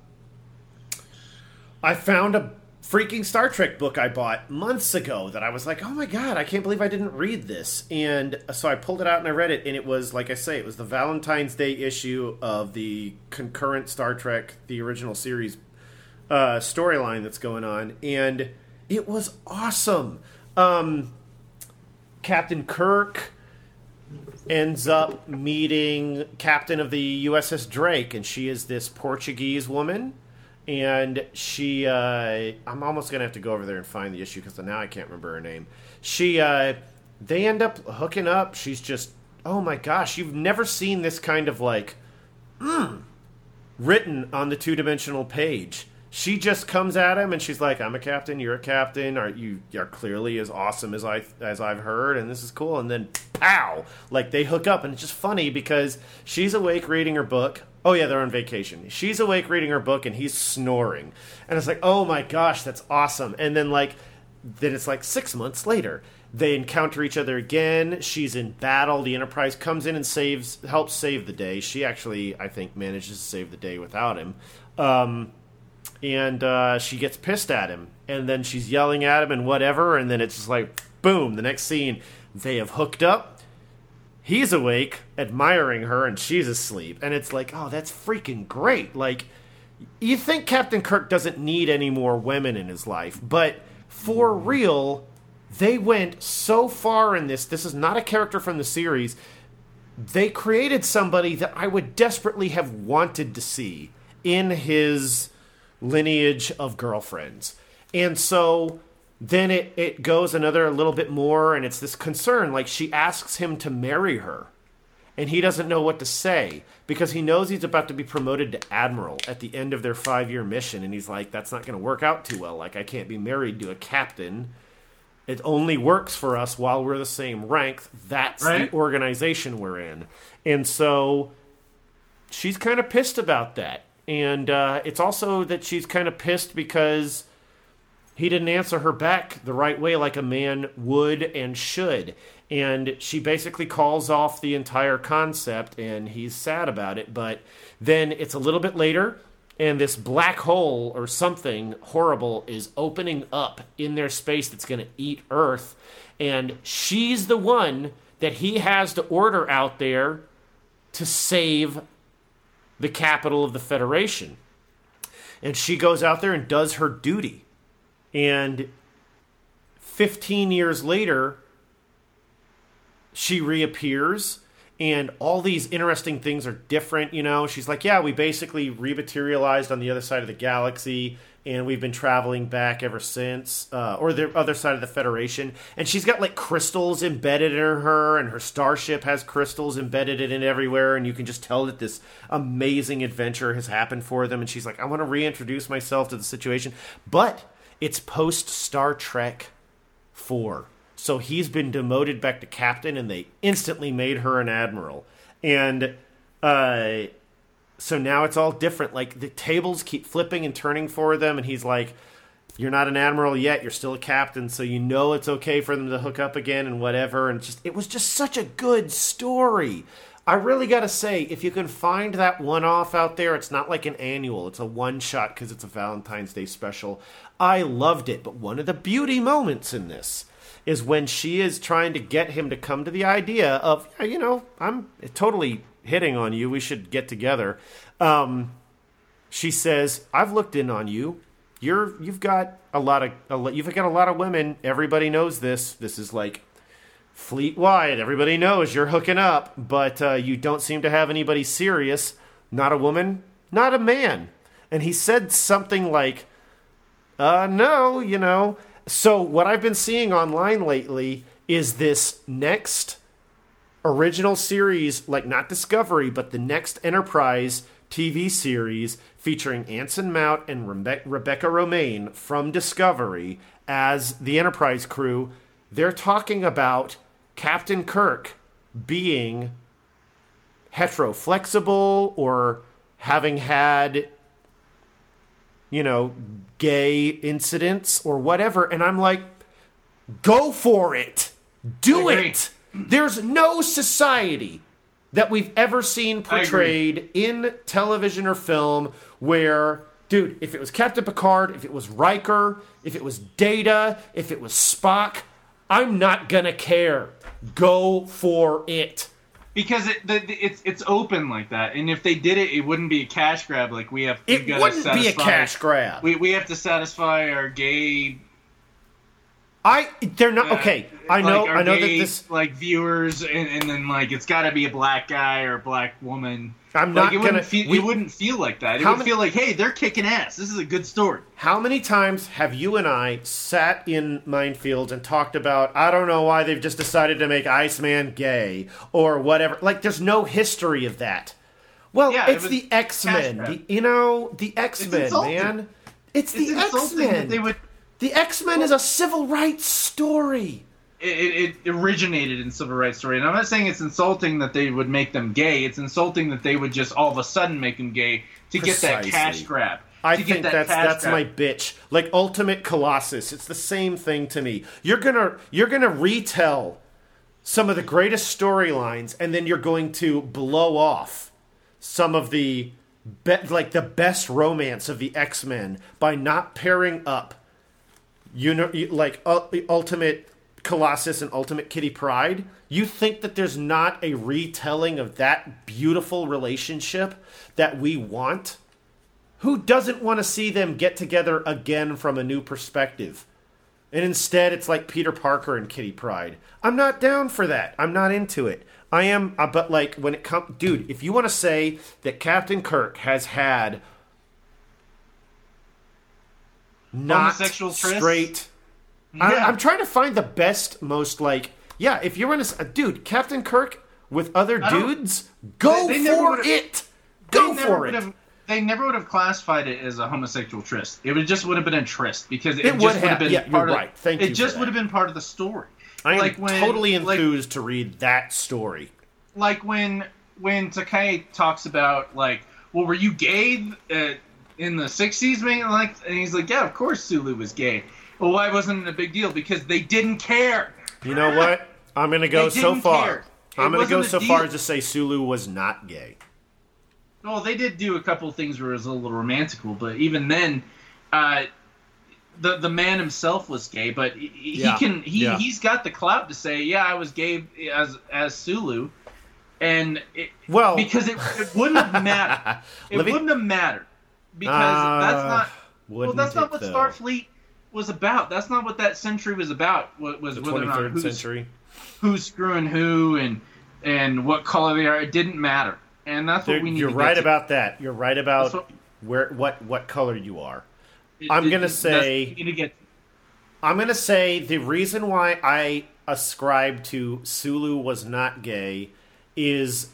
I found a freaking Star Trek book I bought months ago that I was like, oh my god, I can't believe I didn't read this. And so I pulled it out and I read it, and it was, like I say, it was the Valentine's Day issue of the concurrent Star Trek, the original series uh, storyline that's going on. And it was awesome. Um, Captain Kirk ends up meeting captain of the USS Drake, and she is this Portuguese woman. And she, uh, I'm almost gonna have to go over there and find the issue because now I can't remember her name. She, uh, they end up hooking up. She's just, oh my gosh, you've never seen this kind of like, mm, written on the two dimensional page. She just comes at him and she's like, "I'm a captain. You're a captain. Are you are clearly as awesome as I as I've heard, and this is cool." And then, pow! Like they hook up, and it's just funny because she's awake reading her book. Oh yeah, they're on vacation. She's awake reading her book, and he's snoring. And it's like, oh my gosh, that's awesome. And then like, then it's like six months later. They encounter each other again. She's in battle. The Enterprise comes in and saves, helps save the day. She actually, I think, manages to save the day without him. Um, and uh, she gets pissed at him, and then she's yelling at him and whatever, and then it's just like boom. The next scene, they have hooked up. He's awake, admiring her, and she's asleep, and it's like, oh, that's freaking great. Like, you think Captain Kirk doesn't need any more women in his life, but for real, they went so far in this. This is not a character from the series. They created somebody that I would desperately have wanted to see in his lineage of girlfriends. And so then it, it goes another little bit more, and it's this concern. Like she asks him to marry her, and he doesn't know what to say because he knows he's about to be promoted to admiral at the end of their five year mission. And he's like, that's not going to work out too well. Like, I can't be married to a captain. It only works for us while we're the same rank. That's Right. the organization we're in. And so she's kind of pissed about that. And uh, it's also that she's kind of pissed because he didn't answer her back the right way like a man would and should. And she basically calls off the entire concept, and he's sad about it. But then it's a little bit later, and this black hole or something horrible is opening up in their space that's going to eat Earth. And she's the one that he has to order out there to save the capital of the Federation. And she goes out there and does her duty. And 15 years later, she reappears and all these interesting things are different you know she's like yeah we basically rematerialized on the other side of the galaxy and we've been traveling back ever since uh, or the other side of the federation. And she's got like crystals embedded in her and her starship has crystals embedded in it everywhere and you can just tell that this amazing adventure has happened for them. And she's like i want to reintroduce myself to the situation. But it's post star trek 4 so he's been demoted back to captain, and they instantly made her an admiral. And uh, so now it's all different. Like the tables keep flipping and turning for them, and he's like, "You're not an admiral yet. You're still a captain, so you know it's okay for them to hook up again and whatever." And just it was just such a good story. I really got to say, if you can find that one off out there, it's not like an annual, it's a one shot because it's a Valentine's Day special. I loved it, but one of the beauty moments in this is when she is trying to get him to come to the idea of, you know, I'm totally hitting on you. We should get together. Um, she says, "I've looked in on you. You're you've got a lot of a, you've got a lot of women. Everybody knows this. This is like fleet wide. Everybody knows you're hooking up, but uh, you don't seem to have anybody serious. Not a woman, not a man." And he said something like, uh, no, you know. So what I've been seeing online lately is this next original series, like not Discovery, but the next Enterprise TV series featuring Anson Mount and Rebe- Rebecca Romijn from Discovery as the Enterprise crew. They're talking about Captain Kirk being heteroflexible or having had you know, gay incidents or whatever. And I'm like, go for it. Do it. There's no society that we've ever seen portrayed in television or film where, dude, if it was Captain Picard, if it was Riker, if it was Data, if it was Spock, I'm not gonna care. Go for it. because it, the, the- it's it's open like that, and if they did it, it wouldn't be a cash grab. Like we have, It wouldn't be a cash grab. We we have to satisfy our gay. I they're not uh, okay. I know like, I know that this like viewers, and, and then like it's got to be a black guy or a black woman. I'm like, not it gonna wouldn't feel, we- it wouldn't feel like that. It would many- feel like, hey, they're kicking ass. This is a good story. How many times have you and I sat in minefields and talked about, I don't know why they've just decided to make Iceman gay or whatever? Like, there's no history of that. Well, Yeah, it's was the X Men. The. You know, the X Men, man. It's the It's insulting X Men. they would. The X Men is a civil rights story. It, it, it originated in civil rights story, and I'm not saying it's insulting that they would make them gay. It's insulting that they would just all of a sudden make them gay to get that cash grab. I think that that's that's grab. my bitch. Like Ultimate Colossus, it's the same thing to me. You're gonna you're gonna retell some of the greatest storylines, and then you're going to blow off some of the be- like the best romance of the X Men by not pairing up, you know, like uh, Ultimate Colossus and Ultimate Kitty Pryde. You think that there's not a retelling of that beautiful relationship that we want? Who doesn't want to see them get together again from a new perspective? And instead, it's like Peter Parker and Kitty Pryde. I'm not down for that. I'm not into it. I am, uh, but like when it comes, dude, if you want to say that Captain Kirk has had not straight, I, Yeah. I'm trying to find the best, most like, yeah. If you're in a uh, dude, Captain Kirk with other I dudes, go They- they for it. Go for it. They never would have classified it as a homosexual tryst. It would just would have been a tryst because it, It just would have. been Yeah, you're part of. right. Thank it just would have been part of the story. I am like when- totally like- enthused to read that story. like when when Takei talks about like, well, were you gay uh, in the '60s, man? Like, and he's like, yeah, of course Sulu was gay. Well, why wasn't it a big deal? Because they didn't care. You know what? I'm going to go so far. I'm going to go so a far as to say Sulu was not gay. Well, they did do a couple things where it was a little romantical, but even then, uh, the the man himself was gay. But he, he can he yeah. he's got the clout to say, yeah, I was gay as as Sulu, and it, Well, because it, it wouldn't have mattered. It me- wouldn't have mattered because Uh, that's not well. That's not what? Starfleet was about. That's not what that century was about. wa- Was the whether or not 23rd who's, century. who's screwing who and and what color they are. It didn't matter, and that's what we need. You're to right to. about that. You're right about what- where what what color you are. It- I'm it- gonna that's say- what we to. I'm going to say the reason why I ascribe to Sulu was not gay is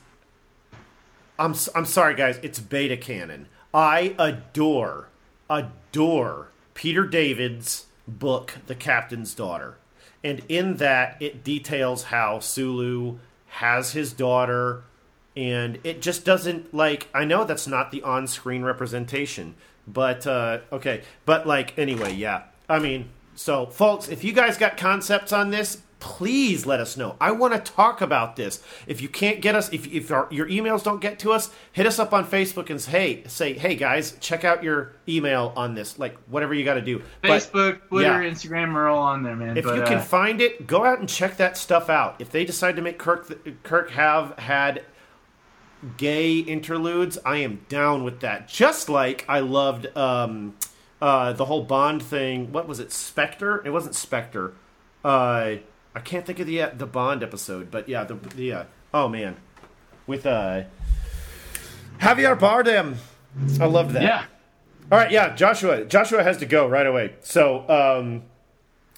I'm I'm sorry guys, it's beta canon. I adore adore Peter David's book The Captain's Daughter. And in that it details how Sulu has his daughter and it just doesn't like I know that's not the on-screen representation, but uh okay, but like anyway, yeah. I mean, so folks, if you guys got concepts on this, please let us know. I want to talk about this. If you can't get us, if if our, your emails don't get to us, hit us up on Facebook and say, hey, say, hey guys, check out your email on this, like whatever you got to do. But- Facebook, Twitter, yeah. Instagram are all on there, man. if but, you can uh, find it, go out and check that stuff out. If they decide to make Kirk Kirk have had gay interludes, I am down with that. Just like I loved um, uh, the whole Bond thing. What was it? Spectre? It wasn't Spectre. Uh, I can't think of the the Bond episode, but yeah, the the uh, oh man, with uh, Javier Bardem. I loved that. yeah, All right, yeah, Joshua. Joshua has to go right away. So um,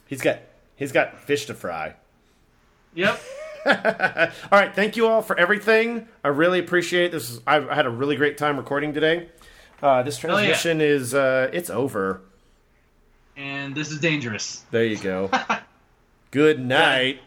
he's got he's got fish to fry. yep. All right, thank you all for everything. I really appreciate this. Is, I've I had a really great time recording today. Uh, this yeah. transmission is uh, it's over. And this is dangerous. There you go. Good night.